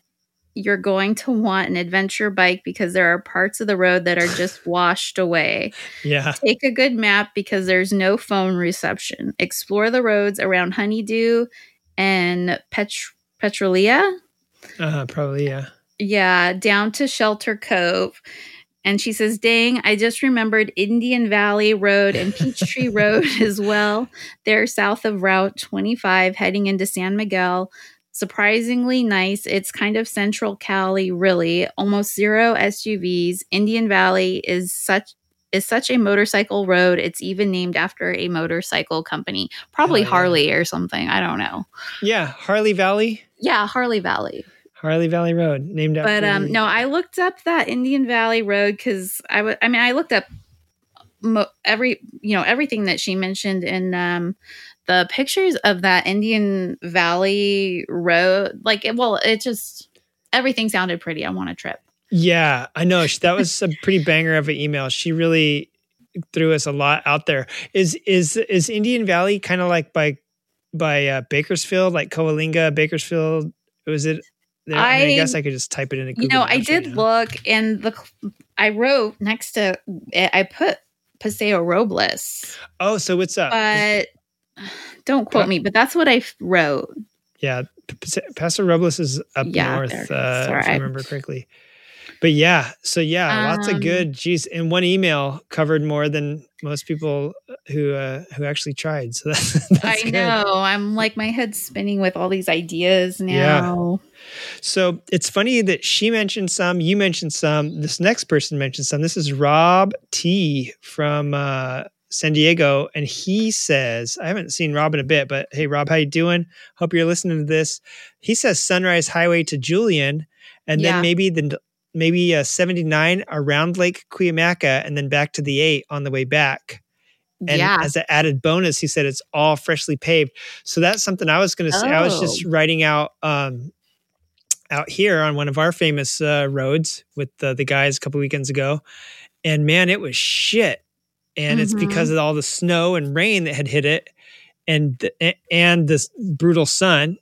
You're going to want an adventure bike because there are parts of the road that are just washed away. Yeah, Take a good map because there's no phone reception. Explore the roads around Honeydew and Pet- Petrolia. uh, probably. Yeah. Yeah, down to Shelter Cove. And she says, Dang, I just remembered Indian Valley Road and Peachtree Road as well. They're south of Route 25, heading into San Miguel. Surprisingly nice. It's kind of central Cali, really. Almost zero SUVs. Indian Valley is such is such a motorcycle road. It's even named after a motorcycle company, probably Hell yeah. Harley or something. I don't know. Yeah, Harley Valley, Yeah, Harley Valley. Harley Valley Road, named after. but um no i looked up that indian valley road because i would i mean i looked up mo- every you know everything that she mentioned in um the pictures of that indian valley road like it, well it just everything sounded pretty i want a trip Yeah, I know. That was a pretty banger of an email. She really threw us a lot out there. Is is is Indian Valley kind of like by by uh, Bakersfield, like Coalinga, Bakersfield? Was it? There? I, I guess I could just type it in. you know i did look and the i wrote next to it. i put paseo robles Oh, so what's up? but don't quote Pa- me but that's what I wrote yeah, P- P- Pastor Robles is up Yeah, north, there it is. uh, if I I- remember correctly. But yeah, so yeah, lots of Um, good. Geez, and one email covered more than most people who uh, who actually tried. So that's, that's I good. know. I'm like my head's spinning with all these ideas now. Yeah. So it's funny that she mentioned some, you mentioned some, this next person mentioned some. This is Rob T from uh, San Diego, and he says, I haven't seen Rob in a bit, but hey, Rob, how you doing? Hope you're listening to this. He says Sunrise Highway to Julian, and Yeah. then maybe the maybe uh, 79 around Lake Cuyamaca, and then back to the eight on the way back. And yeah. as an added bonus, he said it's all freshly paved. So that's something I was going to say. I was just Oh. writing out um, out here on one of our famous uh, roads with the, the guys a couple weekends ago, and man, it was shit. And it's Mhm. because of all the snow and rain that had hit it, and the, and this brutal sun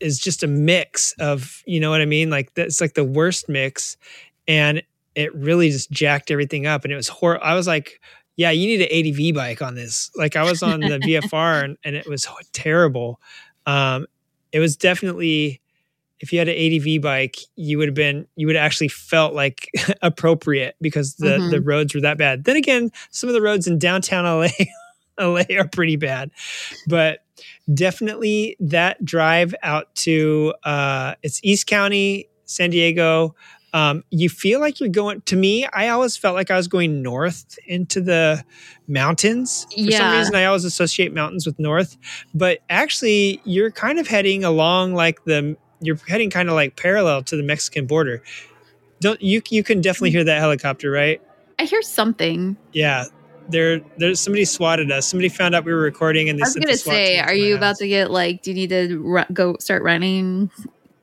is just a mix of you know what I mean. Like that's like the worst mix, and it really just jacked everything up. And it was horrible. I was like, yeah, you need an ADV bike on this. Like I was on the VFR and, and it was terrible. Um, it was definitely, if you had an ADV bike, you would have been, you would have actually felt like appropriate because the, Mhm. the roads were that bad. Then again, some of the roads in downtown LA, LA are pretty bad, but definitely that drive out to, uh, it's East County, San Diego, um, you feel like you're going to me i always felt like i was going north into the mountains for some Yeah. reason i always associate mountains with north but actually you're kind of heading along like the you're heading kind of like parallel to the mexican border don't you you can definitely hear that helicopter right I hear something. yeah there there's somebody swatted us somebody found out we were recording and they I was gonna say, are you house. about to get like? Do you need to ru- go start running?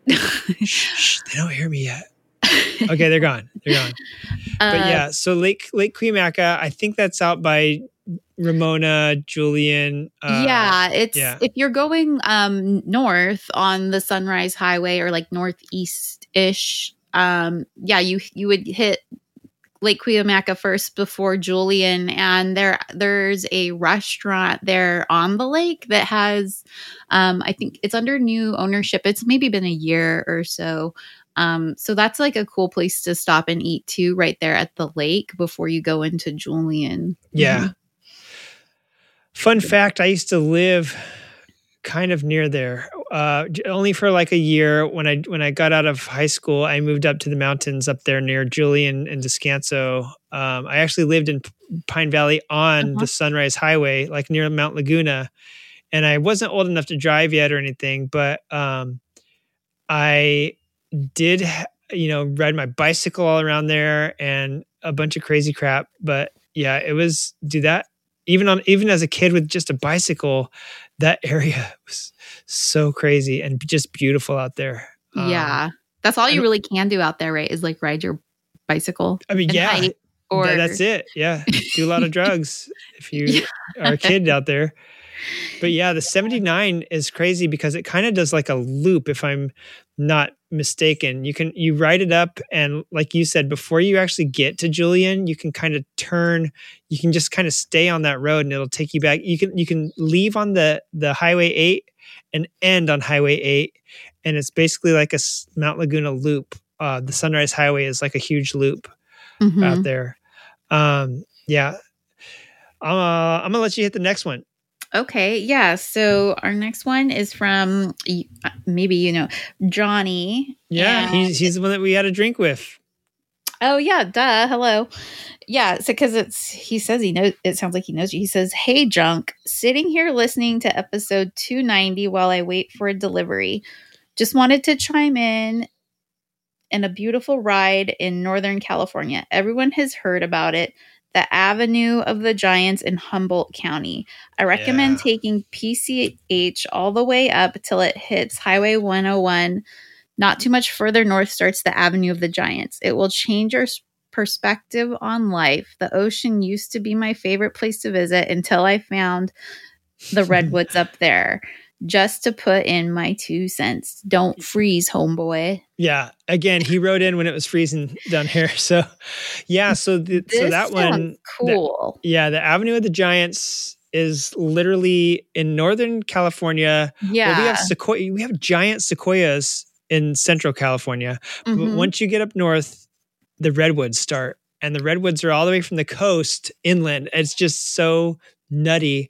shh, shh, they don't hear me yet okay they're gone they're gone Uh, but yeah, so Lake Lake Cuyamaca, I think that's out by Ramona, Julian. Uh, yeah, it's yeah. if you're going um north on the Sunrise Highway or like northeast ish, um, yeah, you you would hit Lake Cuyamaca first before Julian, and there there's a restaurant there on the lake that has, um, I think it's under new ownership. It's maybe been a year or so. Um, so that's like a cool place to stop and eat too, right there at the lake before you go into Julian. Yeah. Fun fact: I used to live kind of near there, uh, only for like a year. When I when I got out of high school, I moved up to the mountains up there near Julian and Descanso. Um, I actually lived in Pine Valley on Uh-huh. the Sunrise Highway, like near Mount Laguna, and I wasn't old enough to drive yet or anything, but um, I did, you know, ride my bicycle all around there and a bunch of crazy crap. But yeah, it was do that even on even as a kid with just a bicycle. That area was so crazy and just beautiful out there. Um, yeah, that's all you really can do out there, right? Is like ride your bicycle. I mean, yeah, or Th- that's it. Yeah. Do a lot of drugs if you Yeah. are a kid out there. But yeah, the 79 is crazy because it kind of does like a loop if I'm not mistaken. You can you write it up and like you said before you actually get to Julian, you can kind of turn, you can just kind of stay on that road and it'll take you back. You can you can leave on the the highway 8 and end on highway 8 and it's basically like a Mount Laguna loop. Uh, the Sunrise Highway is like a huge loop Mhm. out there. Um, yeah. Uh, I'm gonna let you hit the next one. Okay, yeah. So our next one is from uh, maybe you know Johnny. Yeah, he's he's the one that we had a drink with. Oh yeah, duh. Hello. Yeah, so because it's he says he knows it sounds like he knows you. He says, Hey junk, sitting here listening to episode 290 while I wait for a delivery. Just wanted to chime in in a beautiful ride in Northern California. Everyone has heard about it. The Avenue of the Giants in Humboldt County. I recommend Yeah. taking PCH all the way up till it hits Highway 101 not too much further north starts the Avenue of the Giants. It will change your perspective on life. The ocean used to be my favorite place to visit until I found the redwoods up there. Just to put in my two cents. Don't freeze, homeboy. Yeah. Again, he wrote in when it was freezing down here. So, yeah. So the, so that one, cool. yeah, the Avenue of the Giants is literally in Northern California. yeah. Well, we have sequoia. We have giant sequoias in Central California. But Mhm. once you get up north, the redwoods start, and the redwoods are all the way from the coast inland. It's just so nutty.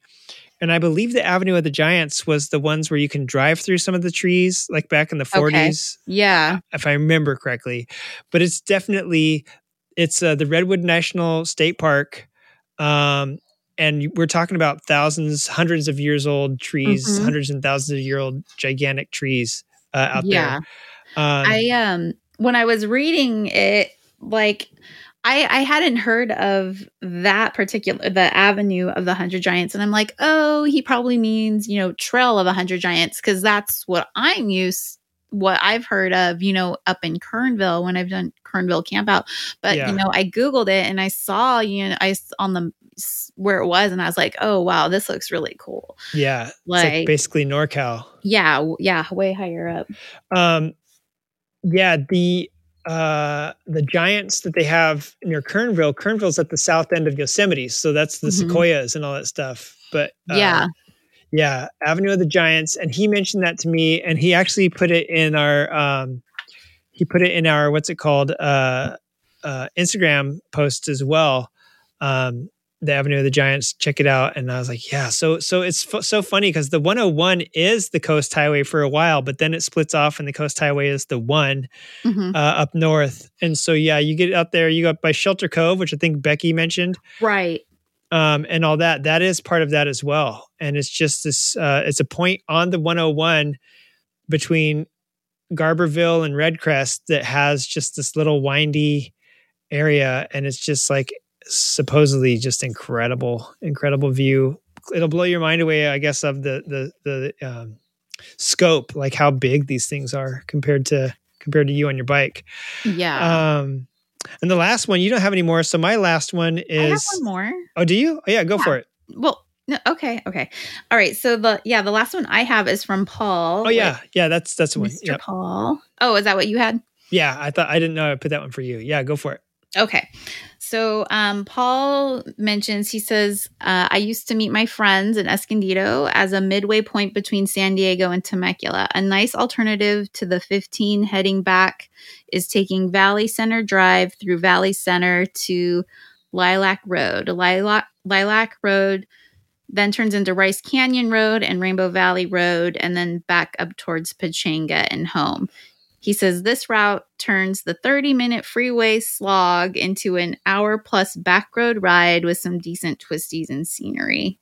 And I believe the Avenue of the Giants was the ones where you can drive through some of the trees, like back in the 40s, yeah. if I remember correctly. But it's definitely it's uh, the Redwood National State Park. Um, and we're talking about thousands, hundreds of years old trees, Mhm. hundreds and thousands of year old gigantic trees uh, out Yeah. there. Um, I um when I was reading it, like I I hadn't heard of that particular the avenue of the hundred giants, and I'm like, oh, he probably means you know trail of a hundred giants because that's what I'm used what I've heard of, you know, up in Kernville when I've done Kernville camp out. But Yeah. you know, I googled it and I saw you know i on the where it was, and I was like, oh wow, this looks really cool. yeah, like Like- basically NorCal. Yeah, yeah, way higher up. Um, yeah, the uh, the giants that they have near Kernville. Kernville's at the south end of Yosemite, so that's the Mhm. sequoias and all that stuff. But uh, yeah, yeah, Avenue of the Giants, and he mentioned that to me, and he actually put it in our um, he put it in our what's it called uh, uh, Instagram post as well. Um, the Avenue of the Giants, check it out. And I was like, yeah. So so it's f- so funny because the 101 is the coast highway for a while, but then it splits off, and the coast highway is the one Mhm. uh, up north. And so yeah, you get out there, you go up by Shelter Cove, which I think Becky mentioned right. um, and all that. That is part of that as well. And it's just this. Uh, it's a point on the 101 between Garberville and Redcrest that has just this little windy area, and it's just like supposedly just incredible, incredible view. It'll blow your mind away, I guess, of the the the um, scope, like how big these things are compared to compared to you on your bike. Yeah. Um, and the last one, you don't have any more. So my last one is I have one more. Oh, do you? Oh, yeah, go Yeah. for it. well, no, okay, okay, all right. So the yeah, the last one I have is from Paul. Oh yeah, yeah. That's that's the one. Mr. Yep. Paul. Oh, is that what you had? Yeah, I thought I didn't know I put that one for you. Yeah, go for it. Okay. So um, Paul mentions, he says, uh, I used to meet my friends in Escondido as a midway point between San Diego and Temecula. A nice alternative to the 15 heading back is taking Valley Center Drive through Valley Center to Lilac Road. Lilac, Lilac Road then turns into Rice Canyon Road and Rainbow Valley Road, and then back up towards Pechanga and home. He says this route turns the 30 minute freeway slog into an hour plus back road ride with some decent twisties and scenery,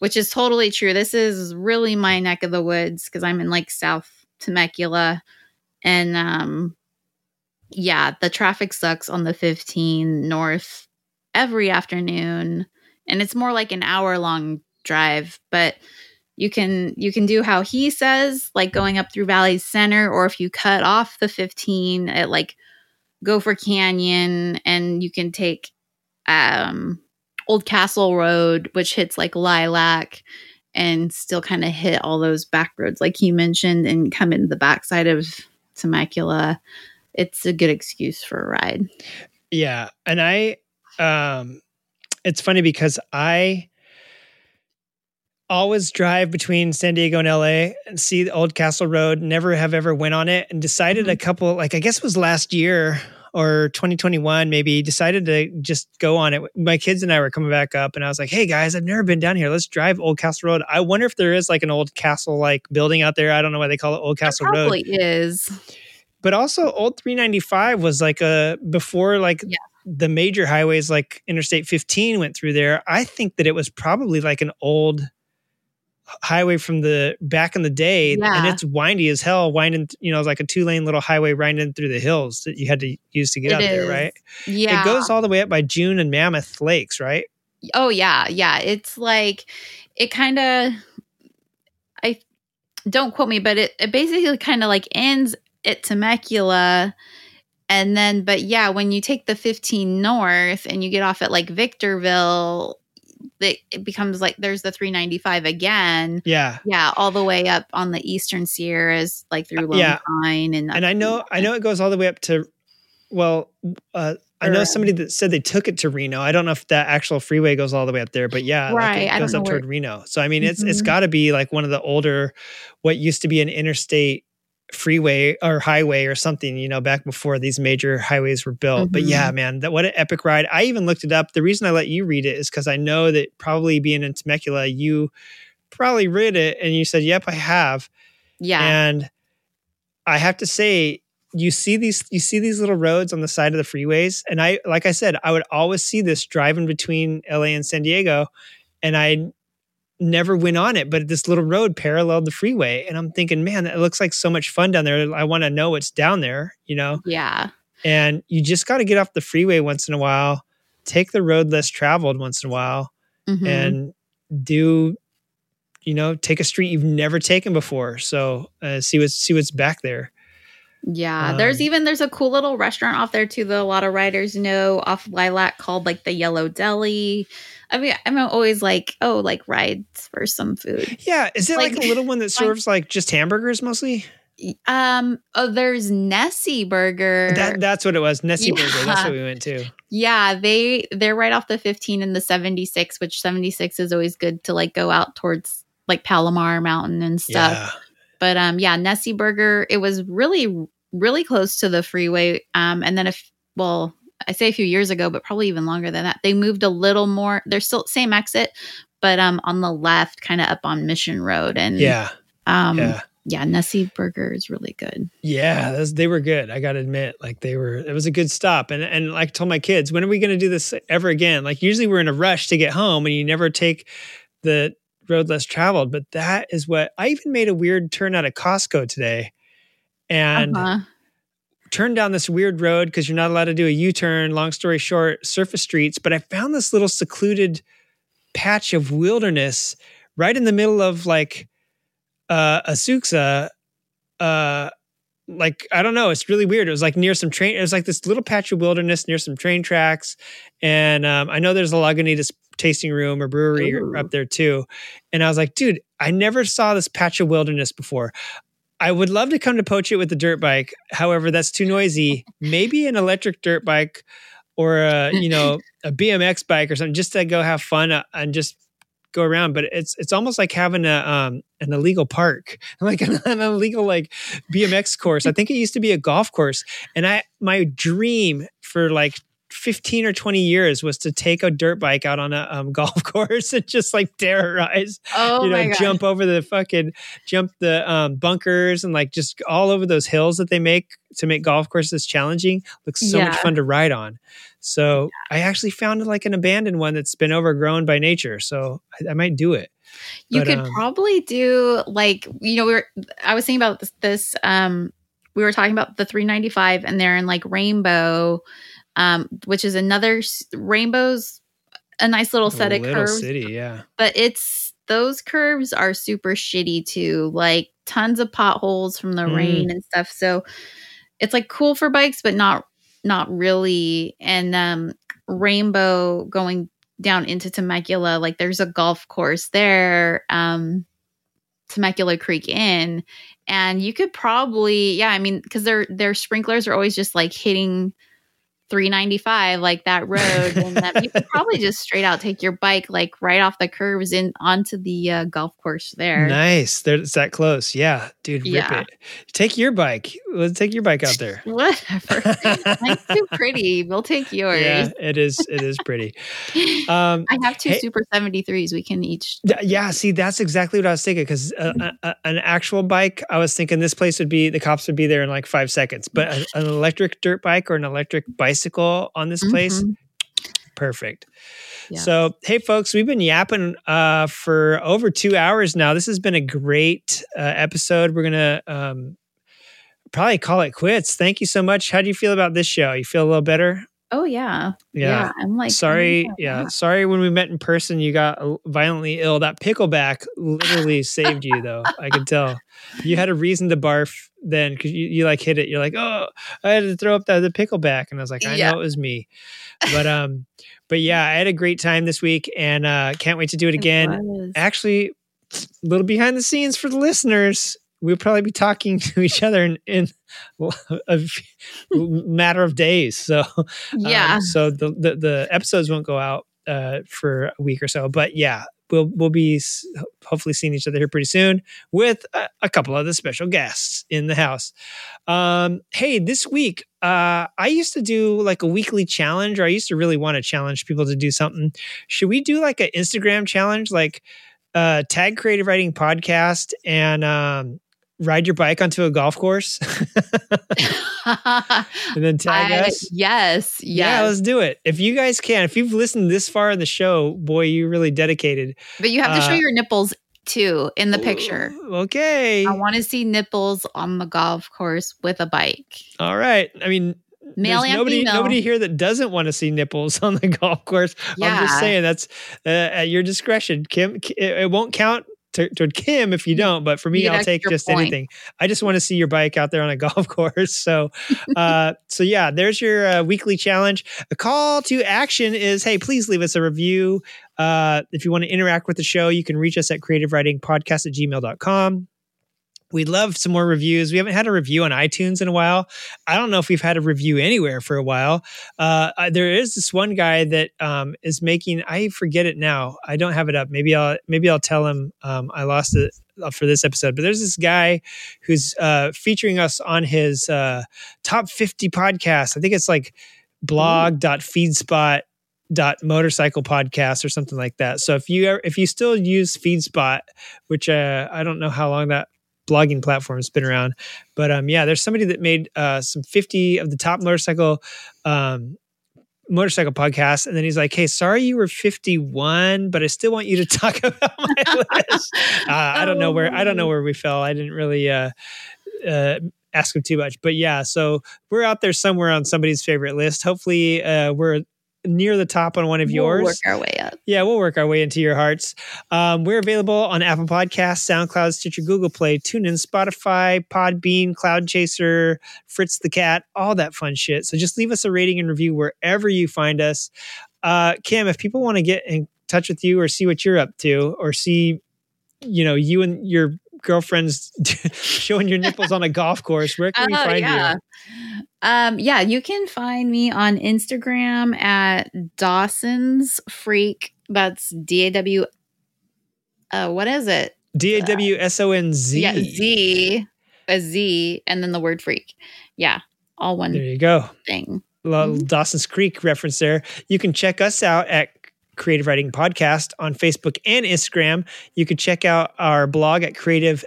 which is totally true. This is really my neck of the woods because I'm in like South Temecula. And um, yeah, the traffic sucks on the 15 north every afternoon. And it's more like an hour long drive, but you can you can do how he says like going up through valley center or if you cut off the 15 at like gopher canyon and you can take um old castle road which hits like lilac and still kind of hit all those back roads like he mentioned and come into the backside of temecula. It's a good excuse for a ride. Yeah, and I um it's funny because I always drive between San Diego and LA and see the old Castle Road, never have ever went on it and decided a mm-hmm. couple like I guess it was last year or 2021 maybe decided to just go on it. My kids and I were coming back up and I was like, "Hey guys, I've never been down here. Let's drive Old Castle Road. I wonder if there is like an old castle like building out there. I don't know why they call it Old Castle There Road." probably is but also old 395 was like a before like Yeah. the major highways like interstate 15 went through there i think that it was probably like an old highway from the back in the day and it's windy as hell winding you know like a two lane little highway winding through the hills that you had to use to get It out there is. right yeah it goes all the way up by june and mammoth lakes right Oh yeah, yeah. It's like it kind of I don't quote me, but it, it basically kind of like ends at Temecula and then but yeah, when you take the 15 north and you get off at like Victorville, it, it becomes like there's the 395 again. yeah Yeah, all the way up on the eastern Sierras, like through Lone yeah. Pine and and i know i know it goes all the way up to well uh I know somebody that said they took it to Reno. I don't know if that actual freeway goes all the way up there, but yeah, like Right, it goes up toward Reno. So I mean, it's it's Mhm. got to be like one of the older, what used to be an interstate freeway or highway or something, you know, back before these major highways were built. But yeah, Mm-hmm. man, that what an epic ride! I even looked it up. The reason I let you read it is because I know that probably being in Temecula, you probably read it and you said, "Yep, I have." yeah. And I have to say, you see these you see these little roads on the side of the freeways, and I like I said, I would always see this driving between LA and San Diego, and I never went on it, but this little road paralleled the freeway, and I'm thinking, man, that looks like so much fun down there. I want to know what's down there, you know. yeah. And you just got to get off the freeway once in a while, take the road less traveled once in a while, Mhm. and do you know take a street you've never taken before so uh, see what's see what's back there Yeah, there's Um, even there's a cool little restaurant off there too that a lot of riders know off Lilac called like the Yellow Deli. I mean, I'm always like, oh, like rides for some food. yeah is it like, Like- a little one that serves like just hamburgers mostly Um, oh, there's Nessie Burger. that that's what it was nessie burger that's what we went to yeah, they they're right off the 15 and the 76, which 76 is always good to like go out towards like Palomar Mountain and stuff. yeah But um yeah, Nessie Burger, it was really really close to the freeway. Um and then if well, I say a few years ago, but probably even longer than that. They moved a little more. They're still same exit, but um on the left, kind of up on Mission Road. And yeah um yeah yeah, Nessie Burger is really good. yeah those, they were good i gotta admit like they were it was a good stop and and like I told my kids when are we gonna do this ever again like usually we're in a rush to get home and you never take the road less traveled but that is what i even made a weird turn out of costco today and Uh-huh. turned down this weird road because you're not allowed to do a U-turn. Long story short, surface streets. But I found this little secluded patch of wilderness right in the middle of like uh Azusa. Uh like I don't know, it's really weird. It was like near some train. It was like this little patch of wilderness near some train tracks, and um, I know there's a Lagunitas tasting room or brewery Ooh. up there too. And I was like, dude, I never saw this patch of wilderness before. I would love to come to poach it with a dirt bike. However, that's too noisy. Maybe an electric dirt bike or a, you know, a BMX bike or something just to go have fun uh, and just go around. But it's it's almost like having a um an illegal park, like an, an illegal like BMX course. I think it used to be a golf course. And I my dream for like 15 or 20 years was to take a dirt bike out on a um, golf course and just like terrorize Oh you know, jump over the fucking jump the um, bunkers and like just all over those hills that they make to make golf courses challenging. Looks so much fun to ride on. So I actually found like an abandoned one that's been overgrown by nature. So I, I might do it. you but, could um, probably do like you know we were i was thinking about this, this um we were talking about the 395 and they're in like rainbow um which is another s- rainbows a nice little set of Little curves city, yeah. but it's those curves are super shitty too like tons of potholes from the Mm. rain and stuff so it's like cool for bikes but not not really and um rainbow going down into temecula like there's a golf course there um temecula creek inn and you could probably yeah i mean because their their sprinklers are always just like hitting 395 like that road and um, you could probably just straight out take your bike like right off the curves in onto the uh, golf course there Nice. It's that close. Yeah, dude, rip Yeah. it. Take your bike. Let's take your bike out there. whatever mine's too pretty we'll take yours yeah, it is. It is pretty. Um, i have two Hey- super 73s we can each Yeah, see, that's exactly what I was thinking. Because uh, uh, an actual bike, I was thinking this place would be the cops would be there in like five seconds. But a, an electric dirt bike or an electric bicycle on this place, Mhm. Perfect. Yeah. So, hey, folks, we've been yapping uh, for over two hours now. This has been a great uh, episode. We're gonna um, probably call it quits. Thank you so much. How do you feel about this show? You feel a little better? oh yeah Yeah. i'm like sorry oh, yeah sorry when we met in person you got uh, violently ill that pickleback literally saved you though i could tell you had a reason to barf then because you, you like hit it you're like oh i had to throw up the, the pickleback and i was like i Yeah. know it was me but um but yeah i had a great time this week and uh can't wait to do it It again. was. actually a little behind the scenes for the listeners we'll probably be talking to each other in, in a matter of days. So yeah. um, so the, the the episodes won't go out uh, for a week or so, but yeah, we'll we'll be hopefully seeing each other here pretty soon with a, a couple of the special guests in the house. Um, hey, this week uh, I used to do like a weekly challenge, or I used to really want to challenge people to do something. Should we do like an Instagram challenge, like uh, tag Creative Riding Podcast and um, ride your bike onto a golf course and then tag I- us? yes yes. Yeah, let's do it. If you guys can, if you've listened this far in the show, boy, you're really dedicated. but you have to show uh, your nipples too in the picture Okay. I want to see nipples on the golf course with a bike. All right. I mean, Male and nobody, female. nobody here that doesn't want to see nipples on the golf course. I'm just saying that's uh, at your discretion, Kim. It, it won't count to, toward Kim if you don't, but for me, You I'll take just point. anything. I just want to see your bike out there on a golf course. So, uh, so yeah, there's your uh, weekly challenge. A call to action is, hey, please leave us a review. Uh, if you want to interact with the show, you can reach us at creativeridingpodcast at gmail.com. We'd love some more reviews. We haven't had a review on iTunes in a while. I don't know if we've had a review anywhere for a while. Uh, there is this one guy that um, is making. I forget it now. I don't have it up. Maybe I'll maybe I'll tell him um, I lost it uh, for this episode. But there's this guy who's uh, featuring us on his uh, top 50 podcast. I think it's like blog.feedspot dot motorcycle podcast or something like that so if you are, if you still use feedspot which uh, i don't know how long that blogging platform has been around. But um yeah there's somebody that made uh some 50 of the top motorcycle um motorcycle podcasts and then he's like hey sorry you were 51 but i still want you to talk about my list. Uh, i don't know where i don't know where we fell. I didn't really uh uh ask him too much. But yeah so we're out there somewhere on somebody's favorite list. Hopefully uh we're near the top on one of yours. We'll yours work our way up. yeah, we'll work our way into your hearts. Um, we're available on Apple Podcasts, SoundCloud, Stitcher, Google Play, TuneIn, Spotify, Podbean, Cloud Chaser, Fritz the Cat, all that fun shit. So just leave us a rating and review wherever you find us. Uh, Kim, if people want to get in touch with you or see what you're up to or see, you know, you and your girlfriends showing your nipples on a golf course, where can we Oh, find yeah. you? Um, yeah, you can find me on Instagram at Dawson's Freak. That's D A W. Uh, what is it? D A W S O N Z. Yeah, Z, a Z, and then the word freak. Yeah, all one There you go. thing. Little Mm-hmm. Dawson's Creek reference there. You can check us out at Creative Riding Podcast on Facebook and Instagram. You can check out our blog at creative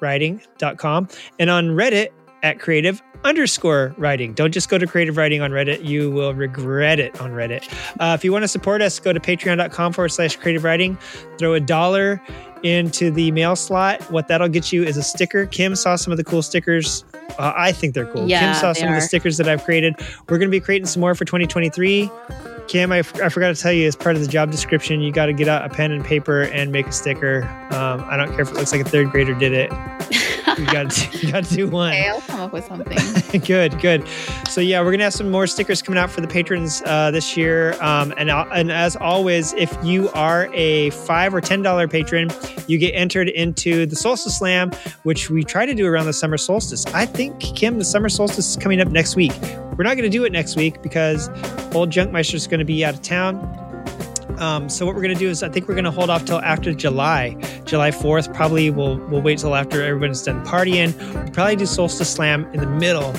riding.com and on Reddit at creative underscore riding. Don't just go to creative writing on Reddit. You will regret it on Reddit. Uh, if you want to support us, go to patreon.com forward slash creative riding. Throw a dollar into the mail slot. What that'll get you is a sticker. Kim saw some of the cool stickers. Uh, I think they're cool. Kim saw some of the stickers that I've created. We're going to be creating some more for 2023. Kim, I, f- I forgot to tell you, as part of the job description, you got to get out a pen and paper and make a sticker. Um, I don't care if it looks like a third grader did it. You got you got to do one. Okay, I'll come up with something. good, good. So yeah, we're gonna have some more stickers coming out for the patrons uh, this year. Um, and I'll- and as always, if you are a five or ten dollar patron, you get entered into the Solstice Slam, which we try to do around the summer solstice. I think Kim, the summer solstice is coming up next week. We're not to do it next week because old Junkmeister is to be out of town. Um, so what we're going to do is I think we're going to hold off till after July, July 4th. Probably we'll we'll wait till after everyone's done partying. We'll probably do Solstice Slam in the middle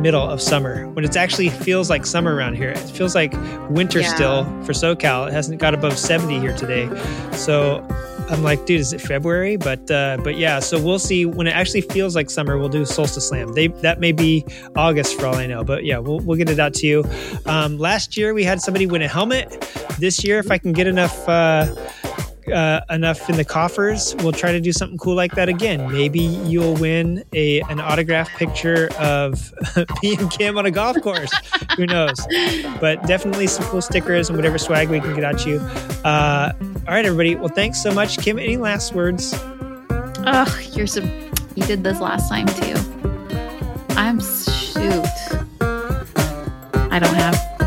middle of summer when it actually feels like summer around here. It feels like winter Yeah. still for SoCal. It hasn't got above 70 here today. So I'm like, dude, is it February? But uh, but yeah, so we'll see when it actually feels like summer. We'll do Solstice Slam. They that may be August for all I know. But yeah, we'll we'll get it out to you. Um, last year we had somebody win a helmet. This year, if I can get enough. Uh, uh, enough in the coffers, we'll try to do something cool like that again. Maybe you'll win a an autographed picture of me and Kim on a golf course. Who knows? But definitely some cool stickers and whatever swag we can get at you. Uh, all right, everybody. Well, thanks so much, Kim. Any last words? Oh, you're so. You did this last time too. I'm shoot. I don't have